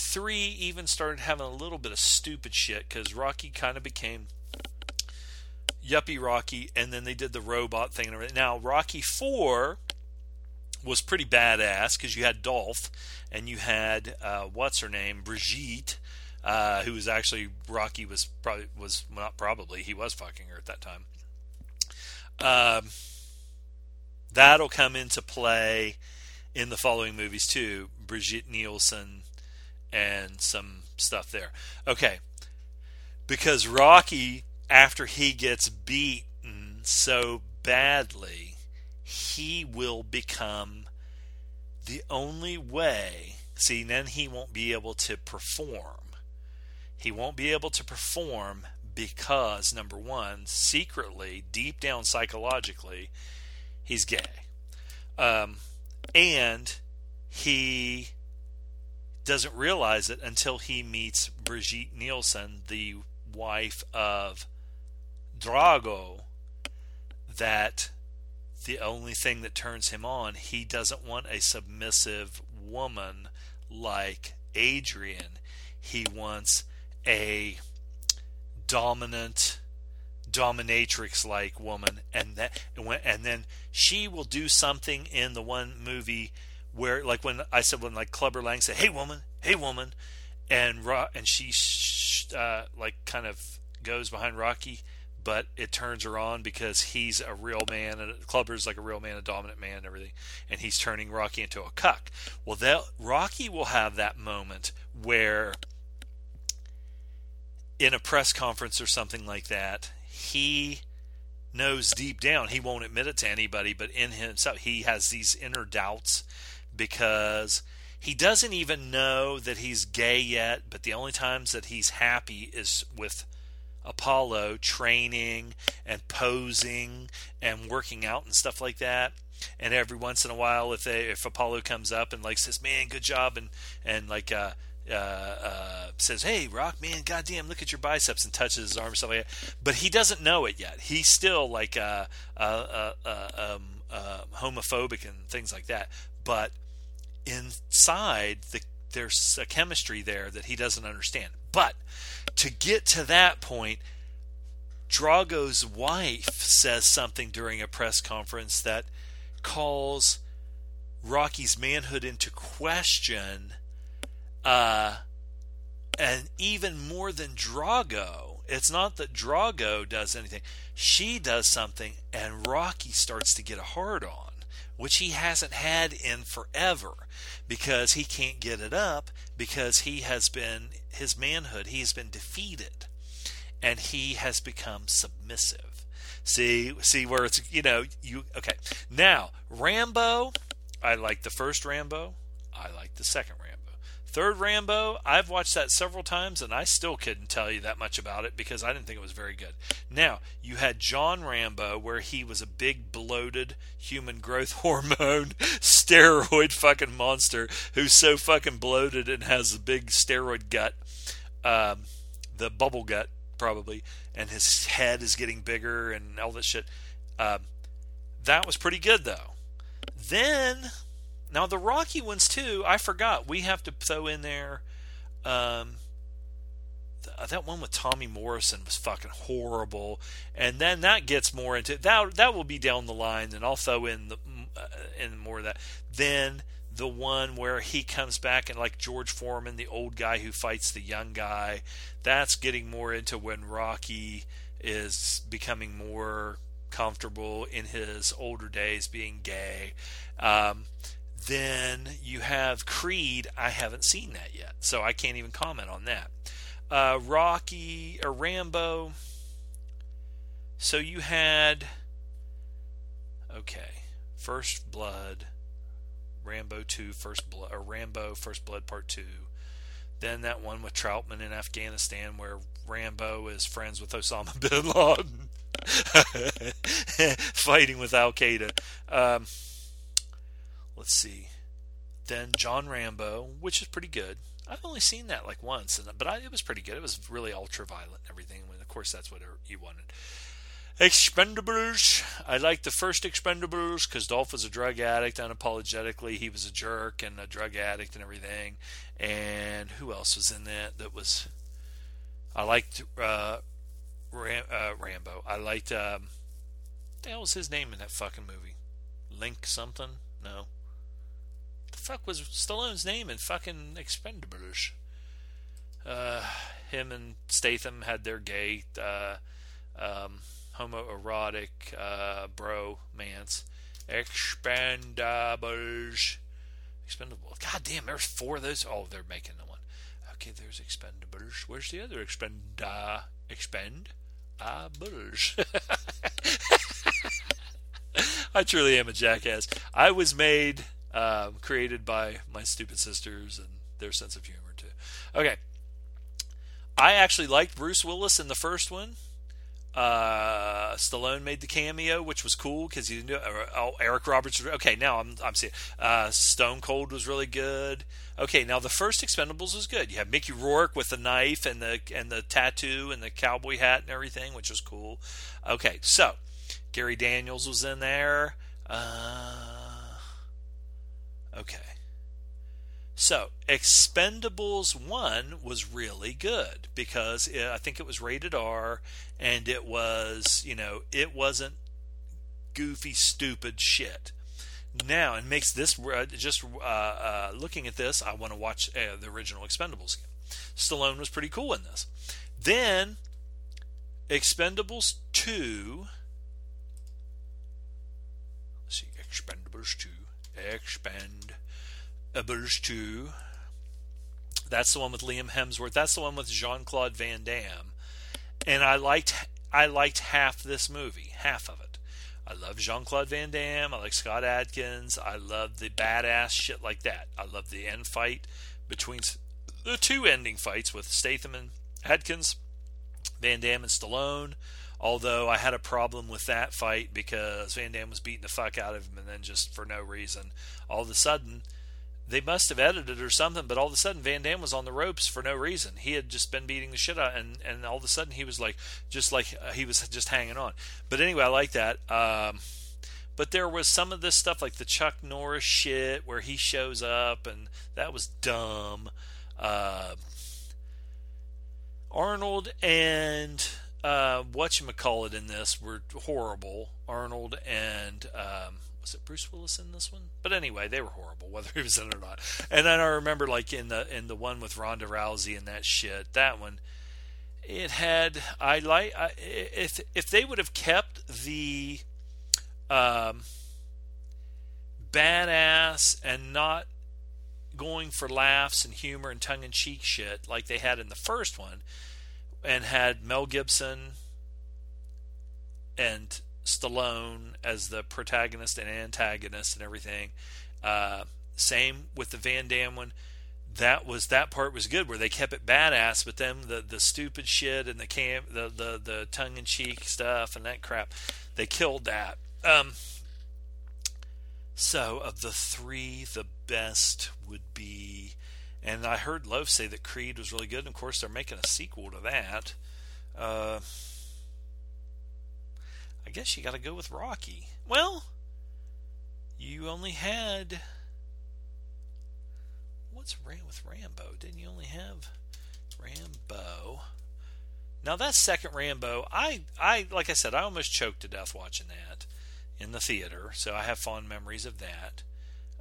[SPEAKER 2] Three even started having a little bit of stupid shit because Rocky kind of became yuppie Rocky, and then they did the robot thing and everything. Now Rocky Four was pretty badass because you had Dolph and you had uh, what's her name, Brigitte, uh, who was actually Rocky was probably was not probably he was fucking her at that time. Um, that'll come into play in the following movies too. Brigitte Nielsen and some stuff there. Okay. Because Rocky, after he gets beaten so badly, he will become the only way. See, then he won't be able to perform. He won't be able to perform because, number one, secretly, deep down psychologically, he's gay. Um, and he doesn't realize it until he meets Brigitte Nielsen, the wife of Drago, that the only thing that turns him on, he doesn't want a submissive woman like Adrian. He wants a dominant dominatrix like woman and that and then she will do something in the one movie where like when I said when like Clubber Lang said, "Hey woman, hey woman," and Ro- and she sh- uh, like kind of goes behind Rocky, but it turns her on because he's a real man and Clubber's like a real man, a dominant man, and everything, and he's turning Rocky into a cuck. Well, that Rocky will have that moment where in a press conference or something like that, he knows deep down he won't admit it to anybody, but in himself he has these inner doubts because he doesn't even know that he's gay yet, but the only times that he's happy is with Apollo training and posing and working out and stuff like that. And every once in a while, if they if Apollo comes up and like says, "Man, good job," and and like uh, uh, uh, says, "Hey, Rock man, goddamn, look at your biceps," and touches his arm, stuff like that. But he doesn't know it yet. He's still like uh, uh, uh, um, homophobic and things like that. But inside, the, there's a chemistry there that he doesn't understand. But to get to that point, Drago's wife says something during a press conference that calls Rocky's manhood into question. Uh, and even more than Drago, it's not that Drago does anything. She does something, and Rocky starts to get a hard on, which he hasn't had in forever because he can't get it up because he has been, his manhood, he has been defeated and he has become submissive. See, see where it's you know you okay. Now Rambo, I like the first Rambo. I like the second Rambo. Third Rambo, I've watched that several times and I still couldn't tell you that much about it because I didn't think it was very good. Now, you had John Rambo where he was a big bloated human growth [laughs] hormone steroid fucking monster who's so fucking bloated and has a big steroid gut. Um, the bubble gut probably, and his head is getting bigger and all this shit. Uh, that was pretty good though. Then, now the Rocky ones too. I forgot we have to throw in there. Um, that one with Tommy Morrison was fucking horrible, and then that gets more into that. That will be down the line, and I'll throw in the uh, in more of that. Then the one where he comes back and like George Foreman, the old guy who fights the young guy. That's getting more into when Rocky is becoming more comfortable in his older days being gay. Um, then you have Creed. I haven't seen that yet, so I can't even comment on that. Uh, Rocky or Rambo. So you had okay, First Blood. Rambo 2 First Blood or Rambo First Blood Part 2. Then that one with Trautman in Afghanistan where Rambo is friends with Osama [laughs] bin Laden [laughs] fighting with Al Qaeda. Um, let's see. Then John Rambo, which is pretty good. I've only seen that like once, but I, it was pretty good. It was really ultra violent and everything. When of course that's what you wanted. Expendables. I like the first Expendables because Dolph was a drug addict unapologetically. He was a jerk and a drug addict and everything. And who else was in that? That was. I liked uh, Ram, uh, Rambo. I liked. Um, what the hell was his name in that fucking movie? Link something? No. Fuck was Stallone's name in fucking Expendables? Uh, him and Statham had their gay. Uh, um, homoerotic uh, bromance. Expendables. Expendable. God damn, there's four of those. Oh, they're making the one. Okay, there's Expendables. Where's the other Expend? Uh, expend? Ah, [laughs] I truly am a jackass. I was made, um, created by my stupid sisters and their sense of humor too. Okay. I actually liked Bruce Willis in the first one. Uh, Stallone made the cameo, which was cool because you knew uh, oh, Eric Roberts. Okay, now I'm I'm seeing uh, Stone Cold was really good. Okay, now the first Expendables was good. You have Mickey Rourke with the knife and the and the tattoo and the cowboy hat and everything, which was cool. Okay, so Gary Daniels was in there. Uh, okay. So, Expendables 1 was really good because it, I think it was rated R and it was, you know, it wasn't goofy, stupid shit. Now, it makes this uh, just uh, uh, looking at this, I want to watch uh, the original Expendables again. Stallone was pretty cool in this. Then, Expendables 2. Let's see, Expendables 2. Expend. Abers 2. That's the one with Liam Hemsworth. That's the one with Jean Claude Van Damme. And I liked I liked half this movie, half of it. I love Jean Claude Van Damme. I like Scott Adkins. I love the badass shit like that. I love the end fight between the two ending fights with Statham and Adkins, Van Damme and Stallone. Although I had a problem with that fight because Van Damme was beating the fuck out of him, and then just for no reason, all of a sudden they must have edited or something, but all of a sudden Van Damme was on the ropes for no reason. He had just been beating the shit out, and and all of a sudden he was like, just like uh, he was just hanging on. But anyway, I like that. Um, but there was some of this stuff like the Chuck Norris shit where he shows up, and that was dumb. Uh, Arnold and uh, what you call it in this were horrible. Arnold and um, was it Bruce Willis in this one? But anyway, they were horrible, [laughs] whether he was in it or not. And then I remember like in the in the one with Ronda Rousey and that shit. That one, it had I like if if they would have kept the um, badass and not going for laughs and humor and tongue in cheek shit like they had in the first one, and had Mel Gibson and Stallone as the protagonist and antagonist and everything. Uh, same with the Van Damme one. That was that part was good where they kept it badass, but then the the stupid shit and the cam the the, the tongue in cheek stuff and that crap, they killed that. Um, so of the three, the best would be, and I heard Loaf say that Creed was really good. And of course, they're making a sequel to that. Uh, I guess you got to go with Rocky. Well, you only had what's Ram with Rambo? Didn't you only have Rambo? Now that second Rambo, I I like I said, I almost choked to death watching that in the theater, so I have fond memories of that.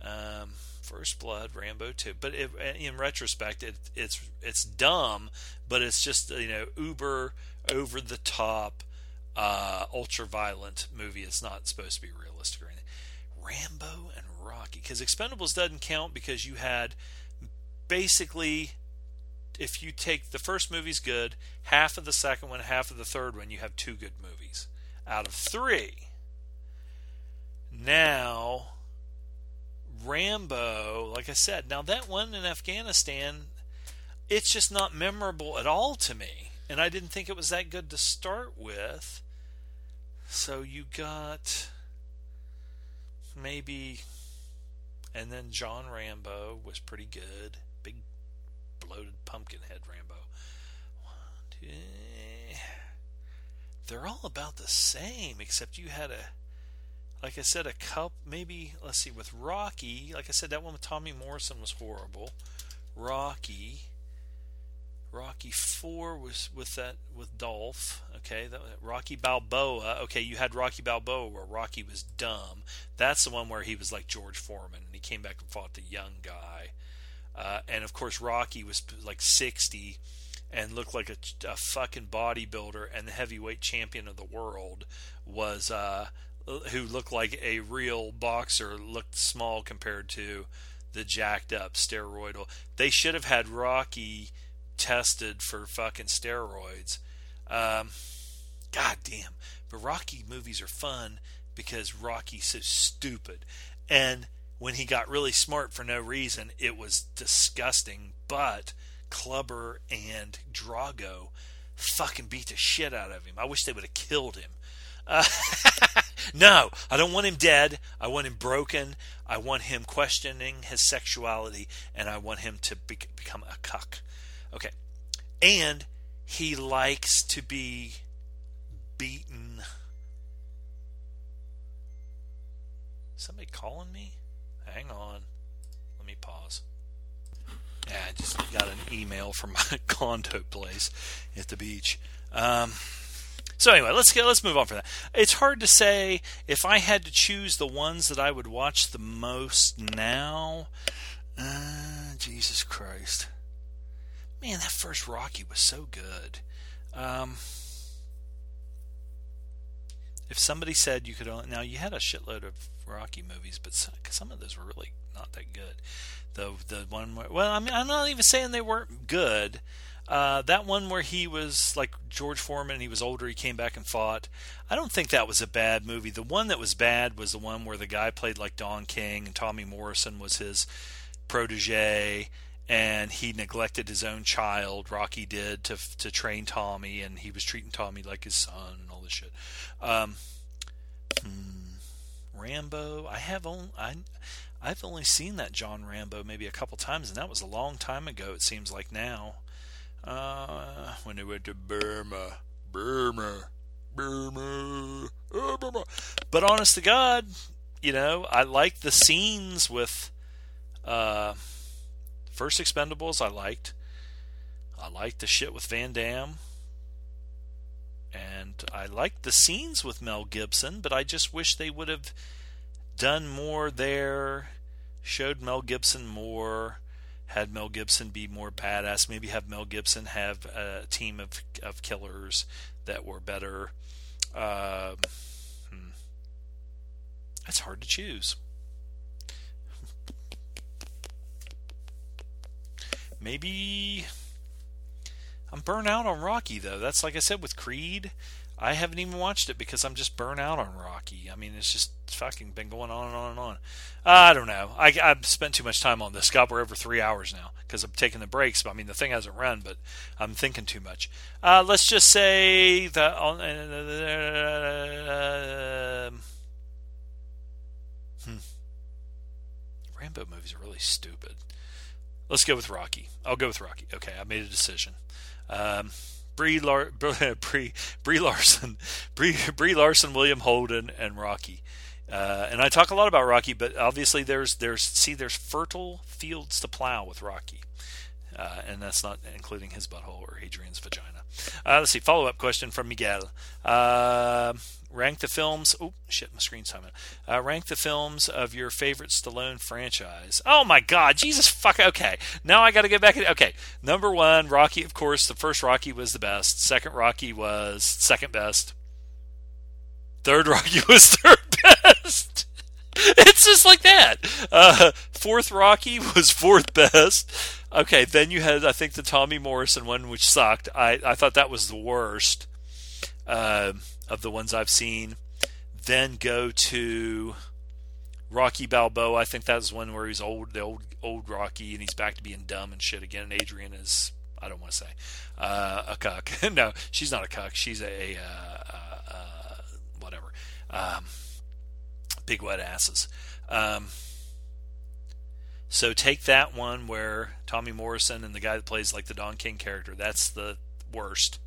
[SPEAKER 2] Um, First Blood, Rambo 2, but it, in retrospect, it, it's it's dumb, but it's just you know uber over the top uh, ultra violent movie. It's not supposed to be realistic or anything. Rambo and Rocky, because Expendables doesn't count because you had basically, if you take the first movie's good, half of the second one, half of the third one, you have two good movies out of three. Now, Rambo, like I said, now that one in Afghanistan, it's just not memorable at all to me. And I didn't think it was that good to start with. So you got maybe, and then John Rambo was pretty good. Big bloated pumpkin head Rambo. One, two, they're all about the same, except you had a, like I said, a cup. Maybe let's see with Rocky. Like I said, that one with Tommy Morrison was horrible. Rocky. Rocky Four was with that with Dolph. Okay, that, Rocky Balboa. Okay, you had Rocky Balboa where Rocky was dumb. That's the one where he was like George Foreman and he came back and fought the young guy. Uh, and of course, Rocky was like sixty and looked like a, a fucking bodybuilder, and the heavyweight champion of the world was uh, who looked like a real boxer. Looked small compared to the jacked up steroidal. They should have had Rocky tested for fucking steroids. Um, God damn. But Rocky movies are fun because Rocky's so stupid. And when he got really smart for no reason, it was disgusting. But Clubber and Drago fucking beat the shit out of him. I wish they would have killed him. [laughs] No, I don't want him dead. I want him broken. I want him questioning his sexuality, and I want him to be- become a cuck. Okay. And he likes to be beaten. Somebody calling me? Hang on. Let me pause. Yeah, I just got an email from my [laughs] condo place at the beach. Um, so anyway, let's get let's move on from that. It's hard to say if I had to choose the ones that I would watch the most now. Uh, Jesus Christ man, that first Rocky was so good. Um, if somebody said you could only now you had a shitload of Rocky movies, but some, some of those were really not that good. The the one where well, I mean, I'm not even saying they weren't good. Uh, that one where he was like George Foreman, he was older, he came back and fought. I don't think that was a bad movie. The one that was bad was the one where the guy played like Don King and Tommy Morrison was his protege and he neglected his own child. Rocky did to to train Tommy, and he was treating Tommy like his son and all this shit. Um, hmm, Rambo. I have only I I've only seen that John Rambo maybe a couple times, and that was a long time ago. It seems like now. Uh, when they went to Burma, Burma, Burma, oh, Burma. But honest to God, you know, I like the scenes with uh, First Expendables. I liked. I liked the shit with Van Damme. And I liked the scenes with Mel Gibson, but I just wish they would have done more there, showed Mel Gibson more, had Mel Gibson be more badass, maybe have Mel Gibson have a team of, of killers that were better. Uh, hmm. That's hard to choose. Maybe I'm burnt out on Rocky though. That's like I said with Creed. I haven't even watched it because I'm just burnt out on Rocky. I mean, it's just fucking been going on and on and on. I don't know. I, I've spent too much time on this. God, we're over three hours now because I'm taking the breaks. I mean, the thing hasn't run, but I'm thinking too much. Uh, let's just say that. Uh, hmm. Rambo movies are really stupid. Let's go with Rocky. I'll go with Rocky. Okay, I made a decision. Um, Brie, Lar- [laughs] Brie, Brie Larson, Brie, Brie Larson, William Holden, and Rocky. Uh, and I talk a lot about Rocky, but obviously there's there's see there's fertile fields to plow with Rocky, uh, and that's not including his butthole or Adrian's vagina. Uh, let's see. Follow up question from Miguel. Rank the films. Oh shit, my screen's timing. Uh, rank the films of your favorite Stallone franchise. Oh my god, Jesus fuck. Okay, now I got to get back. Okay, number one, Rocky. Of course, the first Rocky was the best. Second Rocky was second best. Third Rocky [laughs] was third best. it's just like that. Uh, fourth Rocky [laughs] was fourth best. Okay, then you had I think the Tommy Morrison one, which sucked. I I thought that was the worst uh, of the ones I've seen. Then go to Rocky Balboa. I think that's one where he's old, the old old Rocky, and he's back to being dumb and shit again. And Adrian is I don't want to say uh, a cuck. [laughs] no, she's not a cuck. She's a, a uh, uh, whatever. Um, big wet asses. Um, so take that one where Tommy Morrison and the guy that plays like the Don King character, that's the worst.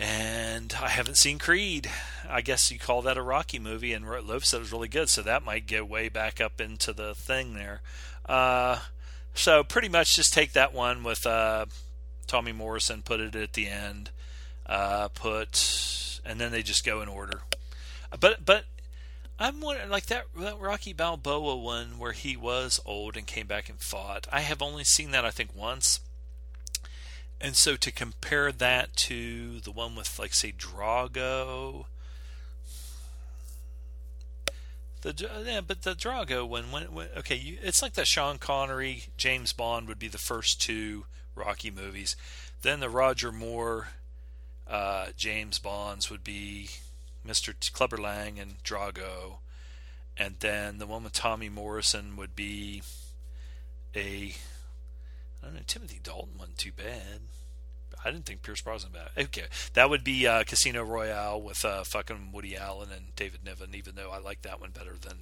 [SPEAKER 2] And I haven't seen Creed. I guess you call that a Rocky movie, and Loaf said it was really good, so that might get way back up into the thing there. Uh, so pretty much just take that one with uh, Tommy Morrison, put it at the end, uh, put, and then they just go in order. But but I'm wondering, like that, that Rocky Balboa one where he was old and came back and fought. I have only seen that I think once, and so to compare that to the one with like say Drago, the yeah, but the Drago one when, when okay, you, it's like the Sean Connery James Bond would be the first two Rocky movies, then the Roger Moore uh, James Bonds would be Mr. Clubber Lang and Drago, and then the one with Tommy Morrison would be a I don't know Timothy Dalton wasn't too bad. I didn't think Pierce Brosnan bad. Okay, that would be uh, Casino Royale with uh, fucking Woody Allen and David Niven. Even though I like that one better than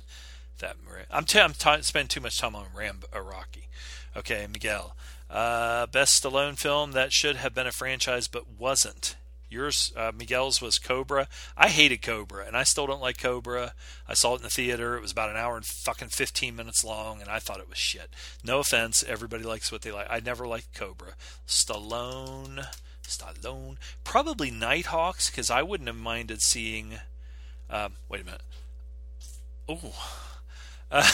[SPEAKER 2] that. I'm t- I'm t- spending too much time on Ram uh, Rocky. Okay, Miguel. Uh, best Stallone film that should have been a franchise but wasn't. Yours, uh, Miguel's was Cobra. I hated Cobra, and I still don't like Cobra. I saw it in the theater. It was about an hour and fucking 15 minutes long, and I thought it was shit. No offense. Everybody likes what they like. I never liked Cobra. Stallone. Stallone. Probably Nighthawks, because I wouldn't have minded seeing. Um, wait a minute. Oh. Uh,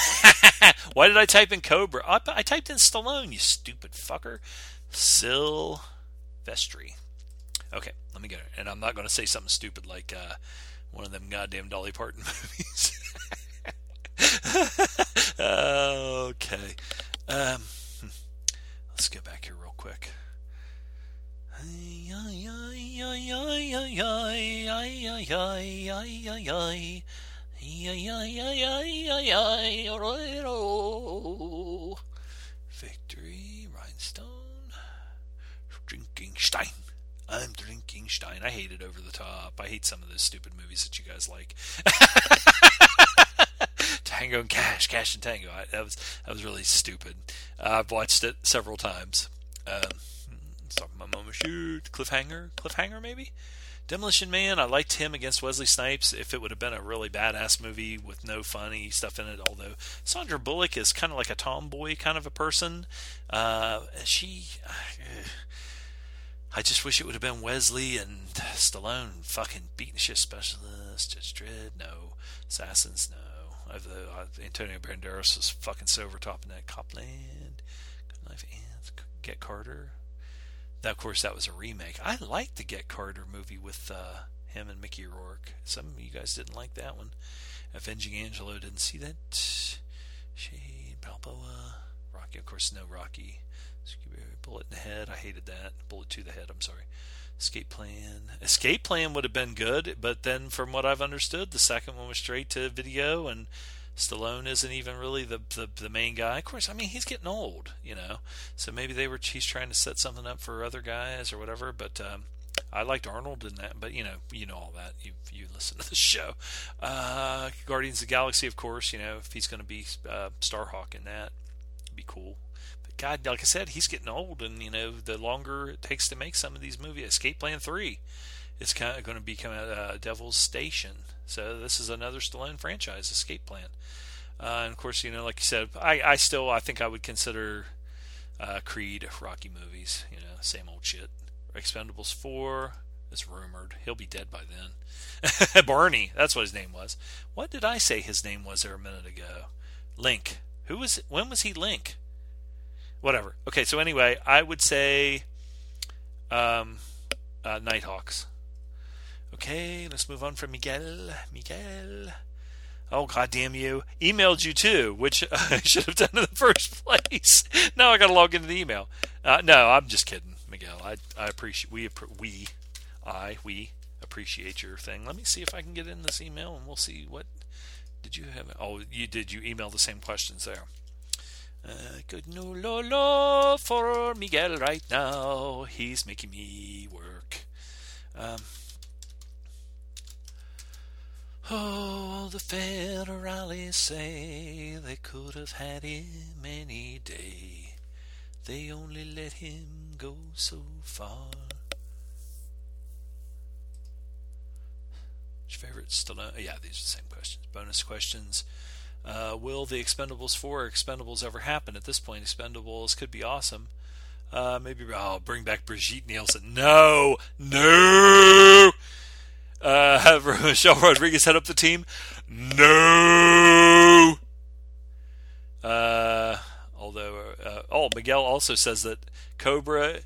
[SPEAKER 2] [laughs] why did I type in Cobra? I, I typed in Stallone, you stupid fucker. Sylvester. Okay, let me get it. And I'm not going to say something stupid like uh, one of them goddamn Dolly Parton [laughs] movies. okay. Um, hmm. let's get back here real quick. Victory, Rhinestone, Drinking Stein. I'm drinking Stein. I hate it over the top. I hate some of those stupid movies that you guys like. [laughs] Tango and Cash, Cash and Tango. I, that was that was really stupid. Uh, I've watched it several times. Um, talking about Mama Shoot, Cliffhanger, Cliffhanger maybe. Demolition Man, I liked him against Wesley Snipes if it would have been a really badass movie with no funny stuff in it. Although Sandra Bullock is kind of like a tomboy kind of a person. Uh, she. Uh, I just wish it would have been Wesley and Stallone fucking beating shit specialist, Judge Dredd, no. Assassins, no. Uh, Antonio Banderas was fucking so over top in that Copland. Knife Ants, Get Carter. Now, of course, that was a remake. I liked the Get Carter movie with uh, him and Mickey Rourke. Some of you guys didn't like that one. Avenging Angelo didn't see that. Shade, Balboa, Rocky. Of course, no Rocky. Bullet in the head. I hated that. Bullet to the head. I'm sorry. Escape plan. Escape plan would have been good, but then from what I've understood, the second one was straight to video, and Stallone isn't even really the, the the main guy. Of course, I mean he's getting old, you know. So maybe they were he's trying to set something up for other guys or whatever. But um, I liked Arnold in that. But you know, you know all that. You you listen to the [laughs] show. Uh, Guardians of the Galaxy, of course. You know if he's going to be uh, Starhawk in that, be cool. God, like I said, he's getting old, and you know the longer it takes to make some of these movies. Escape Plan Three, it's kind of going to become a uh, Devil's Station so this is another Stallone franchise, Escape Plan. Uh, and of course, you know, like you said, I, I still I think I would consider uh, Creed Rocky movies. You know, same old shit. Expendables four is rumored. He'll be dead by then. [laughs] Barney, that's what his name was. What did I say his name was there a minute ago? Link. Who was? When was he Link? Whatever. Okay, so anyway, I would say um, uh, Nighthawks. Okay, let's move on from Miguel. Miguel. Oh, god damn you. Emailed you too, which [laughs] I should have done in the first place. [laughs] now I got to log into the email. Uh, no, I'm just kidding, Miguel. I, I appreciate, we, we, I, we appreciate your thing. Let me see if I can get in this email and we'll see what did you have. Oh, you did. You email the same questions there. Uh, good no lo lo for Miguel right now. He's making me work. Um, Oh, the federales say they could have had him any day. They only let him go so far. Favorite Stallone? Yeah, these are the same questions. Bonus questions. Uh, will the Expendables 4 Expendables ever happen? At this point, Expendables could be awesome. Uh, maybe, I'll oh, bring back Brigitte Nielsen. No! No! Uh, have [laughs] Michelle Rodriguez head up the team? No. Uh, although, uh, oh, Miguel also says that Cobra.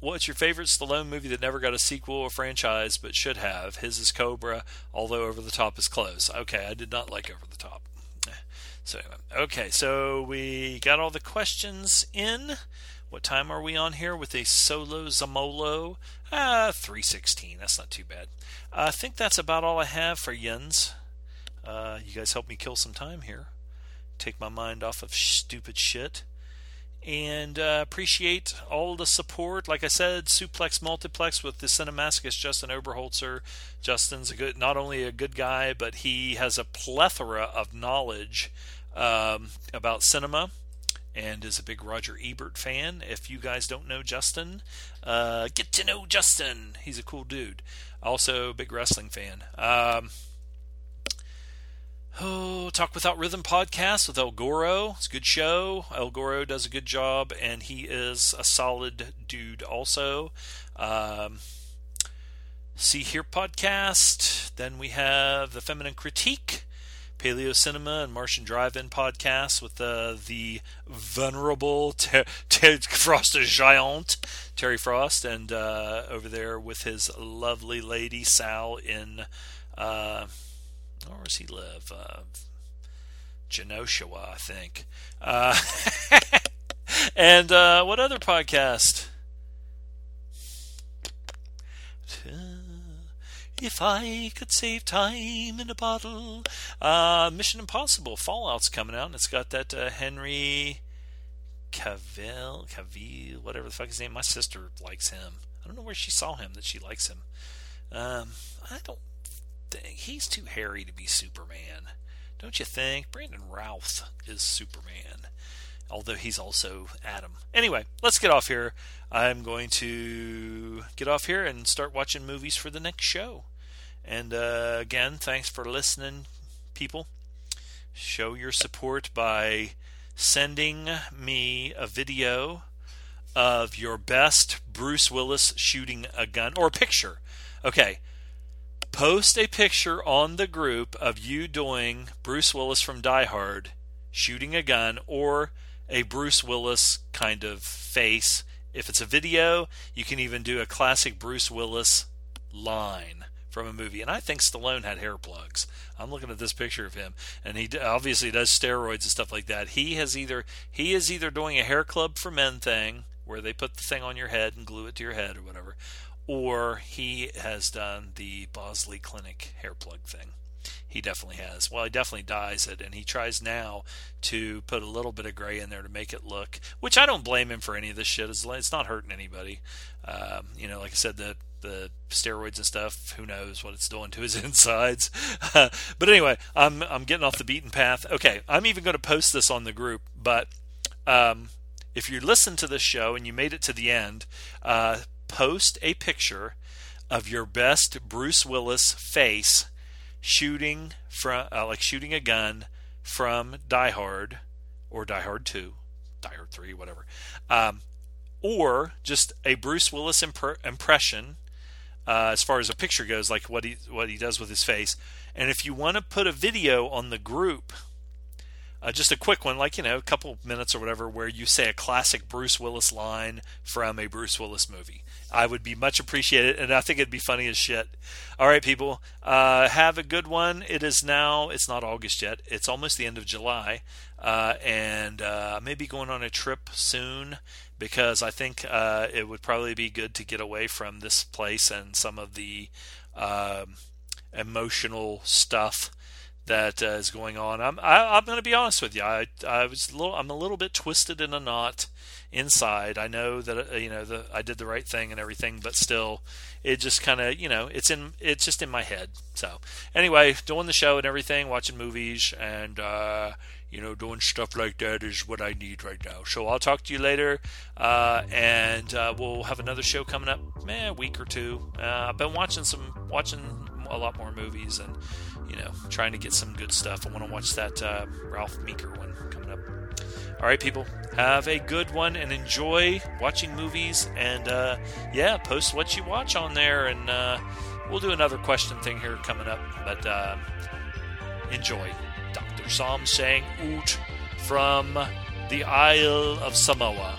[SPEAKER 2] Uh, what's your favorite Stallone movie that never got a sequel or franchise but should have? His is Cobra, although Over the Top is close. Okay, I did not like Over the Top. [laughs] So anyway, okay, so we got all the questions in. What time are we on here with a solo Zamolo? Ah, 316. That's not too bad. I think that's about all I have for Yens. Uh, you guys help me kill some time here. Take my mind off of stupid shit. And uh, appreciate all the support. Like I said, Suplex Multiplex with the Cinemasochist Justin Oberholzer. Justin's a good, not only a good guy, but he has a plethora of knowledge um, about cinema and is a big Roger Ebert fan. If you guys don't know Justin, uh, get to know Justin. He's a cool dude. Also, big wrestling fan. Um, oh, Talk Without Rhythm podcast with El Goro. It's a good show. El Goro does a good job, and he is a solid dude also. Um, See Here podcast. Then we have the Feminine Critique Paleo Cinema and Martian Drive-In podcast with uh, the venerable Ter- Ter- Frost Giant, Terry Frost, and uh, over there with his lovely lady Sal in, uh, where does he live? Uh, I think. Uh, [laughs] and uh, what other podcast? If I could save time in a bottle. Uh, Mission Impossible Fallout's coming out, and it's got that uh, Henry Cavill, Cavill, whatever the fuck his name. My sister likes him. I don't know where she saw him that she likes him. Um, I don't he's too hairy to be Superman. Don't you think? Brandon Routh is Superman, although he's also Adam. Anyway, let's get off here. I'm going to get off here and start watching movies for the next show. And uh, again, thanks for listening, people. Show your support by sending me a video of your best Bruce Willis shooting a gun or a picture. Okay, post a picture on the group of you doing Bruce Willis from Die Hard shooting a gun or a Bruce Willis kind of face. If it's a video, you can even do a classic Bruce Willis line from a movie. And I think Stallone had hair plugs. I'm looking at this picture of him, and he obviously does steroids and stuff like that. He has either he is either doing a hair club for men thing where they put the thing on your head and glue it to your head or whatever, or he has done the Bosley Clinic hair plug thing. He definitely has. Well, he definitely dyes it, and he tries now to put a little bit of gray in there to make it look. Which I don't blame him for any of this shit. It's not hurting anybody. Um, you know, like I said, the the steroids and stuff. Who knows what it's doing to his [laughs] insides? [laughs] but anyway, I'm I'm getting off the beaten path. Okay, I'm even going to post this on the group. But um, if you listen to this show and you made it to the end, uh, post a picture of your best Bruce Willis face shooting from uh, like shooting a gun from Die Hard or Die Hard 2, Die Hard 3, whatever. Um, or just a Bruce Willis imp- impression uh, as far as a picture goes, like what he what he does with his face. And if you want to put a video on the group uh, just a quick one, like, you know, a couple minutes or whatever, where you say a classic Bruce Willis line from a Bruce Willis movie. I would be much appreciated, and I think it'd be funny as shit. All right, people, uh, have a good one. It is now, it's not August yet, it's almost the end of July, uh, and uh, maybe going on a trip soon because I think uh, it would probably be good to get away from this place and some of the um, emotional stuff that uh, is going on. I'm I, am i am going to be honest with you. I I was a little I'm a little bit twisted in a knot inside. I know that uh, you know the I did the right thing and everything, but still, it just kind of you know it's in it's just in my head. So anyway, doing the show and everything, watching movies and. Uh, you know, doing stuff like that is what I need right now. So I'll talk to you later, uh, and uh, we'll have another show coming up, eh, a week or two. Uh, I've been watching some, watching a lot more movies, and you know, trying to get some good stuff. I want to watch that uh, Ralph Meeker one coming up. All right, people, have a good one and enjoy watching movies. And uh, yeah, post what you watch on there, and uh, we'll do another question thing here coming up. But uh, enjoy. Dr. Sam saying oot from the Isle of Samoa.